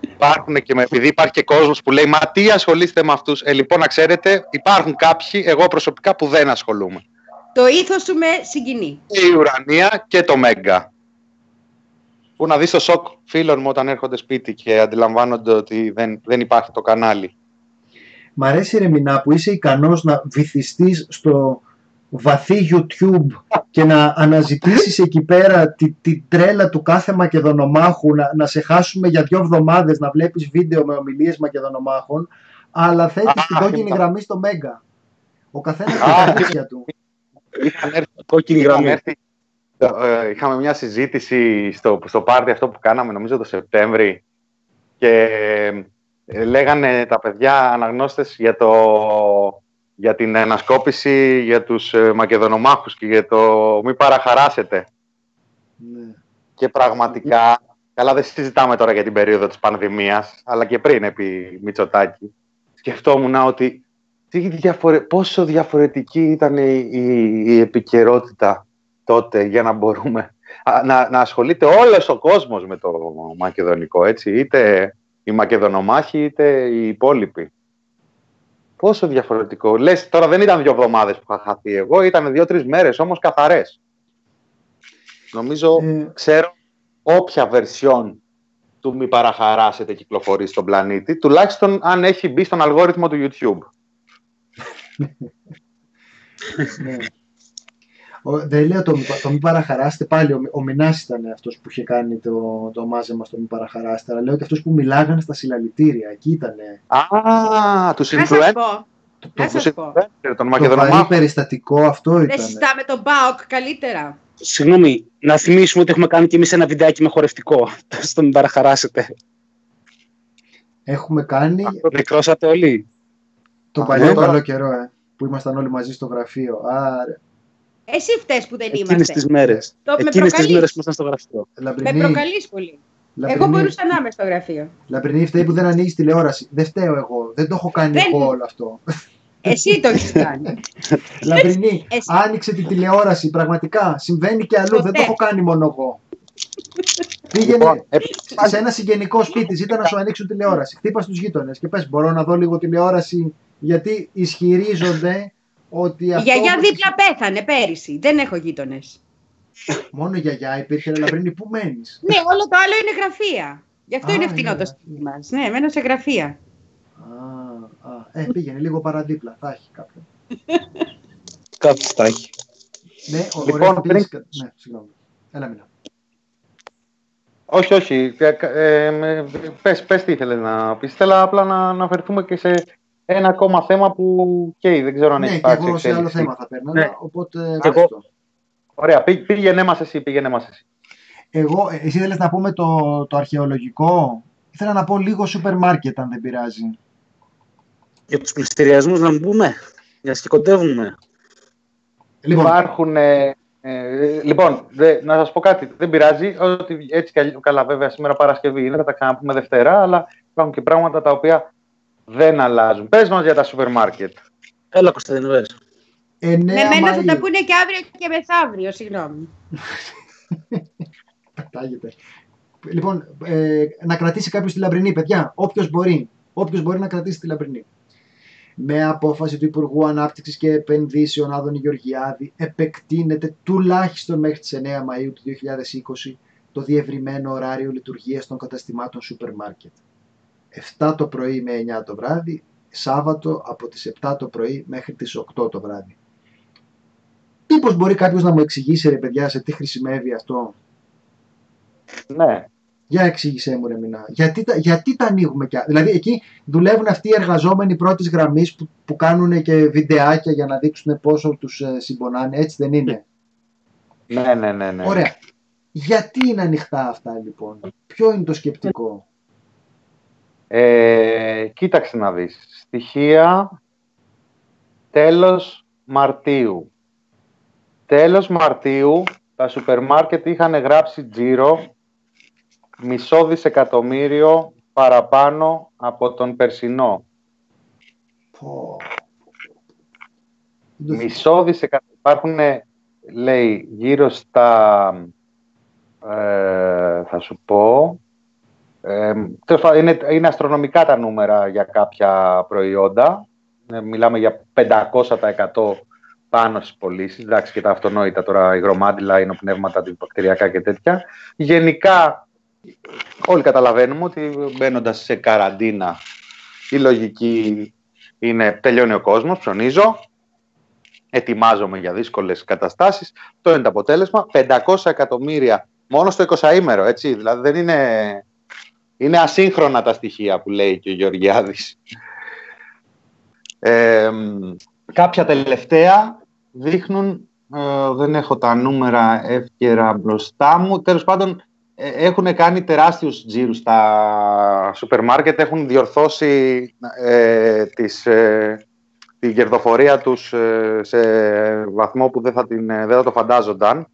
Υπάρχουν και με, επειδή υπάρχει και κόσμος που λέει Μα τι ασχολείστε με αυτούς. Ε, λοιπόν, να ξέρετε, υπάρχουν κάποιοι, εγώ προσωπικά, που δεν ασχολούμαι. Το ήθος σου με συγκινεί. Και η Ουρανία και το Μέγκα. Που να δεις το σοκ φίλων μου όταν έρχονται σπίτι και αντιλαμβάνονται ότι δεν, δεν υπάρχει το κανάλι. Μ' αρέσει ρε Μινά που είσαι ικανός να βυθιστείς στο βαθύ YouTube και να αναζητήσεις εκεί πέρα τη, τη τρέλα του κάθε Μακεδονομάχου, να, να σε χάσουμε για δύο εβδομάδες να βλέπεις βίντεο με ομιλίες Μακεδονομάχων, αλλά θέτεις Α, την κόκκινη είπα. γραμμή στο Μέγκα. Ο καθένας Α, με τα αλήθεια του. Είχαν έρθει Κόκκινη Είχαμε, γραμμή. έρθει, ε, είχαμε μια συζήτηση στο, στο πάρτι αυτό που κάναμε νομίζω το Σεπτέμβρη και ε, λέγανε τα παιδιά αναγνώστες για, το, για την ανασκόπηση για τους ε, Μακεδονομάχους και για το μη παραχαράσετε. Ναι. Και πραγματικά, καλά δεν συζητάμε τώρα για την περίοδο της πανδημίας, αλλά και πριν επί Μητσοτάκη, σκεφτόμουν ότι τι διαφορε... πόσο διαφορετική ήταν η, η, η επικαιρότητα τότε για να μπορούμε α, να, να ασχολείται όλος ο κόσμος με το μακεδονικό, έτσι, είτε οι μακεδονομάχοι είτε οι υπόλοιποι. Πόσο διαφορετικό. Λες, τώρα δεν ήταν δύο εβδομάδες που είχα χαθεί εγώ, ήταν δύο-τρεις μέρες όμως καθαρές. Νομίζω Ε, ξέρω όποια βερσιόν του μη παραχαράσετε κυκλοφορεί στον πλανήτη, τουλάχιστον αν έχει μπει στον αλγόριθμο του YouTube. ναι. Ο, δεν λέω το, μη πα- το μη παραχαράστε πάλι. Ο, ο Μινάς ήταν αυτός που είχε κάνει το, το μάζεμα στο μη παραχαράστε. Αλλά λέω και αυτούς που μιλάγανε στα συλλαλητήρια. Εκεί ήταν Α, τους Να σας influencer, πω, το, να το, σας πω. τον το βαρύ Μακεδονομάχο. περιστατικό αυτό δεν ήταν. συζητάμε τον ΠΑΟΚ καλύτερα. Συγγνώμη, να θυμίσουμε ότι έχουμε κάνει και εμείς ένα βιντεάκι με χορευτικό. Στο μην παραχαράσετε. Έχουμε κάνει Αυτό Μικρώσατε όλοι. το Α, παλιό ναι, τώρα. καλό καιρό, ε, που ήμασταν όλοι μαζί στο γραφείο. Άρα, Εσύ φταίς που δεν Εκείνες είμαστε. τις μέρες. Το- με Εκείνες τις προκαλείς. μέρες που ήμασταν στο γραφείο. Με Λαμπρινή, προκαλείς πολύ. Λαμπρινή, Εγώ μπορούσα να είμαι στο γραφείο. Λαμπρινή, φταίει που δεν ανοίγεις τηλεόραση. Δεν φταίω εγώ. Δεν το έχω κάνει Δεν- εγώ όλο αυτό. Εσύ το έχεις κάνει. Λαμπρινή, Εσύ. άνοιξε τη τηλεόραση. Πραγματικά συμβαίνει και αλλού. Ποτέ. Δεν το έχω κάνει μόνο εγώ. Πήγαινε Λοιπόν, ε, σε ένα συγγενικό σπίτι, ζήτα να σου ανοίξουν τηλεόραση. Χτύπα στους γείτονες και πες: Μπορώ να δω λίγο τηλεόραση, γιατί ισχυρίζονται ότι Η αυτό. γιαγιά δίπλα πέθανε πέρυσι. Δεν έχω γείτονες. Μόνο η γιαγιά υπήρχε, αλλά Λαμπρινή, πού μένεις; Ναι, όλο το άλλο είναι γραφεία. Γι' αυτό Α, είναι είναι φθηνό το γραφεία. σπίτι μας. Ναι, μένω σε γραφεία. Α, α, ε, πήγαινε λίγο παραδίπλα, θα έχει κάποιον. Κάτι τα έχει. Ναι, ο, Λοιπόν, ωραία, θα πήγες πριν- κα- Ναι, συγγνώμη. Έλα, μιλά. όχι, όχι. Ε, ε, με- πες, πες τι ήθελες να πεις. Θέλω απλά να αναφερθούμε και σε ένα ακόμα θέμα που καίει. Δεν ξέρω αν Ναι, έχει και υπάρξει εγώ σε άλλο εξέλιξη. θέμα θα παίρνω. Ναι. Οπότε. Και εγώ- άστο. Ωραία, πή- πήγαινε μας εσύ, πήγαινε μας εσύ. Εγώ, ε, εσύ θέλεις να πούμε το, το αρχαιολογικό; Ήθελα να πω λίγο σούπερ μάρκετ, αν δεν πειράζει. Για τους πληστηριασμούς να πούμε. Για να κοντεύουμε. Λοιπόν, Υπάρχουν. Ε, ε, λοιπόν, δε- να σας πω κάτι. Δεν πειράζει. Ότι έτσι κι αλλιώς- καλά, βέβαια, σήμερα Παρασκευή είναι, θα τα ξαναπούμε Δευτέρα, αλλά υπάρχουν και πράγματα τα οποία δεν αλλάζουν. Πες μας για τα σούπερ μάρκετ. Έλα, Κωνσταντίνο, πες. 9 Με μένα θα Μαΐου. τα πούνε και αύριο και μεθαύριο, συγγνώμη. Πετάγεται. Λοιπόν, ε, να κρατήσει κάποιος τη λαμπρινή, παιδιά. Όποιος μπορεί. Όποιος μπορεί να κρατήσει τη λαμπρινή. Με απόφαση του Υπουργού Ανάπτυξης και Επενδύσεων Άδωνη Γεωργιάδη, επεκτείνεται τουλάχιστον μέχρι τις 9 Μαΐου του 2020 το διευρυμένο ωράριο λειτουργίας των καταστημάτων σούπερ μάρκετ. 7 το πρωί με 9 το βράδυ, Σάββατο από τις 7 το πρωί μέχρι τις 8 το βράδυ. Μήπως μπορεί κάποιος να μου εξηγήσει ρε παιδιά σε τι χρησιμεύει αυτό; Ναι. Για εξήγησέ μου, ρε Μινά. Γιατί, τα- γιατί τα ανοίγουμε κι α- Δηλαδή, εκεί δουλεύουν αυτοί οι εργαζόμενοι πρώτης γραμμής που, που κάνουν και βιντεάκια για να δείξουν πόσο τους συμπονάνε. Έτσι δεν είναι; Ναι, ναι, ναι. ναι. Ωραία. Γιατί είναι ανοιχτά αυτά λοιπόν, Ποιο είναι το σκεπτικό; Ε, κοίταξε να δεις. Στοιχεία τέλος Μαρτίου. Τέλος Μαρτίου τα σούπερ μάρκετ είχαν γράψει τζίρο μισό δισεκατομμύριο παραπάνω από τον περσινό. Πω. Δεν το Μισό δισεκατομμύριο. Υπάρχουν, λέει, γύρω στα... ε, θα σου πω... Ε, τέλος πάντων, είναι, είναι αστρονομικά τα νούμερα για κάποια προϊόντα. Ε, μιλάμε για 500% πάνω στις πωλήσεις. Εντάξει, και τα αυτονόητα τώρα, υγρομάντιλα, εινοπνεύματα, αντιβακτηριακά και τέτοια. Γενικά, όλοι καταλαβαίνουμε ότι μπαίνοντας σε καραντίνα, η λογική είναι τελειώνει ο κόσμος, ψωνίζω, ετοιμάζομαι για δύσκολες καταστάσεις. Το είναι το αποτέλεσμα. 500 εκατομμύρια μόνο στο 20ήμερο, έτσι. Δηλαδή δεν είναι... Είναι ασύγχρονα τα στοιχεία που λέει και ο Γεωργιάδης. Ε, κάποια τελευταία δείχνουν, ε, δεν έχω τα νούμερα εύκαιρα μπροστά μου, τέλος πάντων ε, έχουν κάνει τεράστιους τζίρους στα σούπερ μάρκετ, έχουν διορθώσει ε, τις, ε, την κερδοφορία τους ε, σε βαθμό που δεν θα, την, ε, δεν θα το φαντάζονταν.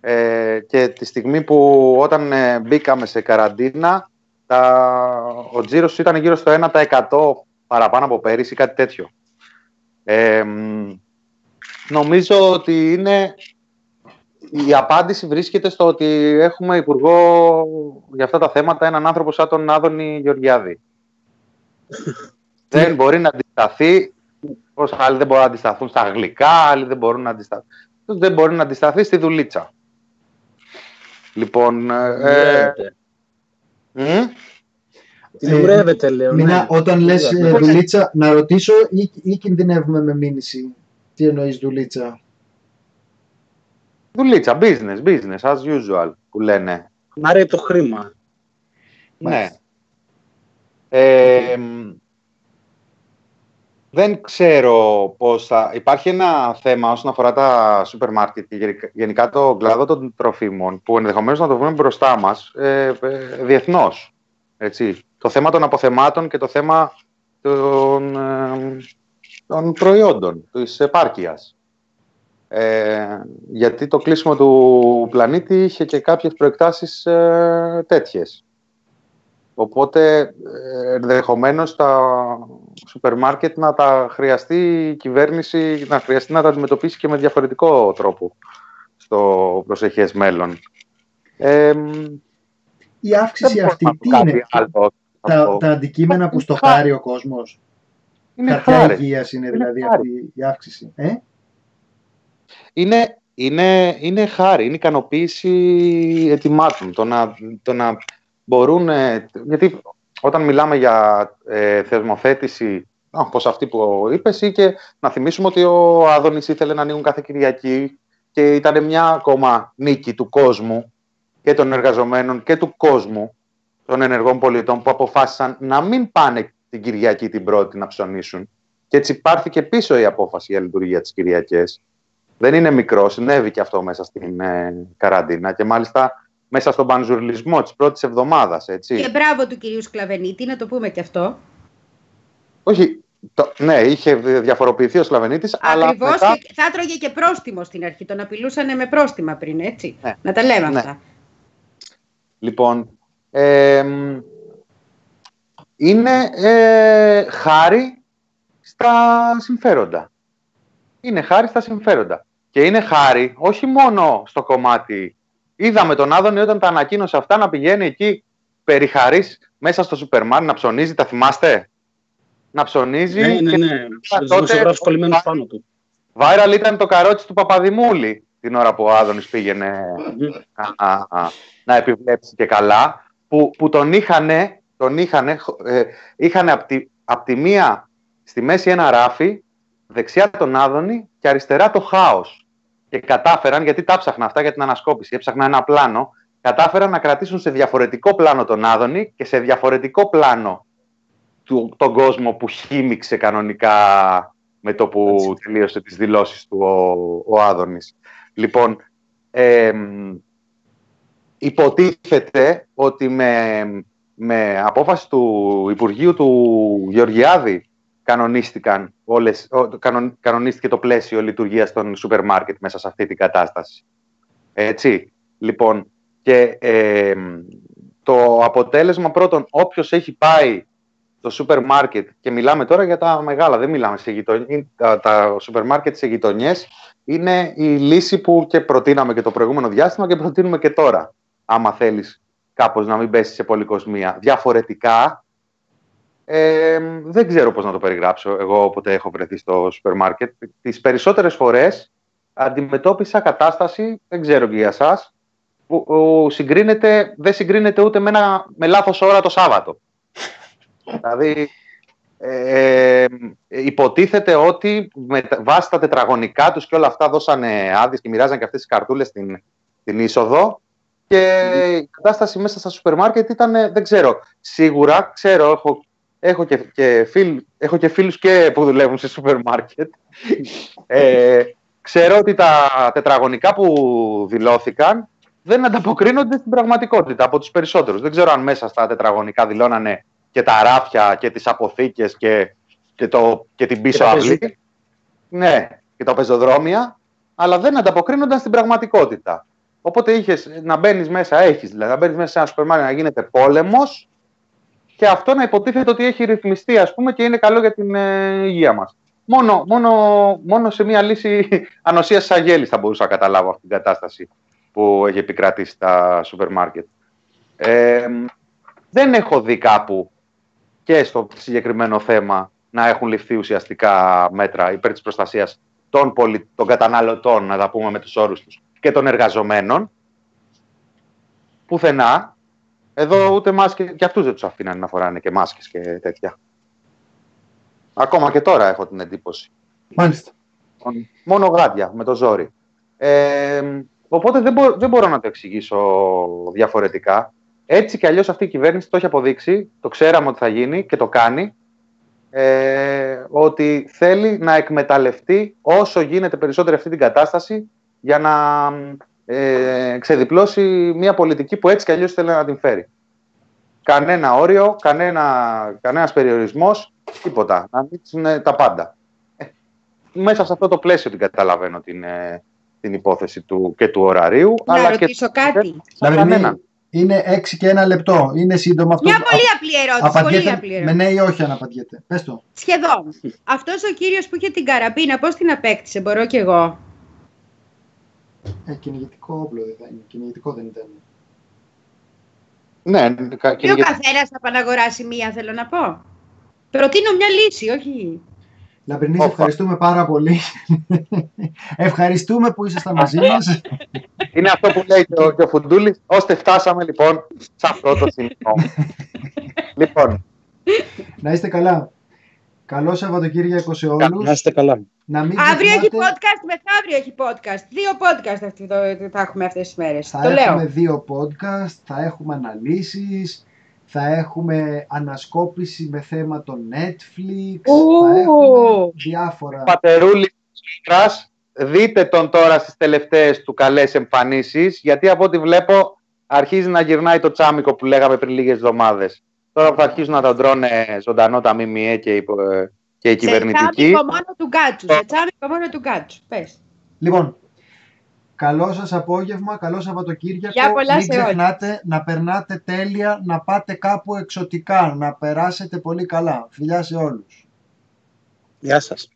Ε, και τη στιγμή που όταν ε, μπήκαμε σε καραντίνα, τα, ο τζίρος ήταν γύρω στο 1% παραπάνω από πέρυσι, κάτι τέτοιο. Ε, μ, νομίζω ότι είναι η απάντηση βρίσκεται στο ότι έχουμε υπουργό για αυτά τα θέματα έναν άνθρωπο σαν τον Άδωνη Γεωργιάδη. δεν μπορεί να αντισταθεί, πώς άλλοι δεν μπορούν να αντισταθούν στα αγγλικά, άλλοι δεν μπορούν να αντισταθούν. Δεν μπορεί να αντισταθεί στη δουλίτσα. Λοιπόν, ε, Δουλεύετε. μ, Δουλεύετε, λέω. Μινά, ναι. όταν λες ε, Δουλεύετε. δουλίτσα, να ρωτήσω ή, ή κινδυνεύουμε με μήνυση; Τι εννοείς δουλίτσα; δουλίτσα, business, business, as usual, που λένε. Μ' αρέσει το χρήμα. Ναι. Ε, μ, δεν ξέρω πώς θα... Υπάρχει ένα θέμα όσον αφορά τα σούπερ μάρκετ και γενικά- γενικά το κλάδο των τροφίμων που ενδεχομένως να το βρούμε μπροστά μας ε, ε, διεθνώς. Έτσι. Το θέμα των αποθεμάτων και το θέμα των, ε, των προϊόντων, της επάρκειας. Ε, γιατί το κλείσιμο του πλανήτη είχε και κάποιες προεκτάσεις ε, τέτοιες. Οπότε ε, ενδεχομένως τα σούπερ μάρκετ να τα χρειαστεί η κυβέρνηση να χρειαστεί να τα αντιμετωπίσει και με διαφορετικό τρόπο στο προσεχές μέλλον. Ε, Η αύξηση δεν αυτή μπορώ να τι πω κάτι είναι. άλλο. Τα, τα αντικείμενα που Είναι στοχάρει ο κόσμος; Είναι Χαρτιά χάρη. υγείας είναι δηλαδή χάρη. αυτή η αύξηση. Ε; είναι, είναι, είναι χάρη, είναι ικανοποίηση ετοιμάτων. Το να, το να μπορούν. ε, Γιατί όταν μιλάμε για ε, θεσμοθέτηση, όπως αυτή που είπες, ή και να θυμίσουμε ότι ο Άδωνης ήθελε να ανοίγουν κάθε Κυριακή και ήταν μια ακόμα νίκη του κόσμου και των εργαζομένων και του κόσμου των ενεργών πολιτών που αποφάσισαν να μην πάνε την Κυριακή την πρώτη να ψωνίσουν. Και έτσι πάρθηκε πίσω η απόφαση για λειτουργία της Κυριακής. Δεν είναι μικρό, συνέβη και αυτό μέσα στην ε, καραντίνα και μάλιστα μέσα στον πανζουρλισμό της πρώτης εβδομάδας, έτσι. Και μπράβο του κυρίου Σκλαβενίτη, να το πούμε και αυτό. Όχι, το, ναι, είχε διαφοροποιηθεί ο Σλαβενίτης, αλλά Ακριβώς μετά... και θα έτρωγε και πρόστιμο στην αρχή. Τον απειλούσαν με πρόστιμα πριν, έτσι. Ναι. Να τα λέμε Ναι. αυτά. Λοιπόν, ε, είναι ε, χάρη στα συμφέροντα. Είναι χάρη στα συμφέροντα. Και είναι χάρη όχι μόνο στο κομμάτι. Είδαμε τον Άδωνη όταν τα ανακοίνωσε αυτά να πηγαίνει εκεί περιχαρής μέσα στο σούπερ μάρκετ να ψωνίζει, τα θυμάστε; Να ψωνίζει Ναι, ναι, και ναι. τότε- Στους δημοσιογράφους κολλημένους πάνω του. viral ήταν το καρότσι του Παπαδημούλη την ώρα που ο Άδωνης πήγαινε α, α, α, να επιβλέψει και καλά, που, που τον είχανε, τον είχανε, ε, είχανε από τη, απ' τη μία στη μέση ένα ράφι, δεξιά τον Άδωνη και αριστερά το χάος. Και κατάφεραν, γιατί τα ψάχνα αυτά για την ανασκόπηση, έψαχνα ένα πλάνο κατάφεραν να κρατήσουν σε διαφορετικό πλάνο τον Άδωνη και σε διαφορετικό πλάνο του, τον κόσμο που χύμιξε κανονικά με το που Έτσι. τελείωσε τις δηλώσεις του ο, ο Άδωνης. Λοιπόν, ε, υποτίθεται ότι με, με απόφαση του Υπουργείου του Γεωργιάδη κανονίστηκαν όλες, ο- κανον, κανονίστηκε το πλαίσιο λειτουργίας των σούπερ μάρκετ μέσα σε αυτή την κατάσταση. Έτσι, λοιπόν, και ε, το αποτέλεσμα πρώτον, όποιος έχει πάει το σούπερ μάρκετ και μιλάμε τώρα για τα μεγάλα, δεν μιλάμε σε γειτονιές, τα, τα σούπερ μάρκετ σε γειτονιές είναι η λύση που και προτείναμε και το προηγούμενο διάστημα και προτείνουμε και τώρα, άμα θέλεις κάπως να μην πέσεις σε πολυκοσμία. Διαφορετικά, ε, δεν ξέρω πώς να το περιγράψω εγώ όποτε έχω βρεθεί στο σούπερ μάρκετ. Τις περισσότερες φορές αντιμετώπισα κατάσταση, δεν ξέρω και για εσάς, που που συγκρίνεται, δεν συγκρίνεται ούτε με, ένα, με λάθος ώρα το Σάββατο. δηλαδή, ε, υποτίθεται ότι με τα- βάσει τα τετραγωνικά τους και όλα αυτά δώσανε άδειες και μοιράζαν και αυτές τις καρτούλες στην, στην είσοδο και η κατάσταση μέσα στα σούπερ μάρκετ ήταν, ε, δεν ξέρω, σίγουρα, ξέρω, έχω, έχω, και, και φίλ, έχω και φίλους και που δουλεύουν σε σούπερ μάρκετ. Ε, ξέρω ότι τα τετραγωνικά που δηλώθηκαν δεν ανταποκρίνονται στην πραγματικότητα από τους περισσότερους. Δεν ξέρω αν μέσα στα τετραγωνικά δηλώνανε και τα ράφια και τις αποθήκες και, και, το, και την πίσω τα αυλή. πεζόδρομια. Ναι, και τα πεζοδρόμια, αλλά δεν ανταποκρίνονταν στην πραγματικότητα. Οπότε είχες να μπαίνεις μέσα, έχεις δηλαδή, να μπαίνεις μέσα σε ένα σούπερ μάρκετ να γίνεται πόλεμος και αυτό να υποτίθεται ότι έχει ρυθμιστεί ας πούμε και είναι καλό για την ε, υγεία μας. Μόνο, μόνο, μόνο σε μια λύση ανοσίας της αγέλης θα μπορούσα να καταλάβω αυτή την κατάσταση που έχει επικρατήσει στα σούπερ μάρκετ. Ε, δεν έχω δει κάπου και στο συγκεκριμένο θέμα να έχουν ληφθεί ουσιαστικά μέτρα υπέρ της προστασίας των, πολι... των καταναλωτών, να τα πούμε με τους όρους τους, και των εργαζομένων. Πουθενά. Εδώ ούτε μάσκες, και αυτούς δεν τους αφήναν να φοράνε και μάσκες και τέτοια. Ακόμα και τώρα έχω την εντύπωση. Μάλιστα. Μόνο γάντια, με το ζόρι. Ε, οπότε δεν, μπο- δεν μπορώ να το εξηγήσω διαφορετικά. Έτσι κι αλλιώς αυτή η κυβέρνηση το έχει αποδείξει, το ξέραμε ότι θα γίνει και το κάνει, ε, ότι θέλει να εκμεταλλευτεί όσο γίνεται περισσότερο αυτή την κατάσταση για να ε, ξεδιπλώσει μια πολιτική που έτσι κι αλλιώς θέλει να την φέρει. Κανένα όριο, κανένα, κανένας περιορισμός, τίποτα. Να ανοίξουν τα πάντα. Ε, μέσα σε αυτό το πλαίσιο την καταλαβαίνω την, ε, την υπόθεση του και του ωραρίου. Να και ρωτήσω κάτι. σαν Λαβρινή, κανέναν. είναι 6 και ένα λεπτό. Είναι σύντομο αυτό. Μια πολύ απλή ερώτηση. Πολύ απλή με ερώτηση. ναι ή όχι αν απαντιέται. Πες το. Σχεδόν. Αυτός ο κύριος που είχε την καραμπίνα, πώς την απέκτησε, μπορώ κι εγώ; Ε, κυνηγητικό όπλο δεν θα είναι. Κυνηγητικό δεν ήταν. Ναι, κα- Και ο και- καθένας θα πάνε να αγοράσει μία, θέλω να πω. Προτείνω μια λύση, όχι. Λαμπρινή, σε Όπα. ευχαριστούμε πάρα πολύ. ευχαριστούμε που ήσασταν μαζί μας. είναι αυτό που λέει και ο, και ο Φουντούλης, ώστε φτάσαμε λοιπόν σε αυτό το σημείο. λοιπόν, Να είστε καλά. Καλό Σαββατοκύριακο σε όλους. Να είστε καλά. Να μην Αύριο έχει ξεχνάτε, podcast, μεθαύριο έχει podcast. Δύο podcast αυτή το, θα έχουμε αυτές τις μέρες. θα το έχουμε λέω. δύο podcast, θα έχουμε αναλύσεις, θα έχουμε ανασκόπηση με θέμα το Netflix, Ου. θα έχουμε διάφορα. Πατερούλη Τσίπρας, δείτε τον τώρα στις τελευταίες του καλές εμφανίσεις, γιατί από ό,τι βλέπω αρχίζει να γυρνάει το τσάμικο που λέγαμε πριν λίγες εβδομάδες. Τώρα που θα αρχίσουν να τον τρώνε ζωντανό τα ΜΜΕ και οι, και οι Σε κυβερνητικοί. τσάμικο μόνο του γκάτσου. Σε τσάμικο μόνο του γκάτσου. Πες. Λοιπόν, καλό σας απόγευμα, καλό Σαββατοκύριακο. Γεια πολλά Μην σε όλους. ξεχνάτε να περνάτε τέλεια, να πάτε κάπου εξωτικά, να περάσετε πολύ καλά. Φιλιά σε όλους. Γεια σας.